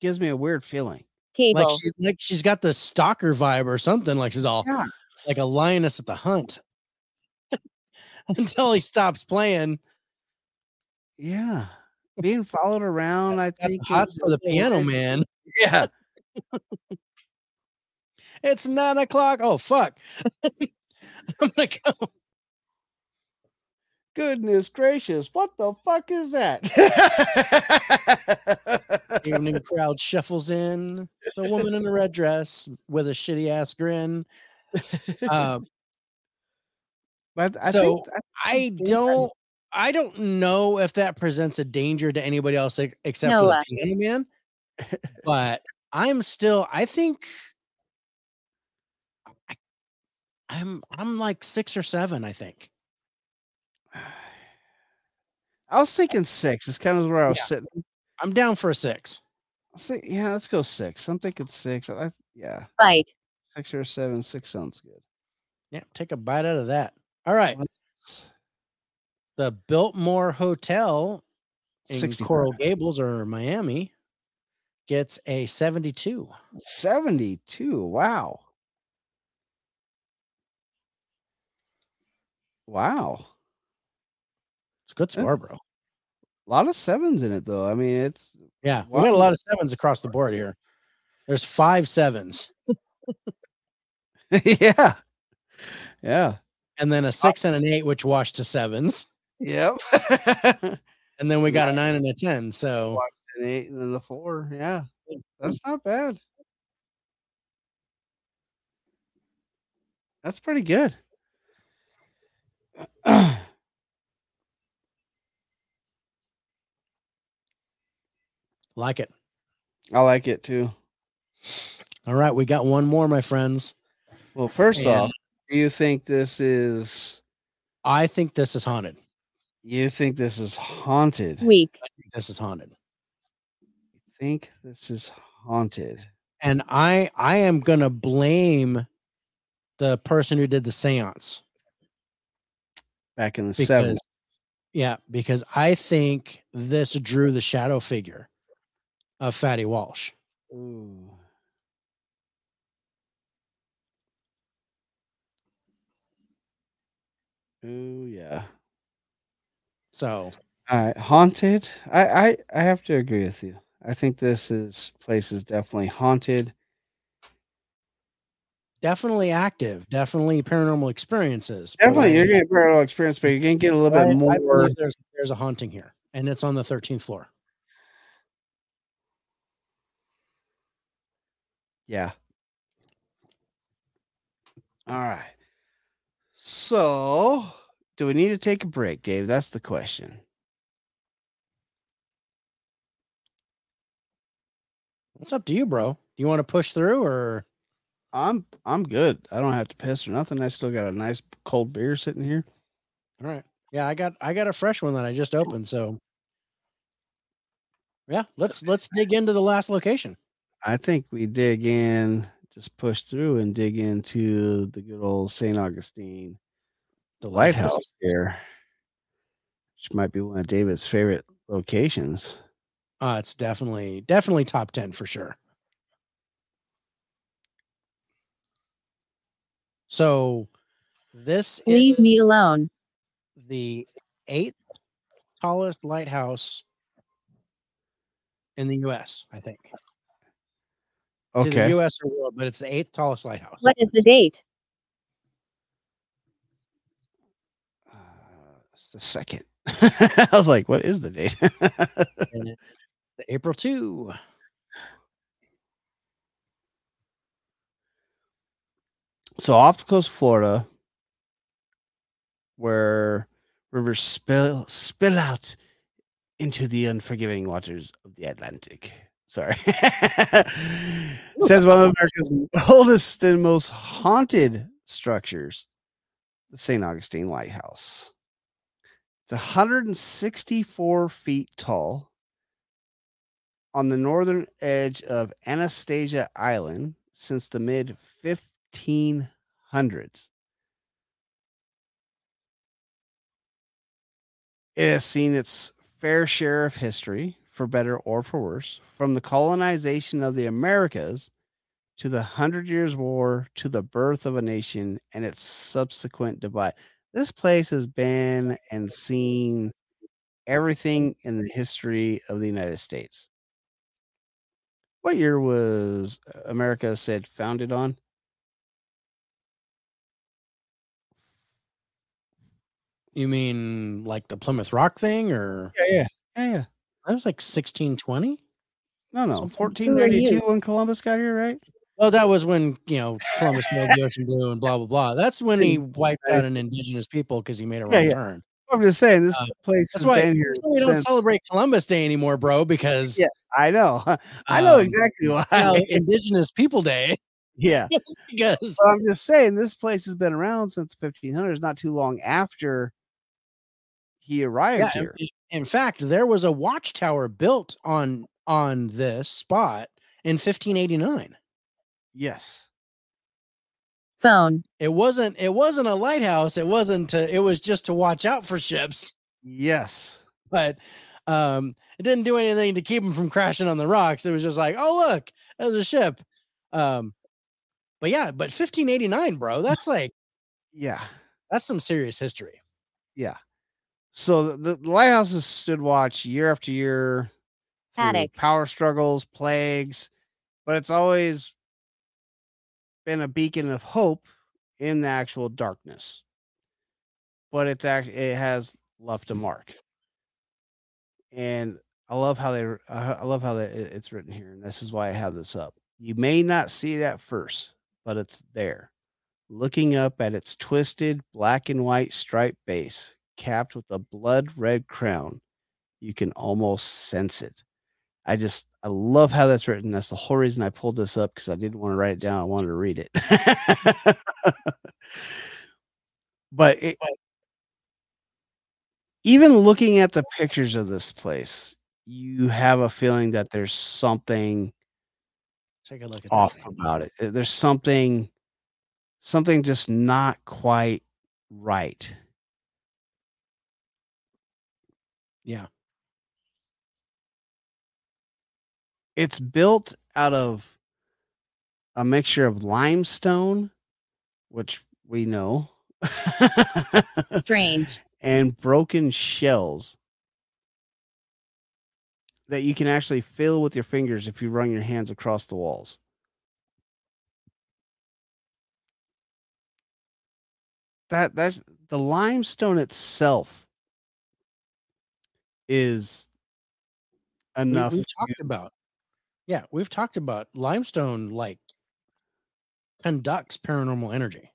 gives me a weird feeling. Cable. like she like she's got the stalker vibe or something, like she's all Yeah. like a lioness at the hunt. Until he stops playing. Yeah. Being followed around, I think hots is for the piano man. Yeah. It's nine o'clock. Oh fuck. I'm gonna go. Goodness gracious, what the fuck is that? Evening crowd shuffles in. It's a woman in a red dress with a shitty ass grin. Um, but I so think I think that- don't I don't know if that presents a danger to anybody else ex- except for Noah. the piano man. But I'm still I think I, I'm I'm like six or seven, I think. I was thinking six. It's kind of where I was Yeah. sitting. I'm down for a six. I was think, yeah, let's go six. I'm thinking six. I, yeah, Fight. six or seven. Six sounds good. Yeah, take a bite out of that. All right. The Biltmore Hotel in 65. Coral Gables or Miami gets a 72. 72. Wow. Wow. It's a good Yeah. score, bro. A lot of sevens in it though. I mean, it's Yeah, we got a lot of sevens across the board here. There's five sevens yeah. Yeah. and then a uh six and an eight, which washed to sevens. Yep. And then we got a nine and a 10. So An eight and then the four. Yeah. That's not bad. That's pretty good. I like it. I like it too. All right, we got one more, my friends. Well, first And- off, do you think this is I think this is haunted. you think this is haunted? Weak. I think this is haunted. think this is haunted. And I I am gonna blame the person who did the seance. Back in the seventies. yeah, because I think this drew the shadow figure of Fatty Walsh. Ooh. Ooh, yeah. So All right, haunted. I, I I have to agree with you. I think this is place is definitely haunted. Definitely active, definitely paranormal experiences. Definitely, you're getting parallel experience, but you're gonna get a little I- bit more. there's there's a haunting here, and it's on the 13th floor. Yeah. All right. So, do we need to take a break, Dave? That's the question. What's up to you, bro. Do you want to push through or I'm I'm good. I don't have to piss or nothing. I still got a nice cold beer sitting here. all right? Yeah, I got I got a fresh one that I just opened, so yeah, let's let's dig into the last location. I think we dig in, just push through and dig into the good old St. Augustine The lighthouse there, which might be one of David's favorite locations. Uh, it's definitely definitely top 10 for sure. So this Leave me alone. the eighth tallest lighthouse in the US, I think. It's either Okay. US or world, but it's the eighth tallest lighthouse. What is the date? Uh, it's the second. I was like, what is the date? The April 2. So off the coast of Florida, where rivers spill spill out into the unforgiving waters of the Atlantic. Sorry. Says one of America's oldest and most haunted structures, the St. Augustine Lighthouse. It's 164 feet tall on the northern edge of Anastasia Island since the mid 1500s. It has seen its fair share of history, for better or for worse, from the colonization of the Americas to the Hundred Years' War to the birth of a nation and its subsequent divide. This place has been and seen everything in the history of the United States. What year was uh, America said founded on? You mean like the Plymouth Rock thing, or Yeah, yeah, yeah, yeah. that was like 1620? No, no, Something- fourteen Who are ninety two you? when Columbus got here, right? Well, that was when you know Columbus sailed the ocean blue and blah blah blah. That's when he wiped out an indigenous people because he made a wrong Yeah, yeah. turn. I'm just saying this Uh, place That's has why, been here that's why we don't celebrate Columbus Day anymore, bro. Because Yeah. I know, I know um, exactly why. you know, Indigenous People Day. yeah, Because but I'm just saying this place has been around since 1500s, not too long after he arrived yeah, here. in- in fact, there was a watchtower built on on this spot in 1589. Yes, phone, It wasn't it wasn't a lighthouse. It wasn't to, it was just to watch out for ships, yes, but um it didn't do anything to keep them from crashing on the rocks. It was just like, "Oh, look, there's a ship." Um but yeah, but 1589, bro, that's like yeah, that's some serious history. yeah. So the, the lighthouses stood watch year after year Attic. power struggles, plagues, but it's always been a beacon of hope in the actual darkness. But it's act it has left a mark, and I love how they I I love how they, it's written here, and this is why I have this up. You may not see it at first, but it's there. Looking up at its twisted black and white striped base, capped with a blood red crown, you can almost sense it. I just I love how that's written. That's the whole reason I pulled this up because I didn't want to write it down. I wanted to read it. but it, even looking at the pictures of this place, you have a feeling that there's something Take a look at off about it. There's something something just not quite right. Yeah. It's built out of a mixture of limestone, which we know, strange, and broken shells that you can actually feel with your fingers if you run your hands across the walls. That that's the limestone itself is enough. we've to- talked about yeah we've talked about limestone like conducts paranormal energy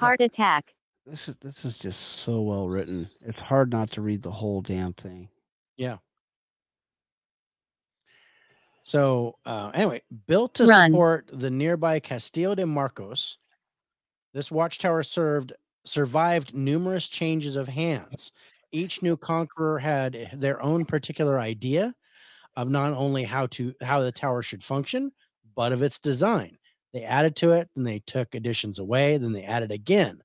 heart attack, this is this is just so well written. It's hard not to read the whole damn thing. So uh anyway built to Run. support the nearby castillo de marcos this watchtower served survived numerous changes of hands. Each new conqueror had their own particular idea of not only how to how the tower should function but of its design. They added to it and they took additions away then they added again.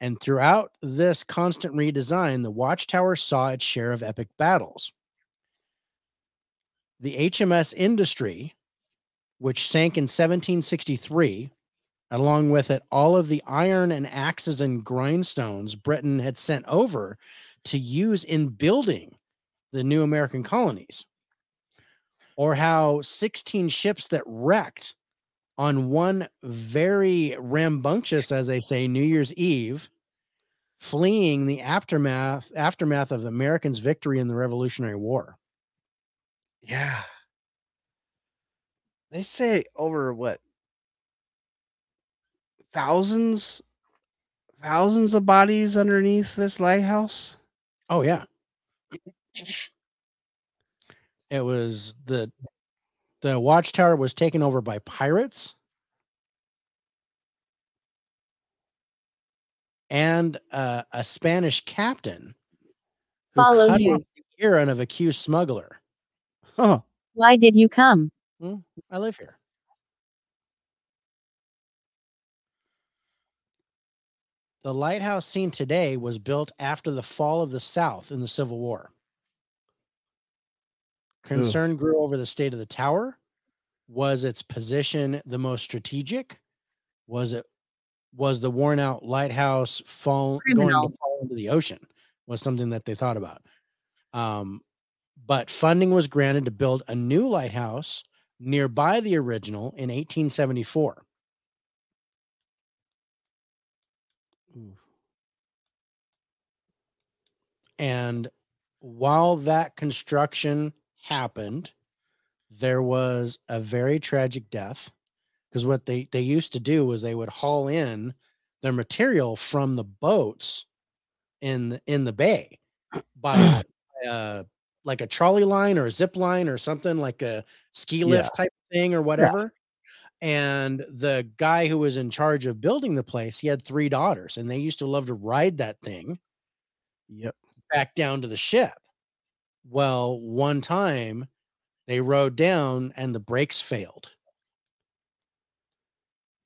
And throughout this constant redesign the watchtower saw its share of epic battles the hms industry which sank in 1763 along with it all of the iron and axes and grindstones britain had sent over to use in building the new american colonies. Or how 16 ships that wrecked on one very rambunctious as they say new year's eve fleeing the aftermath aftermath of the americans victory in the revolutionary war Yeah. they say over what thousands thousands of bodies underneath this lighthouse. Oh yeah. It was the the watchtower was taken over by pirates. And uh, a Spanish captain who Follow cut you. off the ear of an accused smuggler. Huh. Why did you come? I live here. The lighthouse seen today was built after the fall of the South in the Civil War. Concern grew over the state of the tower. Was its position the most strategic? Was it was the worn out lighthouse fall going to fall into the ocean? Was something that they thought about. Um, but funding was granted to build a new lighthouse nearby the original in 1874. Ooh. And while that construction happened, there was a very tragic death because what they, they used to do was they would haul in their material from the boats in the, in the bay by uh, like a trolley line or a zip line or something like a ski Yeah. lift type thing or whatever. Yeah. And the guy who was in charge of building the place, he had three daughters, and they used to love to ride that thing Yep. back down to the ship. Well, one time they rode down and the brakes failed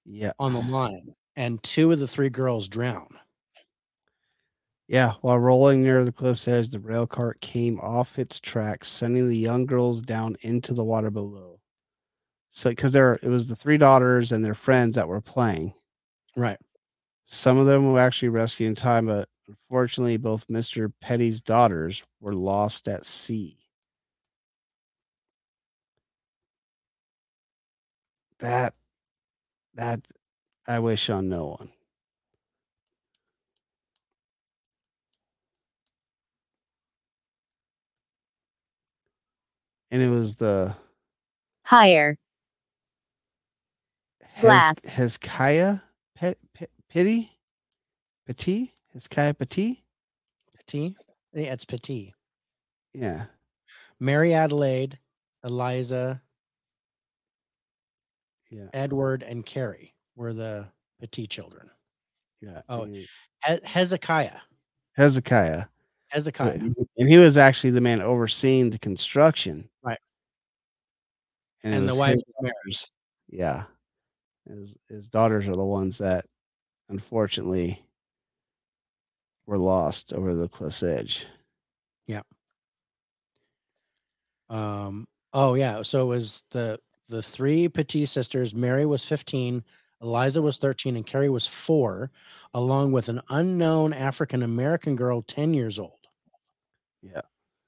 Yeah. on the line, and two of the three girls drowned. Yeah. While rolling near the cliff's edge, the rail cart came off its tracks, sending the young girls down into the water below. So, because there, it was the three daughters and their friends that were playing. Right. Some of them were actually rescued in time, but unfortunately, both Mr. Petty's daughters were lost at sea. That, that, I wish on no one. And it was the Higher. Hez, Glass. Hezekiah Pet, Pet, Pity, Petit, Hezekiah Petit. Petit. Yeah, it's Petit. Yeah, Mary Adelaide, Eliza, yeah, Edward, and Carrie were the Petit children. yeah. Oh, He- Hezekiah. Hezekiah. Hezekiah. and he was actually the man overseeing the construction. Right. And, And the wife his was daughters- Yeah. His his daughters are the ones that unfortunately were lost over the cliff's edge. Yeah. Um, oh yeah, so it was the the three Petit sisters. Mary was 15, Eliza was 13, and Carrie was four, along with an unknown African American girl 10 years old. Yeah.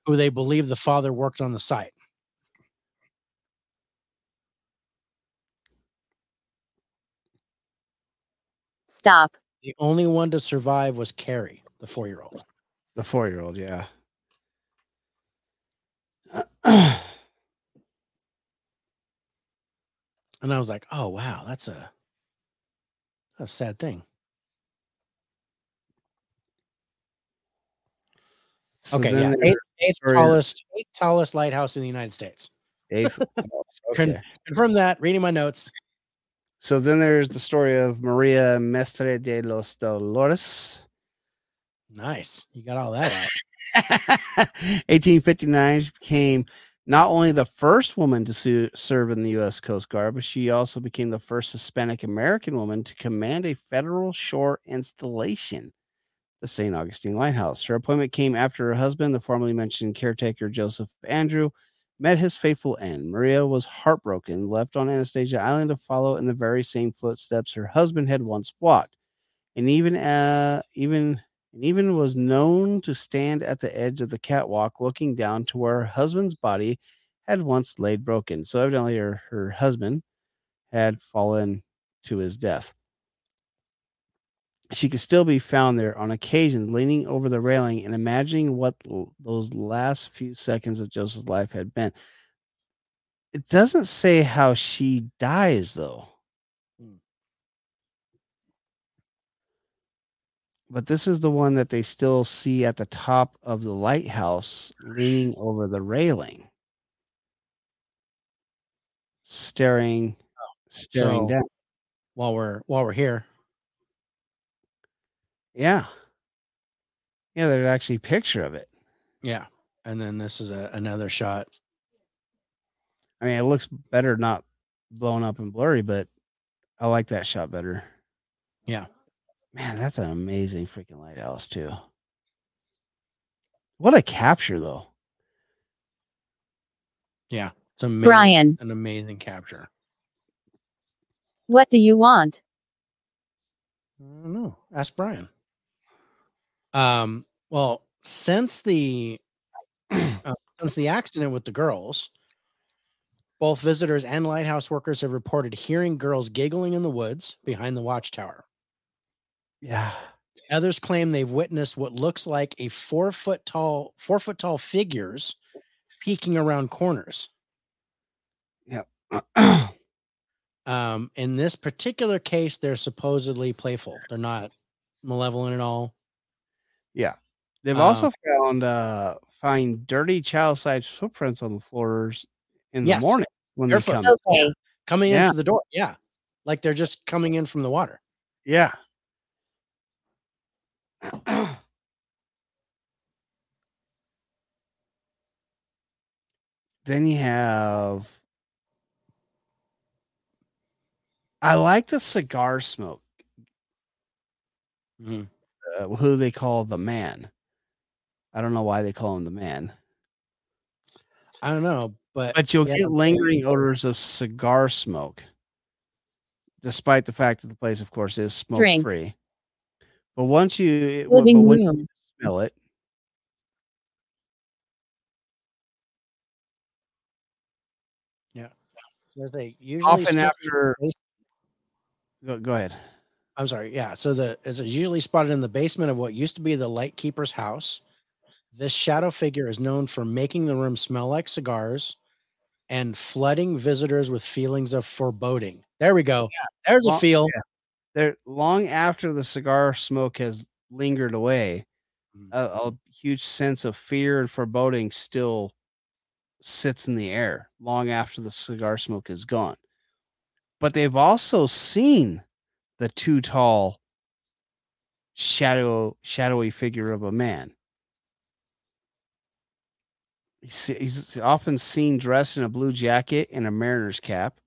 Who they believe the father worked on the site. Stop. The only one to survive was Carrie, the four-year-old. The four year old, yeah. And I was like, oh wow, that's a that's a sad thing. So Okay, yeah. there- Eighth, eighth tallest, eighth tallest lighthouse in the United States. eighth- okay. Confirm that, reading my notes. So then there's the story of Maria Mestre de los Dolores. Nice. You got all that out. 1859, she became not only the first woman to su- serve in the U.S. Coast Guard, but she also became the first Hispanic American woman to command a federal shore installation, the St. Augustine Lighthouse. Her appointment came after her husband, the formerly mentioned caretaker Joseph Andrew, met his fateful end. Maria was heartbroken, left on Anastasia Island to follow in the very same footsteps her husband had once walked, and even uh, even and even was known to stand at the edge of the catwalk looking down to where her husband's body had once laid broken. So evidently her, her husband had fallen to his death. She could still be found there on occasion, leaning over the railing and imagining what l- those last few seconds of Joseph's life had been. It doesn't say how she dies though. Hmm. But this is the one that they still see at the top of the lighthouse leaning over the railing. Staring staring So- down. While we're while we're here, Yeah. Yeah, there's actually a picture of it. yeah, and then this is a, another shot. I mean, it looks better not blown up and blurry, but I like that shot better. Yeah. Man, that's an amazing freaking lighthouse too. What a capture though. Yeah, it's amazing. Brian, an amazing capture. what do you want? I don't know. Ask Brian. Um. Well, since the uh, since the accident with the girls, both visitors and lighthouse workers have reported hearing girls giggling in the woods behind the watchtower. Yeah. Others claim they've witnessed what looks like a four foot tall, four foot tall figures peeking around corners. Um, in this particular case, they're supposedly playful. They're not malevolent at all. They've Um, also found uh find dirty child sized footprints on the floors in the morning when they come. Okay. Coming in Yeah. through the door. Yeah. Like they're just coming in from the water. Yeah. then you have I like the cigar smoke, Mhm. Uh, who they call the man. I don't know why they call him the man, I don't know, but but you'll yeah, get lingering odors of cigar smoke, despite the fact that the place, of course, is smoke Drink. free. But once you it- but when you smell it, there's a usually often spotted in the after go, go ahead. I'm sorry. Yeah. So the is usually spotted in the basement of what used to be the lightkeeper's house. This shadow figure is known for making the room smell like cigars and flooding visitors with feelings of foreboding. There we go. There's a Well, feel. there long after the cigar smoke has lingered away, Mm. a, a huge sense of fear and foreboding still sits in the air long after the cigar smoke is gone. But they've also seen the too tall shadow shadowy figure of a man. He's, often seen dressed in a blue jacket and a mariner's cap.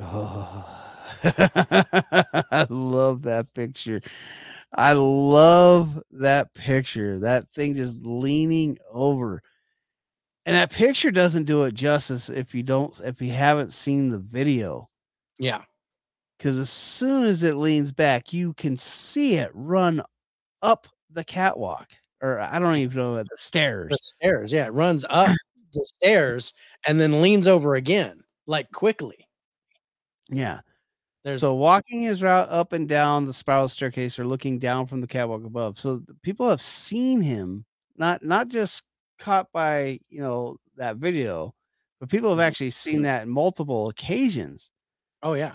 Oh, I love that picture. I love that picture. That thing just leaning over. And that picture doesn't do it justice if you don't if you haven't seen the video. Yeah. Because as soon as it leans back, you can see it run up the catwalk. Or I don't even know the stairs. The stairs. Yeah. It runs up the stairs and then leans over again, like quickly. Yeah. There's So walking his route up and down the spiral staircase or looking down from the catwalk above. So people have seen him, not not just caught by you know that video, but people have mm-hmm. actually seen that multiple occasions. oh yeah.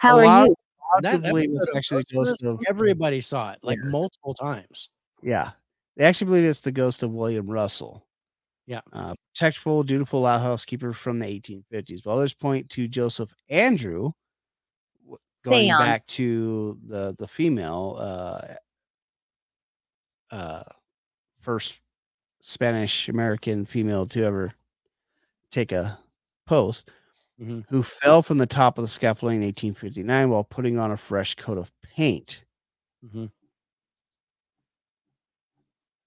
How A are lot you? of- That I believe it's actually the ghost of everybody saw it like Later. multiple times. yeah. They actually believe it's the ghost of William Russell. Yeah. Uh, protectful, dutiful lighthouse keeper from the 1850s. But others point to Joseph Andrew, w- going back to the the female uh, uh, first Spanish American female to ever take a post, Mhm. who fell from the top of the scaffolding in 1859 while putting on a fresh coat of paint. Mhm.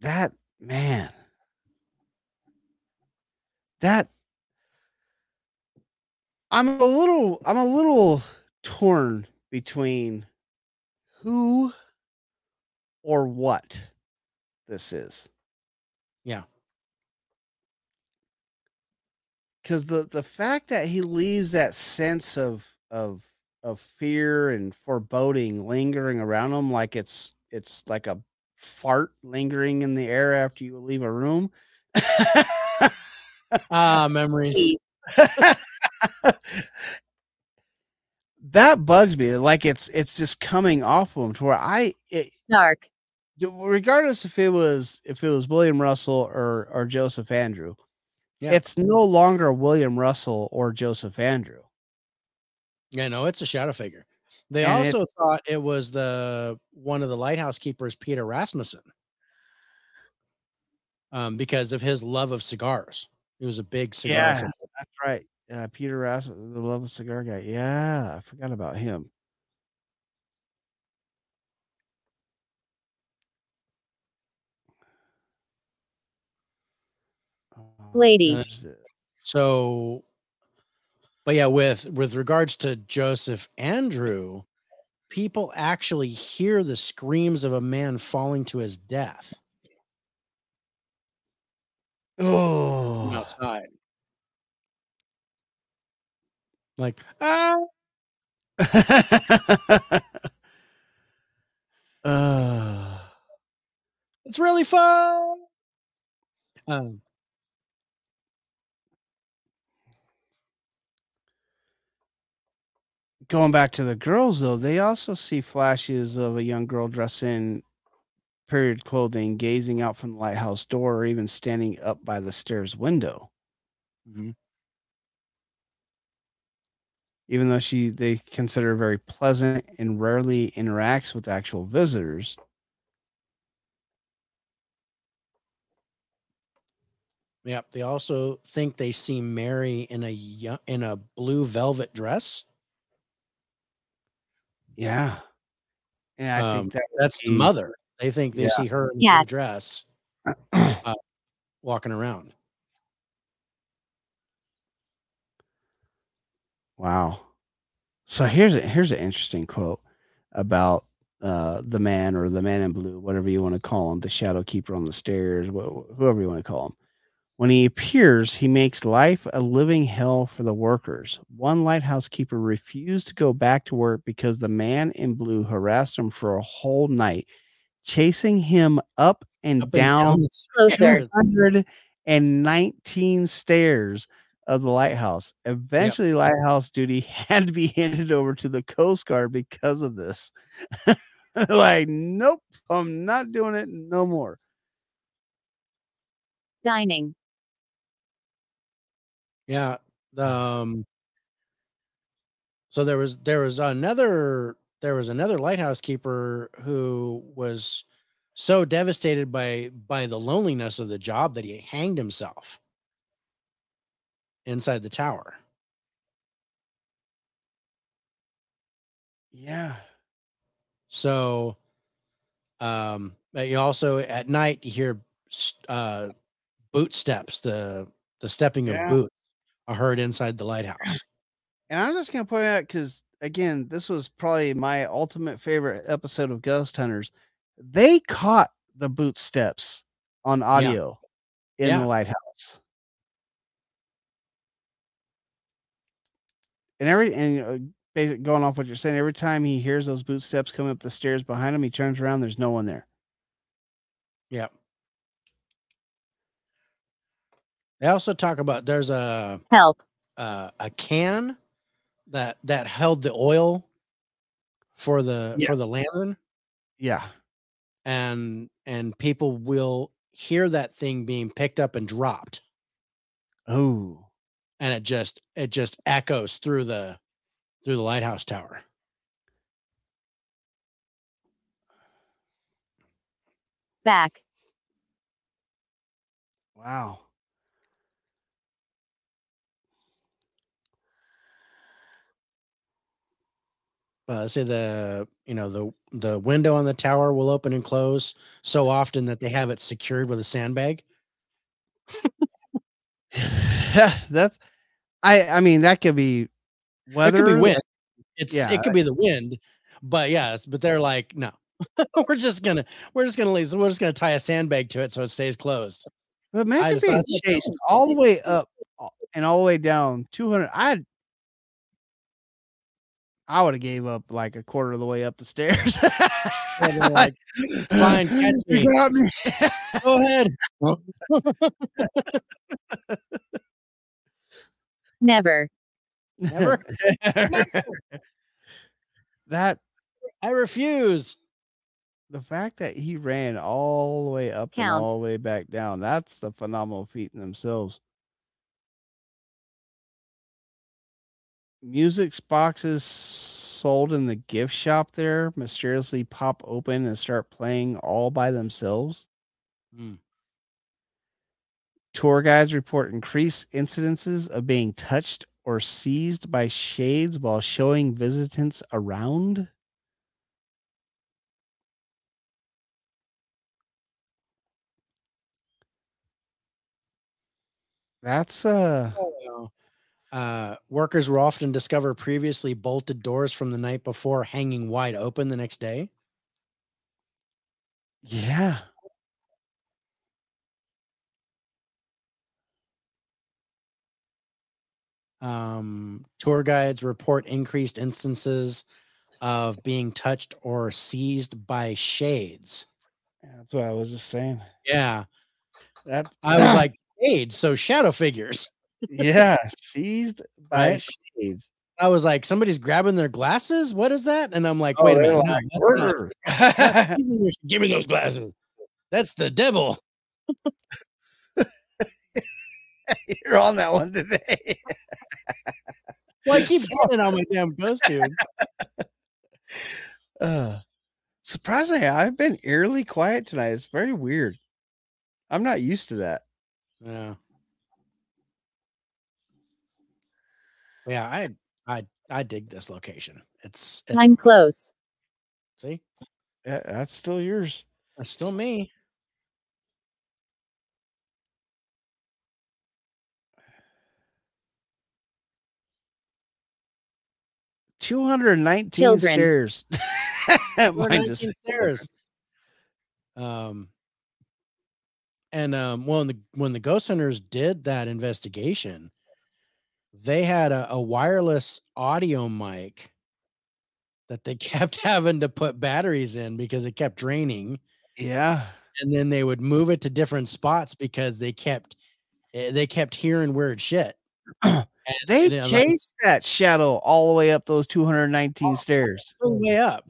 That man, that I'm a little, I'm a little torn between who or what this is. Yeah. Because the the fact that he leaves that sense of of of fear and foreboding lingering around him like it's it's like a fart lingering in the air after you leave a room Ah, memories. That bugs me. Like it's it's just coming off of him to where I it, Dark. regardless if it was if it was William Russell or or Joseph Andrew, Yeah. it's no longer William Russell or Joseph Andrew. Yeah, no, it's a shadow figure. They And also thought it was the one of the lighthouse keepers, Peter Rasmussen, um, because of his love of cigars. He was a big cigar. Yeah. That's right. Uh, Peter Rasmussen, the love of cigar guy. Yeah, I forgot about him. Lady. So, but yeah, with with regards to Joseph Andrew, people actually hear the screams of a man falling to his death from Oh, outside. Like, ah, uh, it's really fun. Um, going back to the girls though, they also see flashes of a young girl dressed in period clothing, gazing out from the lighthouse door, or even standing up by the stairs window. mhm. Even though she they consider very pleasant and rarely interacts with actual visitors. Yep. They also think they see Mary in a in a blue velvet dress. Yeah. And I Um, think that That's the mother. They think they Yeah. see her in a Yeah. blue dress uh, walking around. Wow. So here's a here's an interesting quote about uh, the man or the man in blue, whatever you want to call him, the shadow keeper on the stairs, wh- whoever you want to call him. When he appears, he makes life a living hell for the workers. One lighthouse keeper refused to go back to work because the man in blue harassed him for a whole night, chasing him up and Up and down the 119 stairs of the lighthouse. Eventually, lighthouse duty had to be handed over to the Coast Guard because of this. like, nope, I'm not doing it no more. Dining. Yeah. Um so there was there was another there was another lighthouse keeper who was so devastated by by the loneliness of the job that he hanged himself inside the tower. Yeah. So um but you also at night you hear uh boot steps, the the stepping Yeah. of boots are heard inside the lighthouse. And I'm just going to point out because, again, this was probably my ultimate favorite episode of Ghost Hunters. They caught the boot steps on audio in Yeah. the lighthouse. And every and uh, basic going off what you're saying, every time he hears those boot steps coming up the stairs behind him, he turns around. There's no one there. Yep. They also talk about there's a Help. uh, a can that that held the oil for the Yeah. for the lantern Yeah. and and people will hear that thing being picked up and dropped Oh. and it just it just echoes through the through the lighthouse tower. Back. Wow. Uh, say the you know the the window on the tower will open and close so often that they have it secured with a sandbag. That's I I mean that could be It weather. could be wind. It's Yeah, it could be the wind, but yes, but they're like, no, we're just gonna we're just gonna leave. We're just gonna tie a sandbag to it so it stays closed. But imagine being chased all the way up and all the way down 200. I'd I would have gave up like a quarter of the way up the stairs. Yeah, like, "Fine, catch me." You got me. Go ahead. Never. Never? that I refuse. the fact that he ran all the way up and all the way back down, that's a phenomenal feat in themselves. Music boxes sold in the gift shop there mysteriously pop open and start playing all by themselves. Mm. Tour guides report increased incidences of being touched or seized by shades while showing visitants around. That's uh Oh, Uh, workers will often discover previously bolted doors from the night before hanging wide open the next day. yeah. Um, tour guides report increased instances of being touched or seized by shades. That's what I was just saying. Yeah. That I was like, shades, so shadow figures. Yeah, seized by Right? shades. I was like, somebody's grabbing their glasses. What is that? And I'm like, Oh, wait a minute. like, not- that's Give me those glasses. That's the devil. You're on that one today. Well, I keep So- getting on my damn costume. Uh, surprisingly, I've been eerily quiet tonight. It's very weird. I'm not used to that. Yeah. Yeah, I I I dig this location. It's, it's I'm close. see, Yeah, that's still yours. it's still me. Two hundred nineteen stairs. Mine 19 just stairs. Um and um when the when the ghost hunters did that investigation, they had a, a wireless audio mic that they kept having to put batteries in because it kept draining. Yeah. and then they would move it to different spots because they kept eh, they kept hearing weird shit. And They then, like, chased that shadow all the way up those 219 Oh. stairs. all the way up.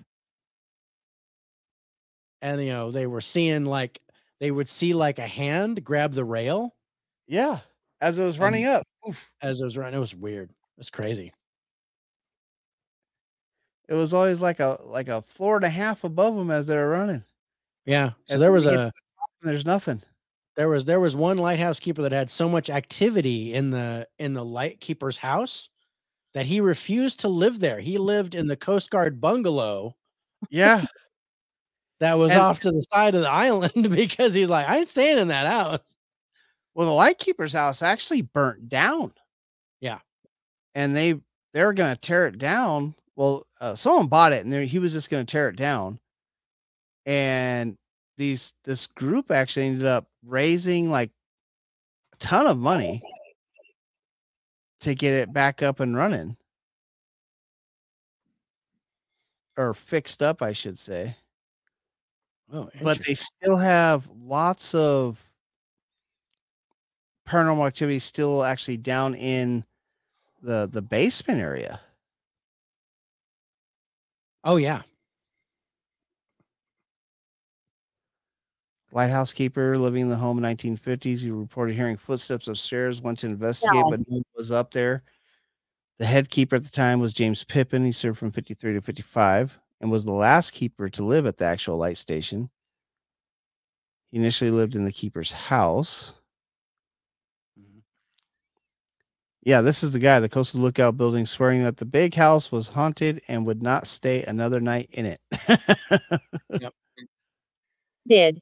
And you know, they were seeing like they would see like a hand grab the rail Yeah. As it was running up. Oof. as it was running. It was weird. It was crazy. It was always like a like a floor and a half above them as they were running. Yeah. So there was a the there's nothing. there was there was one lighthouse keeper that had so much activity in the in the light keeper's house that he refused to live there. He lived in the Coast Guard bungalow Yeah. that was And- off to the side of the island because he's like, I ain't staying in that house. Well, the lightkeeper's house actually burnt down. Yeah. And they they were gonna tear it down. Well, uh, someone bought it and they- he was just gonna tear it down. And these this group actually ended up raising like a ton of money to get it back up and running. Or fixed up, I should say. Oh, but they still have lots of paranormal activity is still actually down in the the basement area. oh yeah. Lighthouse keeper living in the home in 1950s. He reported hearing footsteps upstairs. Went to investigate, No. but no one was up there. The head keeper at the time was James Pippin. He served from 53 to 55 and was the last keeper to live at the actual light station. He initially lived in the keeper's house. Yeah, this is the guy, the Coastal Lookout building, swearing that the big house was haunted and would not stay another night in it. Yep. Did.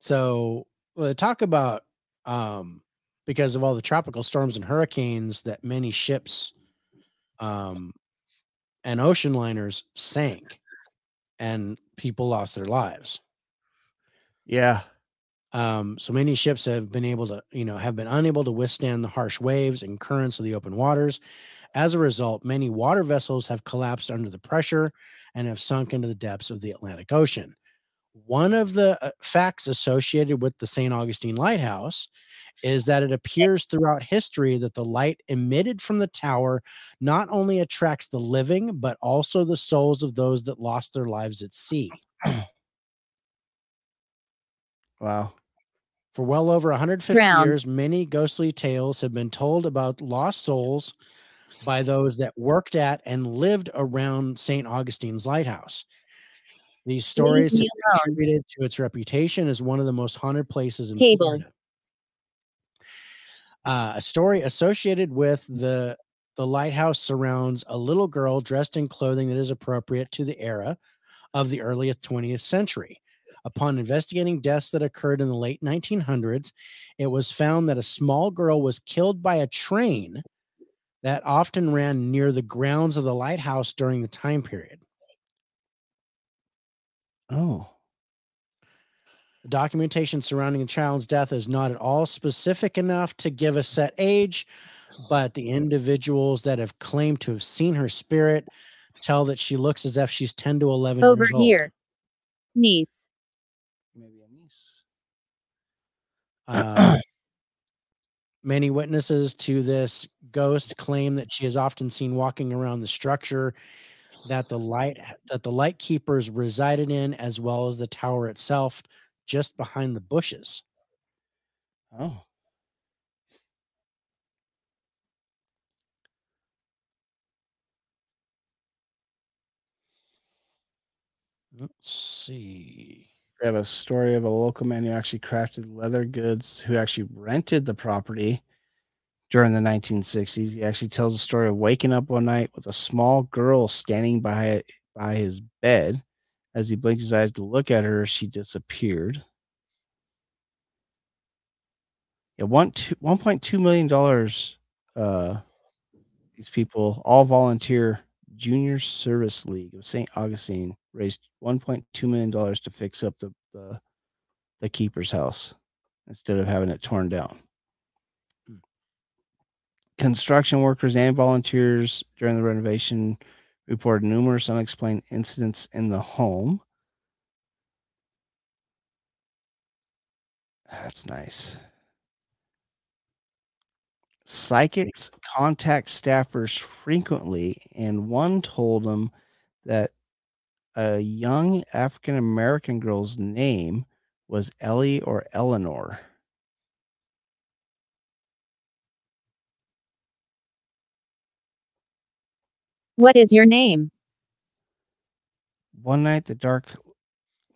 So well, they talk about um because of all the tropical storms and hurricanes that many ships um and ocean liners sank and people lost their lives. yeah. Um, so many ships have been able to, you know, have been unable to withstand the harsh waves and currents of the open waters. As a result, many water vessels have collapsed under the pressure and have sunk into the depths of the Atlantic Ocean. One of the uh, facts associated with the St. Augustine Lighthouse is that it appears throughout history that the light emitted from the tower not only attracts the living, but also the souls of those that lost their lives at sea. Wow. For well over 150 Drowned. years, many ghostly tales have been told about lost souls by those that worked at and lived around St. Augustine's lighthouse. These stories have contributed to its reputation as one of the most haunted places in Cable. Florida. Uh, a story associated with the the lighthouse surrounds a little girl dressed in clothing that is appropriate to the era of the early 20th century. Upon investigating deaths that occurred in the late 1900s, it was found that a small girl was killed by a train that often ran near the grounds of the lighthouse during the time period. Oh. The documentation surrounding the child's death is not at all specific enough to give a set age, but the individuals that have claimed to have seen her spirit tell that she looks as if she's 10 to 11 Over years old. Over here. Niece. Maybe a niece. Uh, many witnesses to this ghost claim that she is often seen walking around the structure that the light that the light keepers resided in as well as the tower itself just behind the bushes Oh. let's see We have a story of a local man who actually crafted leather goods who actually rented the property during the 1960s. He actually tells a story of waking up one night with a small girl standing by by his bed. As he blinked his eyes to look at her, she disappeared. Yeah, one two one point two million dollars. Uh, these people all volunteer. Junior Service League of St. Augustine raised one point two million dollars to fix up the, the the keeper's house instead of having it torn down. Hmm. Construction workers and volunteers during the renovation reported numerous unexplained incidents in the home. That's nice. Psychics contact staffers frequently, and one told them that a young African American girl's name was Ellie or Eleanor. What is your name? One night, the dark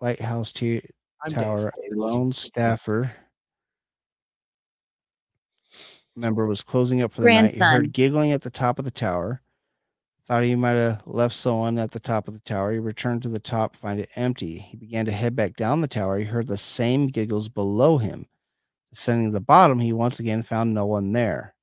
lighthouse t- I'm Dave. tower, a lone staffer member was closing up for the night. He heard giggling at the top of the tower. Thought he might have left someone at the top of the tower. He returned to the top, find it empty. He began to head back down the tower. He heard the same giggles below him. Descending to the bottom, he once again found no one there.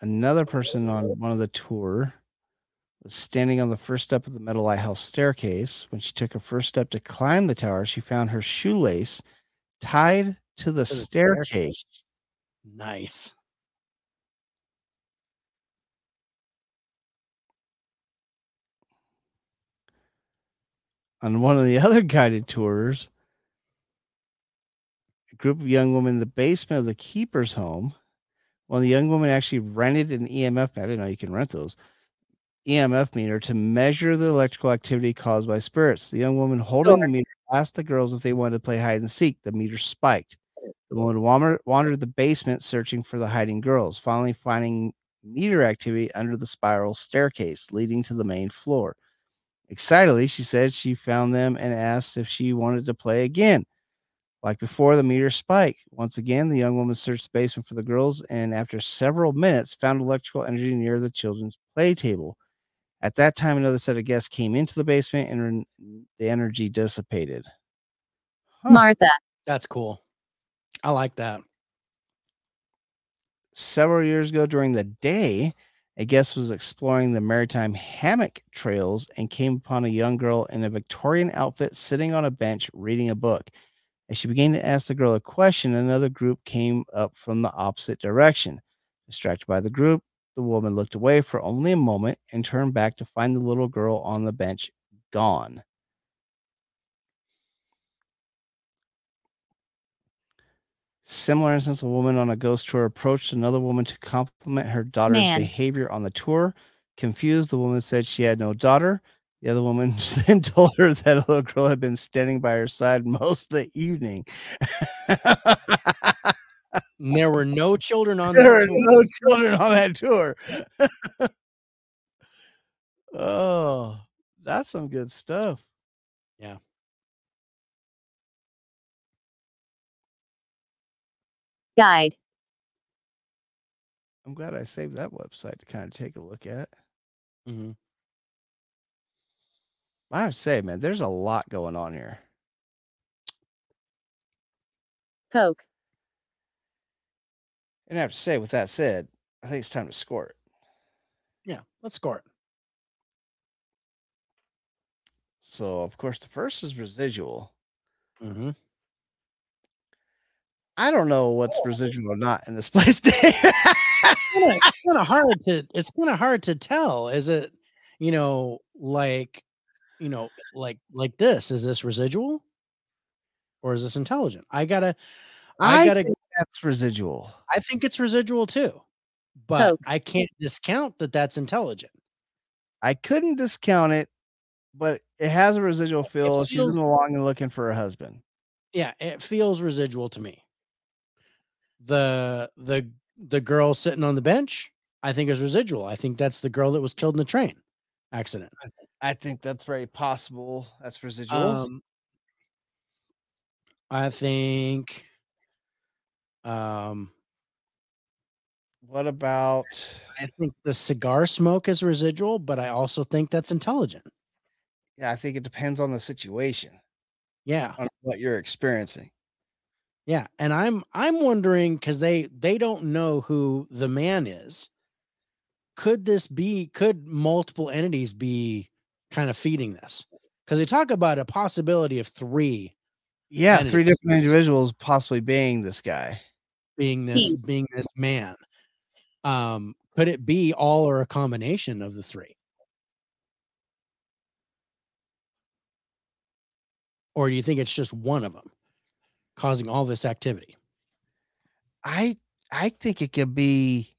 Another person on one of the tour was standing on the first step of the metal lighthouse staircase. When she took her first step to climb the tower, she found her shoelace tied to the To the staircase. staircase. nice On one of the other guided tours, a group of young women in the basement of the keeper's home. One of the young women actually rented an EMF. I didn't know you can rent those. EMF meter to measure the electrical activity caused by spirits. The young woman holding the meter asked the girls if they wanted to play hide and seek. The meter spiked. The woman wander- wandered the basement searching for the hiding girls, finally finding meter activity under the spiral staircase leading to the main floor. Excitedly, she said she found them and asked if she wanted to play again. Like before, the meter spiked. Once again, the young woman searched the basement for the girls and, after several minutes, found electrical energy near the children's play table. At that time, another set of guests came into the basement and the energy dissipated. Huh. Martha. that's cool i like that several years ago during the day, a guest was exploring the maritime hammock trails and came upon a young girl in a Victorian outfit sitting on a bench reading a book. As she began to ask the girl a question, another group came up from the opposite direction. Distracted by the group, The woman looked away for only a moment and turned back to find the little girl on the bench gone. Similar instance, a woman on a ghost tour approached another woman to compliment her daughter's Man. behavior on the tour. Confused, the woman said she had no daughter. The other woman then told her that a little girl had been standing by her side most of the evening. And there were no children on there that are tour. no children on that tour. oh, that's some good stuff. Yeah. Guide. I'm glad I saved that website to kind of take a look at. Mm-hmm. I have to say, man, there's a lot going on here. Poke. And I have to say, with that said, I think it's time to score it. Yeah, let's score it. So, of course, the first is residual. Mm-hmm. I don't know what's residual or not in this place. It's kind of hard to it's kind of hard to tell is it you know like you know like like this is this residual or is this intelligent i gotta i, I gotta think that's residual. i think it's residual too but Poke. i can't discount that that's intelligent I couldn't discount it, but it has a residual feel. She's feels- along and looking for her husband. yeah it feels residual to me the the the girl sitting on the bench i think is residual i think that's the girl that was killed in the train accident I think that's very possible. That's residual. Um, I think. Um, what about I think the cigar smoke is residual, but I also think that's intelligent. yeah, I think it depends on the situation, Yeah, on what you're experiencing. yeah, and I'm I'm wondering because they they don't know who the man is. Could this be? Could multiple entities be kind of feeding this? Because they talk about a possibility of three Yeah, Entity. three different individuals possibly being this guy. Being this Jeez. being this man. Um, could it be all or a combination of the three? Or do you think it's just one of them causing all this activity? I I think it could be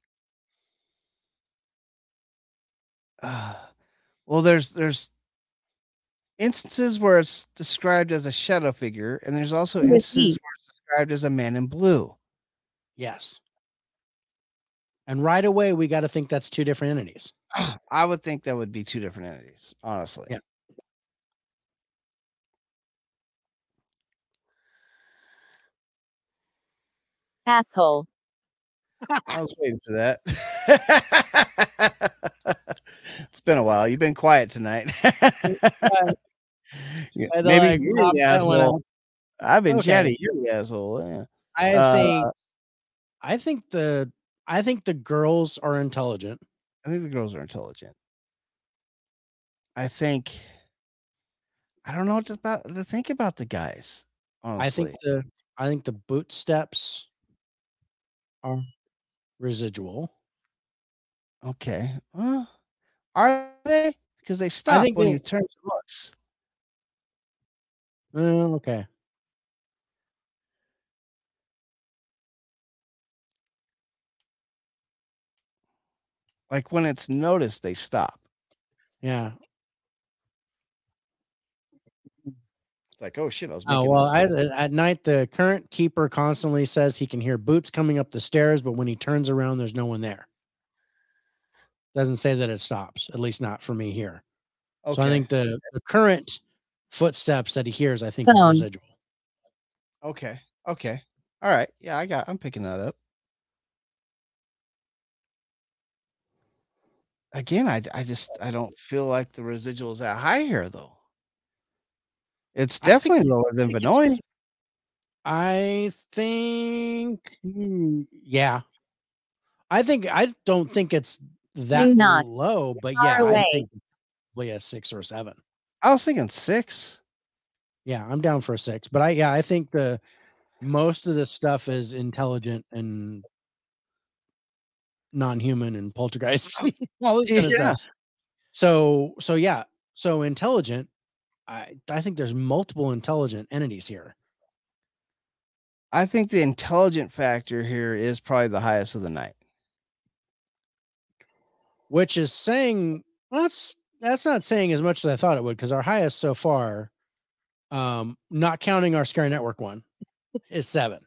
uh, well there's there's instances where it's described as a shadow figure and there's also instances where it's described as a man in blue. Yes. And right away, we got to think that's two different entities. I would think that would be two different entities, honestly. Yeah. Asshole. I was waiting for that. it's been a while. You've been quiet tonight. Yeah, I'd Maybe like you're pop the that one asshole. out. I've been Okay. chatty. You're the asshole. Yeah. I Uh, think, I think the, I think the girls are intelligent. I think the girls are intelligent. I think I don't know what to, about, to think about the guys. Honestly, I think the, I think the boot steps are residual. okay. Well, are they? Because they stop when they- he turns and looks. Okay. Like when it's noticed, they stop. Yeah. Mm. It's like, oh shit, I was. Oh well, I, mistake. Uh, at night the current keeper constantly says he can hear boots coming up the stairs, but when he turns around, there's no one there. Doesn't say that it stops, at least not for me here. okay. So I think the, the current footsteps that he hears, I think, is residual. Okay. Okay. All right. Yeah, I got. I'm picking that up. Again, I I just I don't feel like the residual is that high here though. It's think definitely lower than Vinoy. I think, hmm, yeah. I think I don't think it's that not. low, but yeah, I think probably a six or seven. I was thinking six. Yeah, I'm down for a six, but I yeah, I think the most of the stuff is intelligent and non-human and poltergeist, all this kind of Yeah. stuff. So so yeah, so intelligent. I I think there's multiple intelligent entities here. I think the intelligent factor here is probably the highest of the night. which is saying well, that's that's not saying as much as I thought it would because our highest so far, um, not counting our Scary Network one, is seven.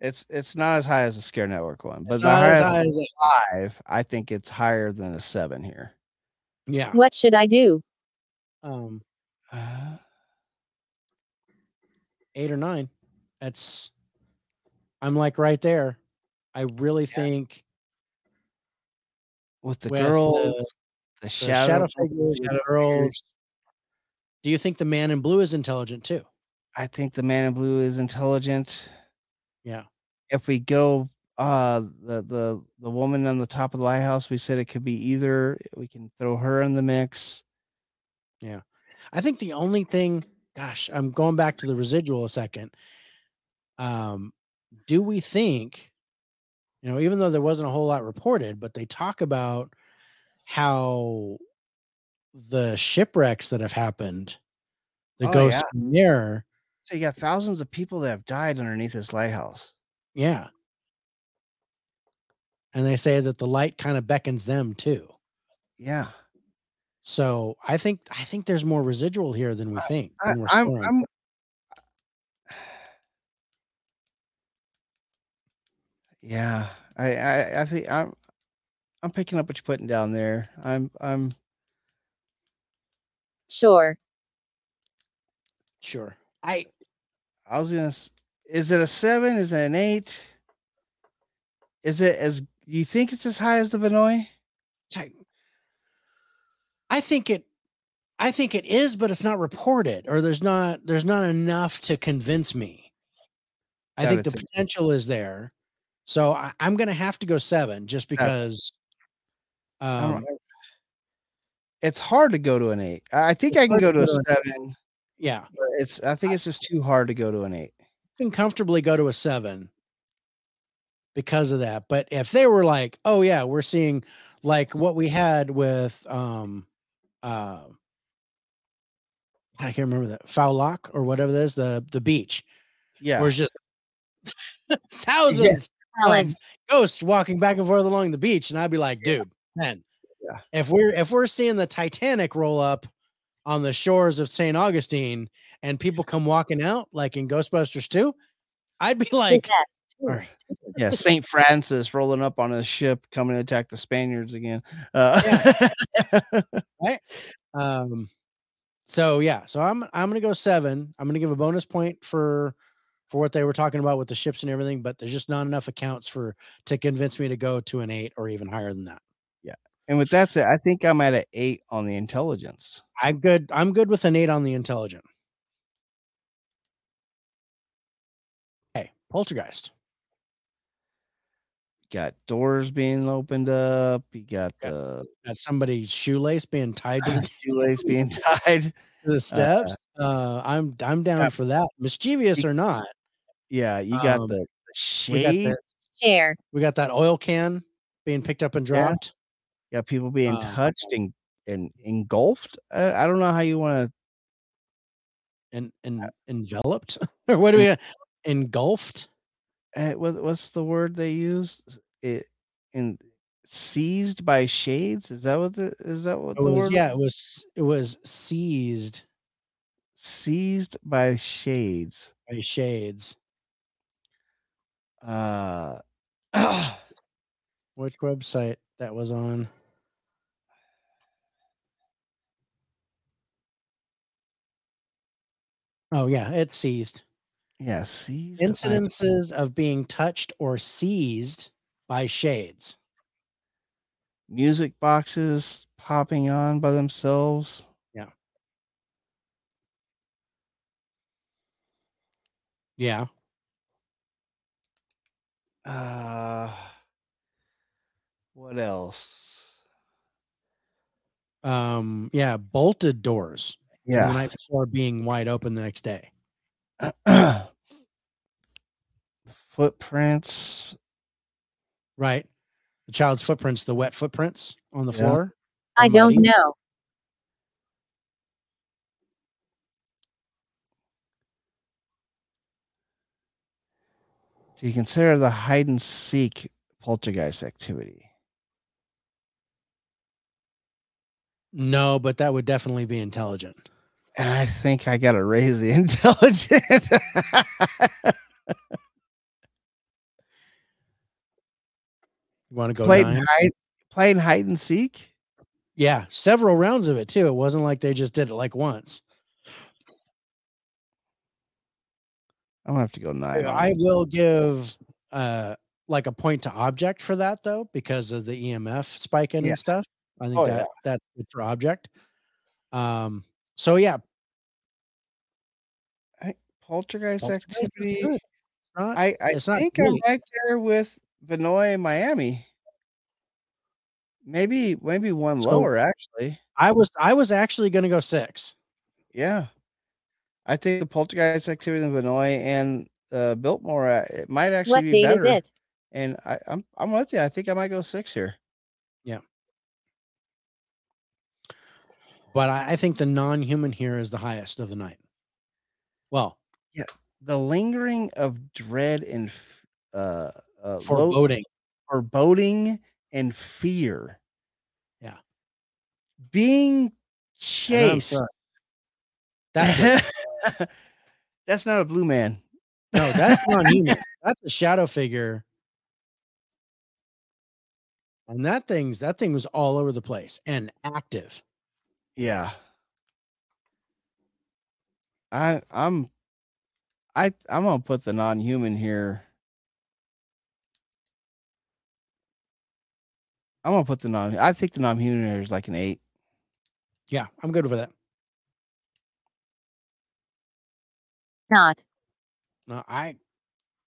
It's it's not as high as the Scare Network one, but It's the not as highest high as it- five, I think it's higher than a seven here. yeah. What should I do? Um, Uh, eight or nine. That's I'm like right there. I really Yeah. think with the with girl, the, the, the shadow, shadow, figures, the shadow girls. Do you think the man in blue is intelligent too? I think the man in blue is intelligent. Yeah. If we go uh the the the woman on the top of the lighthouse, we said it could be either we can throw her in the mix. Yeah. I think the only thing, gosh, I'm going back to the residual a second. Um, do we think, you know, even though there wasn't a whole lot reported, but they talk about how the shipwrecks that have happened, the Oh, ghosts yeah. there, So you got thousands of people that have died underneath this lighthouse. Yeah. And they say that the light kind of beckons them too. Yeah. So I think I think there's more residual here than we think. I, when we're I'm. I'm Yeah, I, I I think I'm I'm picking up what you're putting down there. I'm I'm Sure. sure. I I was gonna. Is it a seven? Is it an eight? Is it as you think it's as high as the Vinoy? I, think it I think it is, but it's not reported, or there's not there's not enough to convince me. I That think the potential is there. So I, I'm gonna have to go seven just because um it's hard to go to an eight. I think I can go to a seven. yeah, it's I think it's just too hard to go to an eight. Can comfortably go to a seven because of that. But if they were like, oh yeah, we're seeing like what we had with um uh I can't remember that foul lock or whatever that is, the the beach. Yeah, where it's just thousands Alan. of ghosts walking back and forth along the beach, and I'd be like, dude, man, Yeah. if we're if we're seeing the Titanic roll up on the shores of St. Augustine and people come walking out like in Ghostbusters 2, I'd be like, Yes. or- yeah. Saint Francis rolling up on a ship coming to attack the Spaniards again. Uh, um, so yeah, so I'm I'm gonna go seven. I'm gonna give a bonus point for for what they were talking about with the ships and everything, but there's just not enough accounts for to convince me to go to an eight or even higher than that. Yeah. And with that said, I think I'm at an eight on the intelligence. I'm good. I'm good with an eight on the intelligent. Okay, poltergeist. got doors being opened up. You got Yeah. the Got somebody's shoelace being tied to the, shoelace being tied. to the steps. Uh, I'm I'm down yeah. for that. Mischievous or not, Yeah, you got Um, the, the we got shade. Chair. we got that oil can being picked up and Yeah. dropped. You got people being Um, touched and and engulfed. I, I don't know how you want to and and enveloped or what do we got? Engulfed? Uh, what, what's the word they use? It in seized by shades. Is that what the is that what It the was, word? yeah, it was it was seized Seized by shades. by shades. Uh. Which website that was on? Oh yeah, it's seized. Yeah, seized. by- Incidences of being touched or seized by shades. music boxes popping on by themselves. Yeah. Yeah. Uh. What else? Um, yeah, bolted doors from the Yeah. night before being wide open the next day. the footprints right? The child's footprints, the wet footprints on the Yeah. floor. I or don't know. Do you consider the hide and seek poltergeist activity? No, but that would definitely be intelligent. And I think I got to raise the intelligence. You want to go played nine? hide, playing hide and seek. Yeah, several rounds of it too. It wasn't like they just did it like once. I'm gonna have to go nine. on I will give uh like a point to object for that though, because of the EMF spiking Yeah. and stuff. I think Oh, that yeah. that's good for object. Um so yeah, poltergeist Poltergeist activity. not- I, I think I'm right there with Vinoy Miami. Maybe maybe one So- lower actually. I was I was actually gonna go six. Yeah. I think the poltergeist activity in Vinoy and uh, Biltmore uh, it might actually What be better. is it? And I, I'm I'm with you. I think I might go six here. Yeah. But I, I think the non-human here is the highest of the night. Well, yeah, The lingering of dread and f- uh, uh, low- foreboding. foreboding and fear. Yeah. Being chased. That's That's not a blue man. no, that's non-human. That's a shadow figure. And that thing's that thing was all over the place and active. Yeah. I I'm I I'm gonna put the non-human here. I'm gonna put the non. I think the non-human here is like an eight. Yeah, I'm good with that. Not. No, I,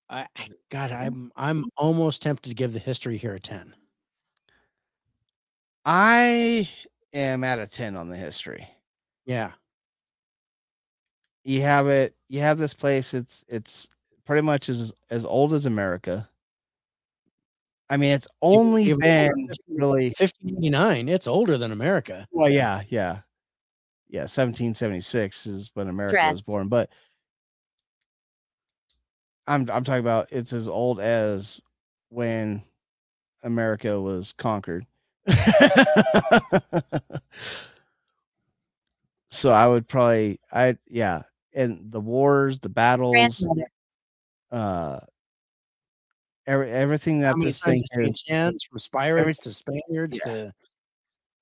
I, I God, mm. I'm I'm almost tempted to give the history here a ten. I am at a ten on the history. Yeah, You have it. You have this place. It's it's pretty much as as old as America. I mean, it's only give it been really 1589. It's older than America. Well, yeah, yeah, yeah. 1776 is when America was born, but I'm I'm talking about it's as old as when America was conquered. so I would probably I yeah, and the wars, the battles, uh, every, everything that this thing is. from Spirates to Spaniards Yeah. to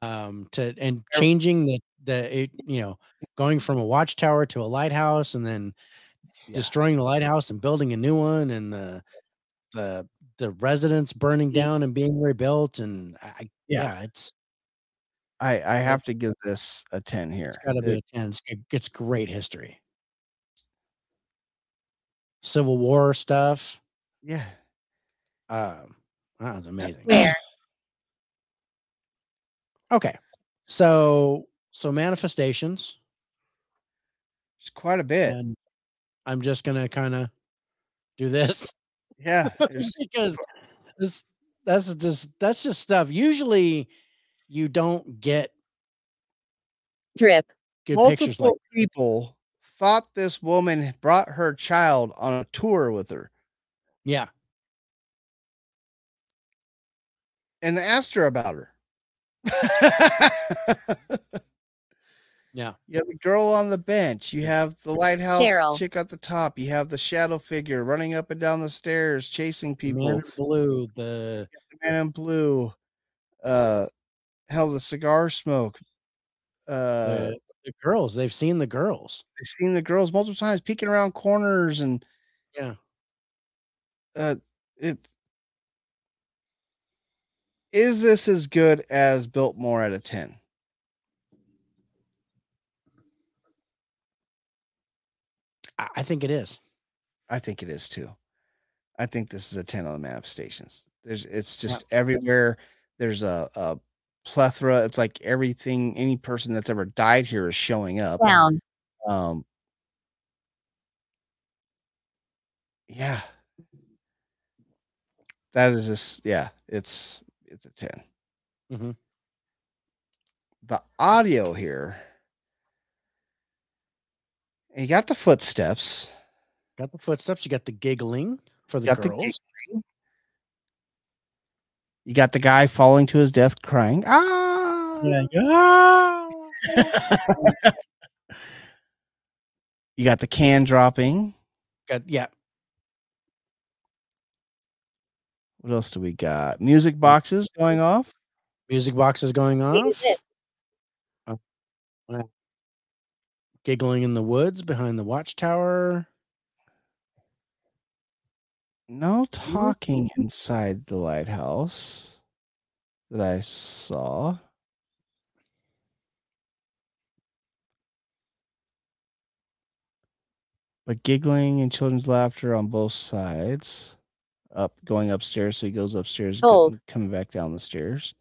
um to and changing the the it, you know going from a watchtower to a lighthouse and then Yeah. destroying the lighthouse and building a new one and the the the residents burning down and being rebuilt and I Yeah. yeah, it's I I have to give this a ten here. it's got to be It- a 10 it's, it's great history Civil War stuff yeah. Um that was amazing Where? okay so so manifestations It's quite a bit. and I'm just gonna kind of do this Yeah. because this that's just that's just stuff. Usually, you don't get Drip. good multiple pictures like people thought this woman brought her child on a tour with her yeah, and asked her about her. yeah, You have the girl on the bench. You have the lighthouse Cheryl. chick at the top. You have the shadow figure running up and down the stairs, chasing the people. Man in blue, the the man in blue. Uh, hell, the cigar smoke. Uh, the, the girls. They've seen the girls. They've seen the girls multiple times peeking around corners and Yeah, uh it is this as good as Biltmore at a 10? I, I think it is. I think it is too. I think this is a 10 on the manifestations. There's it's just everywhere. There's a, a plethora. It's like everything, any person that's ever died here is showing up. Down. Um yeah. that is just yeah, it's it's a 10. Mhm. The audio here. You got the footsteps. Got the footsteps. You got the giggling for the got the girls. giggling. You got the guy falling to his death crying. Ah! yeah. You got the can dropping. Got yeah. What else do we got? Music boxes going off. Music boxes going off. it. Oh, giggling in the woods behind the watchtower. No talking inside the lighthouse that I saw. But giggling and children's laughter on both sides. Up going upstairs, so he goes upstairs, Hold. go- coming back down the stairs.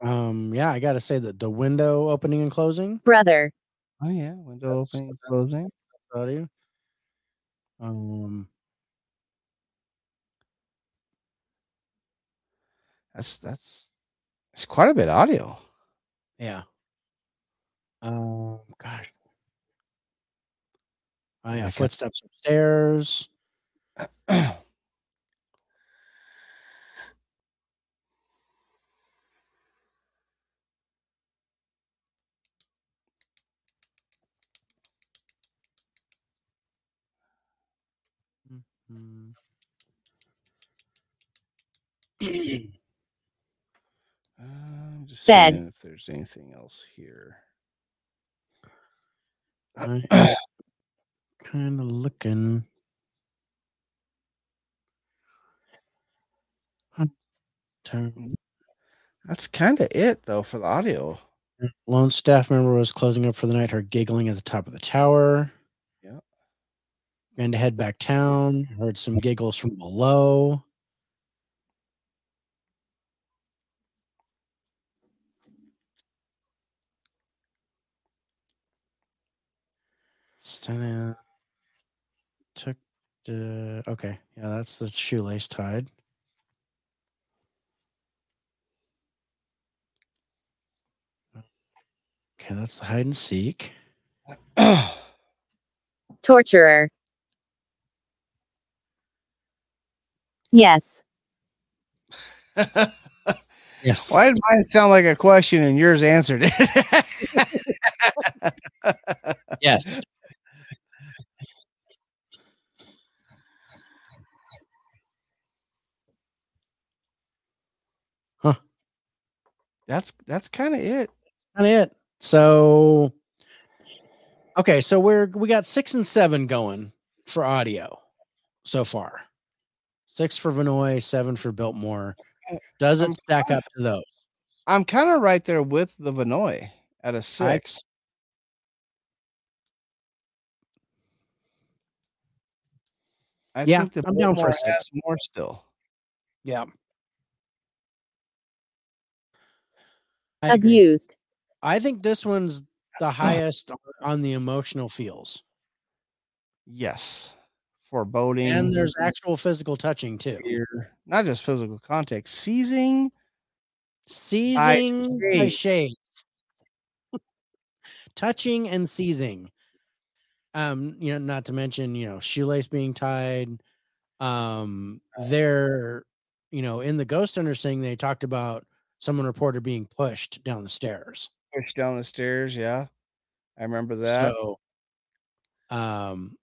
Um, yeah, I gotta say that the window opening and closing. brother, Oh yeah, window That's- opening, and closing. Audio. Um, That's that's it's quite a bit of audio. yeah. Um, gosh. Oh yeah, Like a- footsteps upstairs. I'm just Bed. seeing if there's anything else here. Kind of looking. That's kind of it though for the audio. Lone staff member was closing up for the night, heard giggling at the top of the tower. Yeah. Ran to head back town, heard some giggles from below. Stunning. Took the okay, yeah, that's the shoelace tied. Okay, that's the hide and seek. torturer. Yes, Yes. Why did mine sound like a question and yours answered it? Yes. That's that's kind of it. kind of it. So, okay, so we're we got six and seven going for audio so far. Six for Vinoy, seven for Biltmore. Uh, Doesn't I'm stack up to those? I'm kind of right there with the Vinoy at a six. I Yeah, think the I'm down for a Biltmore six. has more still. Yeah. I, agree. abused. I think this one's the highest on the emotional feels. Yes, foreboding. And there's actual physical touching too. fear, not just physical contact, seizing. Seizing by shades. shades. Touching and seizing. Um, you know, not to mention, you know, shoelace being tied. Um, they're, you know, in the ghost hunter thing, they talked about someone reported being pushed down the stairs. Pushed down the stairs. Yeah, I remember that. So, um,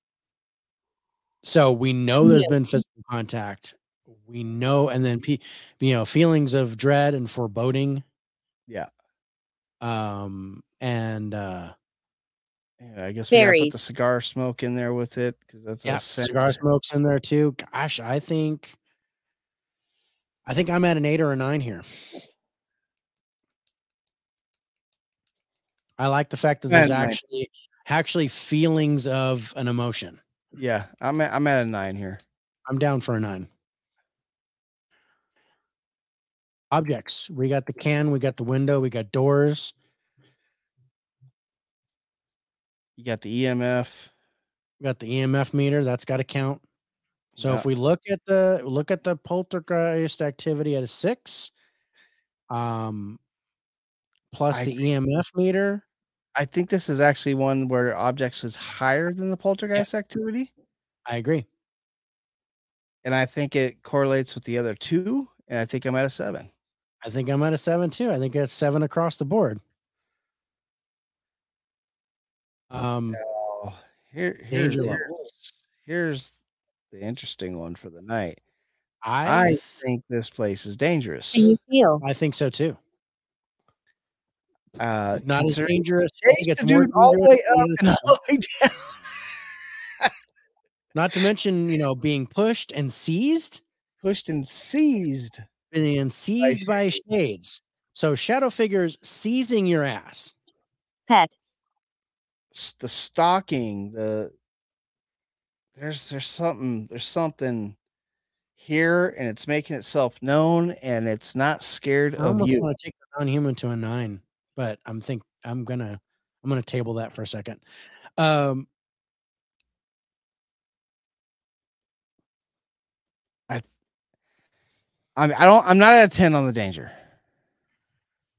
so we know there's been physical contact. We know, and then, pe- you know, feelings of dread and foreboding. yeah, Um, and uh, yeah. I guess we gotta put the cigar smoke in there with it because that's yeah, a cigar smokes in there too. Gosh, I think, I think I'm at an eight or a nine here. I like the fact that there's nine. actually actually feelings of an emotion. Yeah, I'm at, I'm at a nine here. I'm down for a nine. Objects. We got the can, we got the window, we got doors. You got the EMF. We got the EMF meter. That's got to count. So if we look at the look at the poltergeist activity at a six, um, plus I the EMF meter, I think this is actually one where objects was higher than the poltergeist activity, I agree. and I think it correlates with the other two, and I think I'm at a seven. I think I'm at a seven too. I think that's seven across the board. Um, Oh, here, Danger here's, here's here's the interesting one for the night. I I think this place is dangerous. Can you feel? I think so too. Uh, Not as dangerous. I think it's more all the way up and all the way down, Not to mention, you know, being pushed and seized pushed and seized. and seized by shades. So shadow figures seizing your ass. Pet. s- the stalking the there's there's something there's something here and it's making itself known and it's not scared I of almost you want to take the non-human to a nine, but I'm think I'm gonna I'm gonna table that for a second. Um, i mean i don't i'm not at a 10 on the danger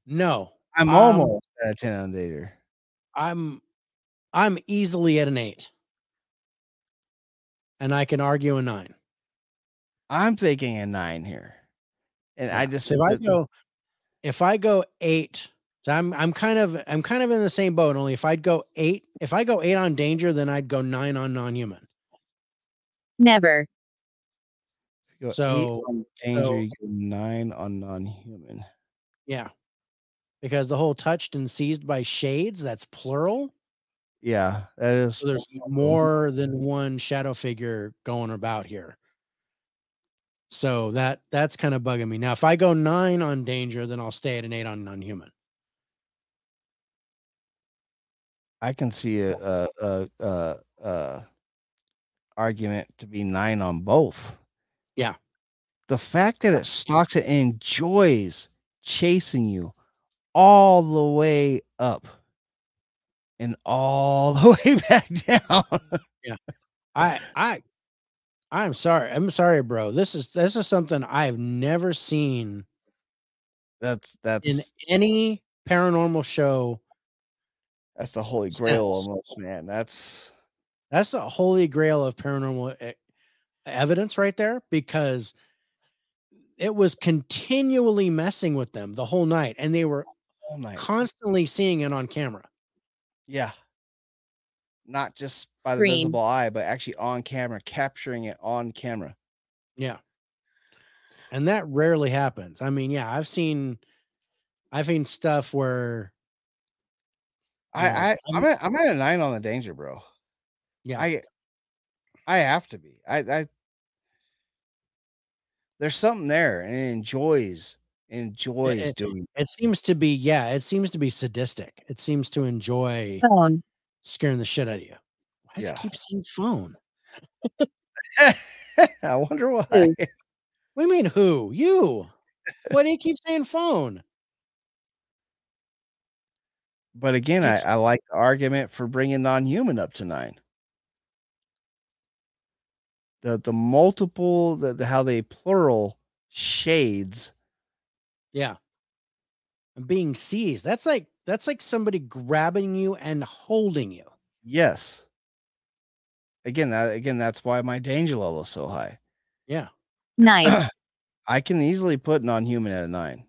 no, i'm Um, almost at a 10 on the danger I'm I'm easily at an eight, and I can argue a nine. i'm thinking a 9 here and i just So if I go if I go eight, so I'm I'm kind of I'm kind of in the same boat. Only if I'd go eight, if I go eight on danger, then I'd go nine on non-human. Never. if you go eight so- on danger so- you go 9 on non-human Yeah, because the whole touched and seized by shades that's plural. yeah that is So there's more than one shadow figure going about here. So that that's kind of bugging me. Now, if I go nine on danger, then I'll stay at an eight on non-human. I can see a a, a, a, a argument to be nine on both. Yeah. The fact that it stalks it and enjoys chasing you all the way up and all the way back down. Yeah. I I I'm sorry. I'm sorry, bro. This is this is something I've never seen That's that's in any paranormal show. That's the holy grail almost, man. That's That's the holy grail of paranormal e- evidence right there because it was continually messing with them the whole night and they were night. constantly seeing it on camera. Yeah. Not just by the visible eye, but actually on camera, capturing it on camera. Yeah. And that rarely happens. I mean, yeah, I've seen I've seen stuff where I, I I'm- at I'm at a nine on the danger, bro. yeah, I I have to be. I I there's something there and it enjoys enjoys it- doing it seems to be yeah, it seems to be sadistic. It seems to enjoy Phone. scaring the shit out of you. Why does Yeah. it keep saying phone? I wonder why. Who? What do you mean who? You. Why do you keep saying phone? But again, I, I like the argument for bringing non-human up to nine. The the multiple the, the how they plural shades. Yeah. And being seized. That's like that's like somebody grabbing you and holding you. Yes. Again, that again, that's why my danger level is so high. Yeah. Night. I can easily put non-human at a nine.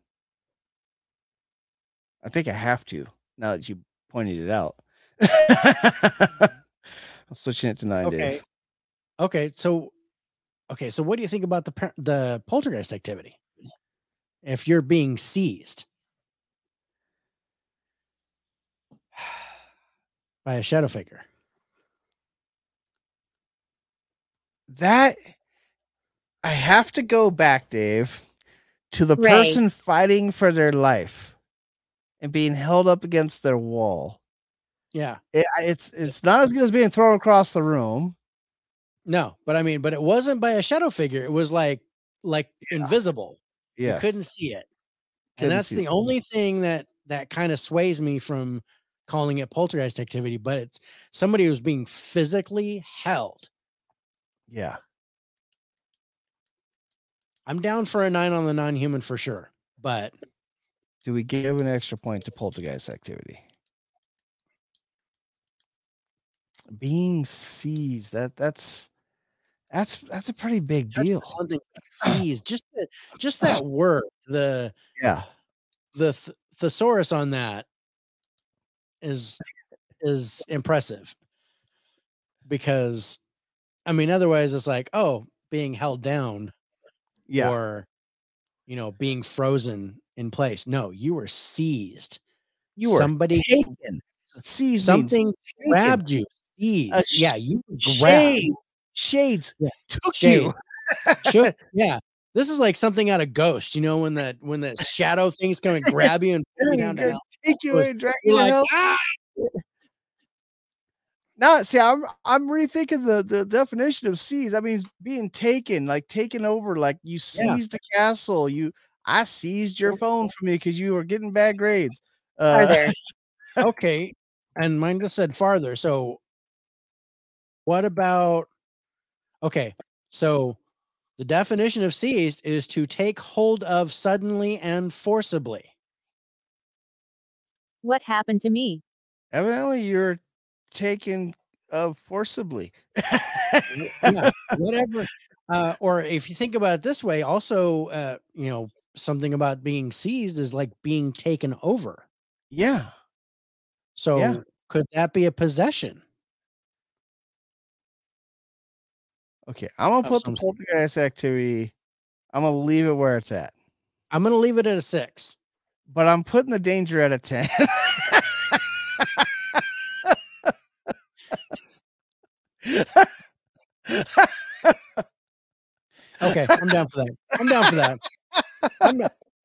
I think I have to now that you pointed it out. Mm-hmm. I'm switching it to nine, Okay. Dave. Okay, so okay, so what do you think about the the poltergeist activity? If you're being seized by a shadow figure. That I have to go back, Dave, to the Ray. person fighting for their life and being held up against their wall. Yeah. Eh, it, it's eh it's not as good as being thrown across the room. No, but I mean, but it wasn't by a shadow figure. It was like like invisible. Yeah, You couldn't see it. Couldn't and that's the it. only thing that that kind of sways me from calling it poltergeist activity, but it's somebody who's being physically held. Yeah. I'm down for a nine on the non-human for sure. But Do we give an extra point to poltergeist activity? Being seized, that that's that's that's a pretty big deal. something seized, just the, just that word, the Yeah. the th- thesaurus on that is is impressive because I mean, otherwise it's like, oh, being held down Yeah. or you know, being frozen in place. No, you were seized. you were somebody taken. Seized something grabbed you. Seized. Yeah, you grabbed. Shades. Shades Yeah, took shades. you. Yeah. This is like something out of Ghost, you know, when that when the shadow things come and grab you and pull you down to hell. take you away, drag to like, hell. ah! No, see, I'm I'm rethinking the the definition of seize. I mean, being taken, like taken over, like you Yeah. seized a castle. You, I seized your phone from you because you were getting bad grades. Uh, okay. And mine just said farther. So what about okay. So the definition of seized is to take hold of suddenly and forcibly. What happened to me? evidently, you're taken of forcibly. Yeah, whatever. Uh, or if you think about it this way, also, uh, you know, something about being seized is like being taken over. yeah. So could that be a possession? Okay, I'm gonna put the poltergeist activity. I'm gonna leave it where it's at, I'm to leave it at a six. but I'm putting the danger at a ten. Okay, I'm down for that. I'm down for that. I'm,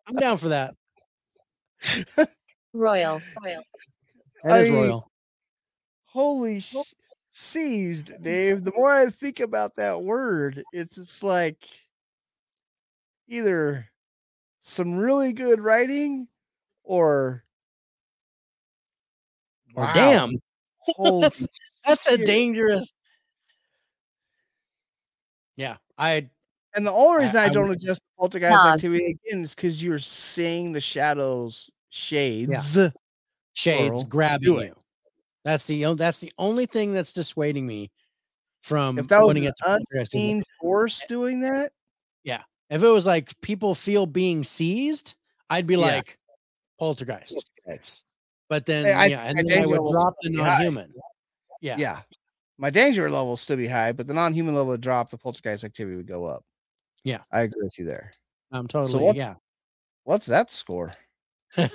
I'm down for that. Royal. Royal. That I is mean, royal. Holy sh- seized, Dave. The more I think about that word, it's just like either some really good writing or Or Wow. damn, holy that's that's a dangerous. Yeah, I And the only reason I, I don't would- adjust the poltergeist Nah. activity again is because you're seeing the shadows shades. shades Plural, grabbing you. That's the that's the only thing that's dissuading me from If that was an it to poltergeist. unseen force eh doing that, Yeah, If it was like people feel being seized, I'd be Yeah. like poltergeist. poltergeist. But then I- yeah, and my then I would drop the non-human. Yeah. yeah. My danger level will still be high, but the non-human level would drop, the poltergeist activity would go up. Yeah. I agree with you there. I'm totally what- yeah. What's that score? uh,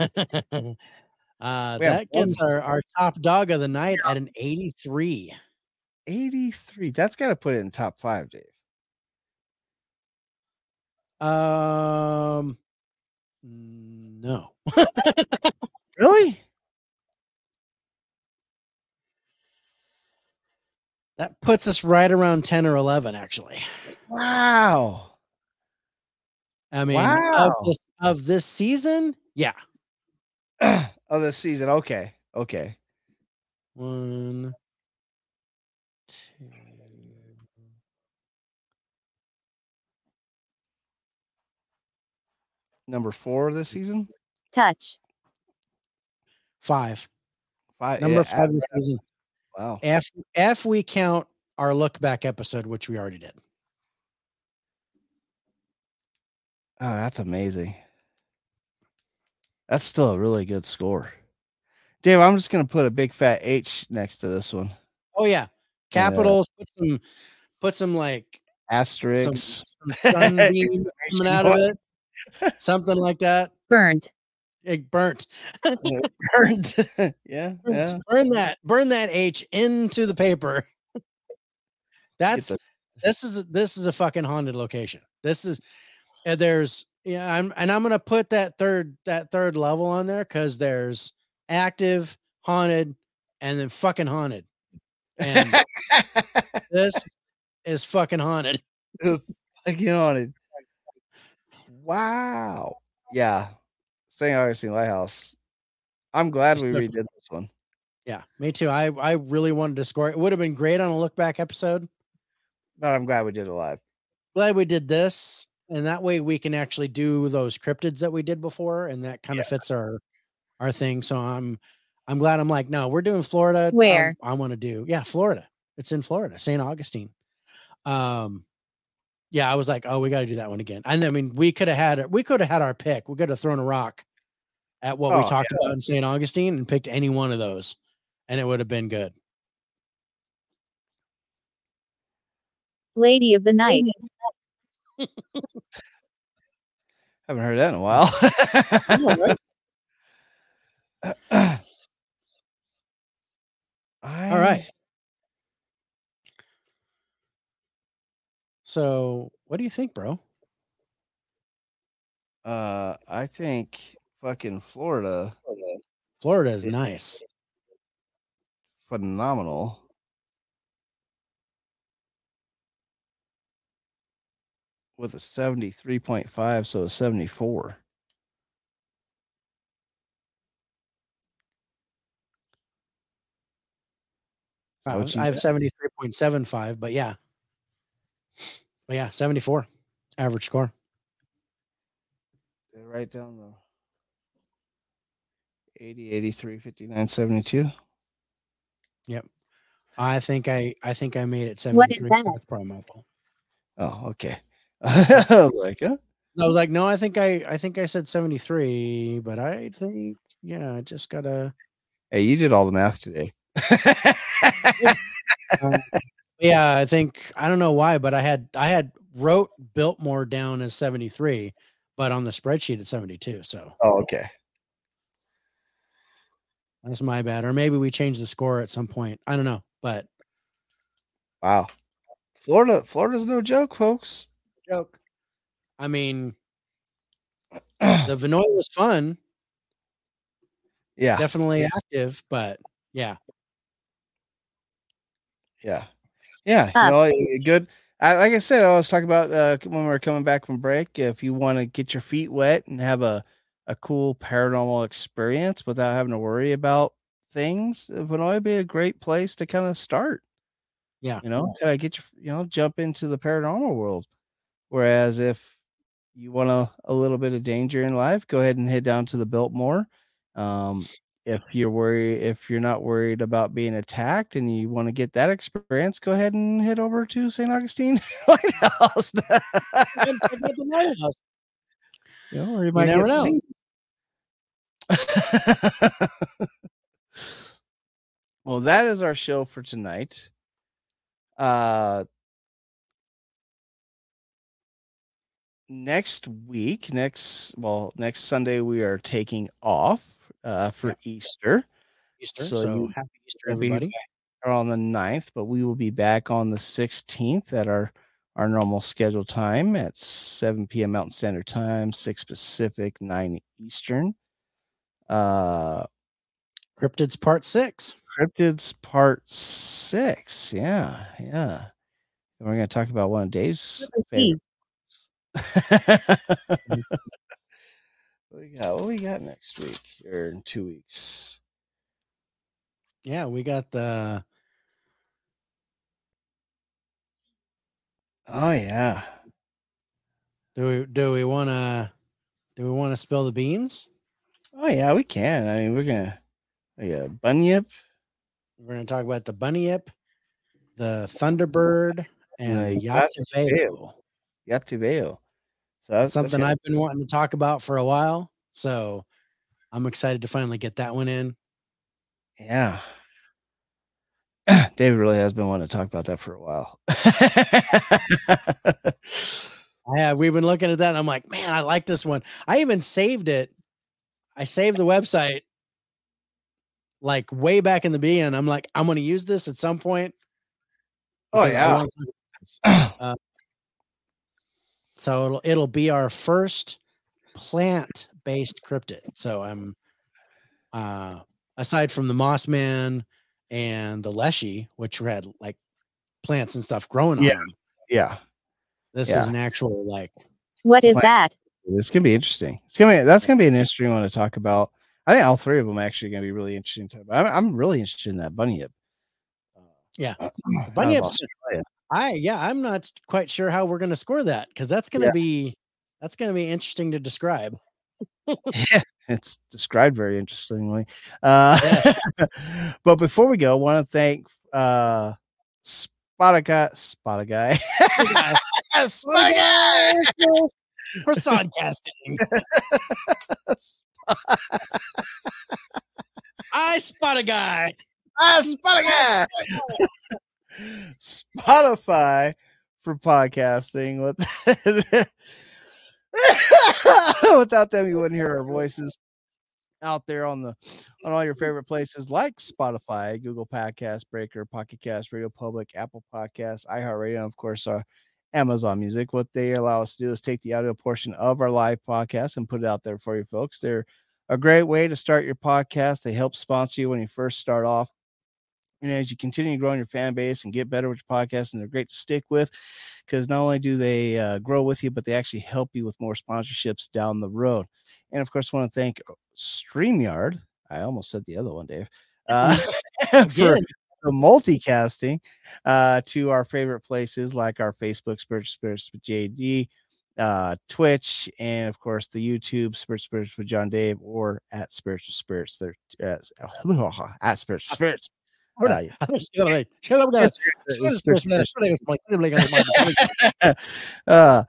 that gets our, our top dog of the night at an 83. 83. That's got to put it in top five, Dave. Um, no, Really? that puts us right around 10 or 11, actually. Wow. I mean, of this, of this season, yeah. oh, this season. Okay. Okay. One, two, Number four this season. Touch. five. Five. Number yeah, five ab- this season. Wow. If if we count our look back episode, which we already did. Oh, that's amazing. That's still a really good score. Dave, I'm just gonna put a big fat H next to this one. Oh yeah, capitals. Put some, put some like asterisks some sunbeam coming out of it, something like that. Burnt. It burnt. Burnt. yeah. Yeah. Burn that. Burn that H into the paper. That's the- this is this is a fucking haunted location. This is and there's yeah, I'm and I'm gonna put that third that third level on there because there's active, haunted, and then fucking haunted. And this is fucking haunted. know it. Wow. Yeah. St. Augustine Lighthouse. I'm glad we redid this one. Yeah, me too. I I really wanted to score. It would have been great on a look back episode. But I'm glad we did it live. Glad we did this. And that way we can actually do those cryptids that we did before, and that kind of fits our our thing. So I'm I'm glad I'm like, no, we're doing Florida. um, Where? I want to do, yeah, Florida. It's in Florida, St. Augustine. Um, yeah, I was like, oh, we got to do that one again. And I mean, we could have had it. We could have had our pick. We could have thrown a rock at what we Oh, talked about in St. Augustine and picked any one of those, and it would have been good. Lady of the night. Haven't heard that in a while. All right. So, what do you think, bro? Uh, I think fucking Florida, Florida is nice. phenomenal. With a 73.5, so a 74. Is that Uh, what you I have 73.75, but yeah. But yeah, 74 average score. Did I write down the 80, 83, 59, 72. Yep. I think I I think I made it 73 that? with promo. Paul. Oh, okay. I was like, huh? I was like, no, I think I I think I said 73, but I think yeah, I just gotta Hey, you did all the math today. Um, yeah, I think I don't know why, but I had I had wrote Biltmore down as 73, but on the spreadsheet it's 72. So oh, okay. that's my bad. Or maybe we changed the score at some point. I don't know, but Wow. Florida, Florida's no joke, folks. Joke. I mean, the Vinoy was fun, yeah, definitely active, but yeah, yeah, yeah. Uh, you know, eh, good. I, like I said, I was talking about uh, when we were coming back from break. If you want to get your feet wet and have a a cool paranormal experience without having to worry about things, uh, Vinoy would be a great place to kind of start. Yeah. you know, kind of get your you know jump into the paranormal world. Whereas if you want a, a little bit of danger in life, go ahead and head down to the Biltmore. Um, if you're worried, if you're not worried about being attacked and you want to get that experience, go ahead and head over to St. Augustine Lighthouse. you know, or you might never get know. well, that is our show for tonight. Uh next week, next well, next Sunday we are taking off uh for Easter. Easter. So So, you- happy Easter, everybody. On the 9th, but we will be back on the 16th at our our normal scheduled time at 7 p.m. Mountain Standard Time, 6 Pacific, 9 Eastern. Uh Cryptids Part Six. Cryptids Part Six. Yeah, yeah. And we're gonna talk about one of Dave's favorite. We got? What we got next week or in two weeks? Yeah, we got the Oh yeah. do we do we wanna do we wanna spill the beans? Oh yeah, we can. I mean, we're gonna got Bunyip, We're gonna talk about the bunny yip, the thunderbird, and the the Yateveo. So That's that's something gonna- I've been wanting to talk about for a while. So I'm excited to finally get that one in. yeah. David really has been wanting to talk about that for a while. yeah, we've been looking at that. And I'm like, man, I like this one. I even saved it. I saved the website like way back in the beginning. I'm like, I'm gonna use this at some point. oh yeah. wanna talk about this. Uh, So it'll it'll be our first plant based cryptid. So I'm uh aside from the moss man and the leshy, which had like plants and stuff growing Yeah. on them. yeah. This Yeah. is an actual like What is Like- that? It's gonna be interesting. It's gonna be that's gonna be an interesting one to talk about. I think all three of them are actually gonna be really interesting to. I'm, I'm really interested in that bunny hip. Yeah. Uh, out of bunyip's- Australia. I yeah, I'm not quite sure how we're gonna score that because that's gonna Yeah. be that's gonna be interesting to describe. it's described very interestingly. Uh, but before we go, want to thank uh, Spotify, Spotify, Spotify. for sodcasting. I spot a guy. I spot a guy. Spotify for podcasting. With without them, you wouldn't hear our voices out there on the on all your favorite places like Spotify, Google Podcast, Breaker, Pocket Cast, Radio Public, Apple Podcasts, iHeartRadio, and of course our Amazon Music. What they allow us to do is take the audio portion of our live podcast and put it out there for you folks. They're a great way to start your podcast. They help sponsor you when you first start off. And as you continue growing your fan base and get better with your podcast, and they're great to stick with because not only do they uh, grow with you, but they actually help you with more sponsorships down the road. And of course, want to thank StreamYard. I almost said the other one, Dave, uh, for the multicasting uh, to our favorite places like our Facebook Spiritual Spirits with JD, uh, Twitch, and of course the YouTube Spiritual Spirits with John Dave or at Spiritual Spirits. They're uh, at Spiritual Spirits. Uh, uh, uh,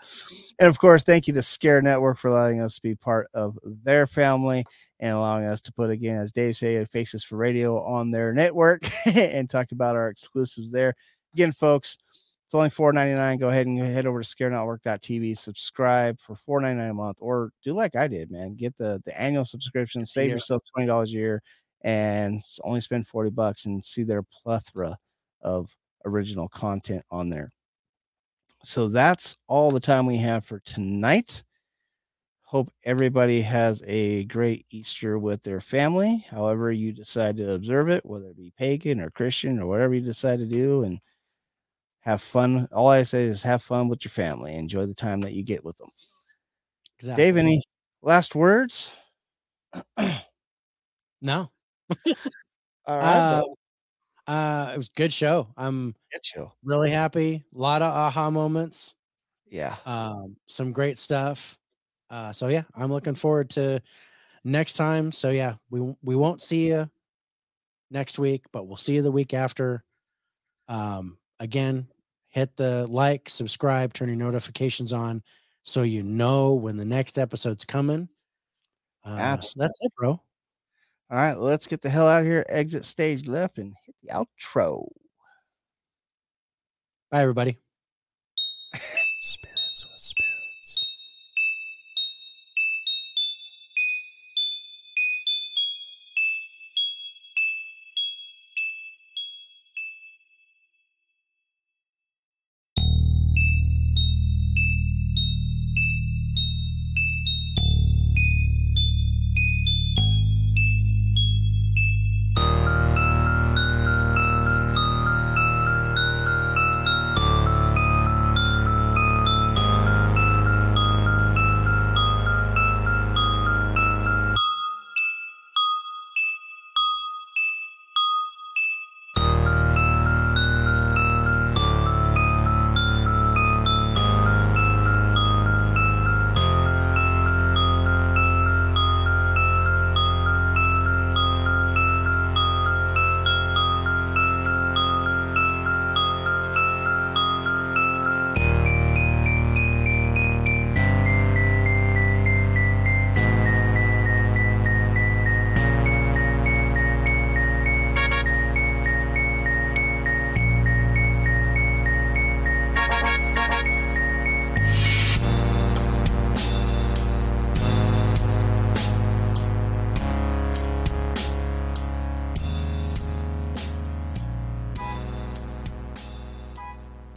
and of course, thank you to Scare Network for allowing us to be part of their family and allowing us to put again, as Dave said, faces for radio on their network and talk about our exclusives there. Again, folks, it's only $4.99. Go ahead and head over to scarenetwork.tv, subscribe for $4.99 a month, or do like I did, man. Get the the annual subscription, save Yeah. yourself $20 a year, and only spend 40 bucks and see their plethora of original content on there. So that's all the time we have for tonight. Hope everybody has a great Easter with their family, however you decide to observe it, whether it be pagan or Christian or whatever you decide to do, and have fun. All I say is have fun with your family. Enjoy the time that you get with them. Exactly. Dave, any last words? No. All Uh, uh, it was a good show. I'm Get you. really happy. A lot of aha moments. Yeah. Um, some great stuff. Uh, so yeah, I'm looking forward to next time. So yeah, we we won't see you next week, but we'll see you the week after. Um, again, hit the like, subscribe, turn your notifications on so you know when the next episode's coming. Uh, Absolutely. that's it, bro. All right, let's get the hell out of here. Exit stage left and hit the outro. Bye, everybody.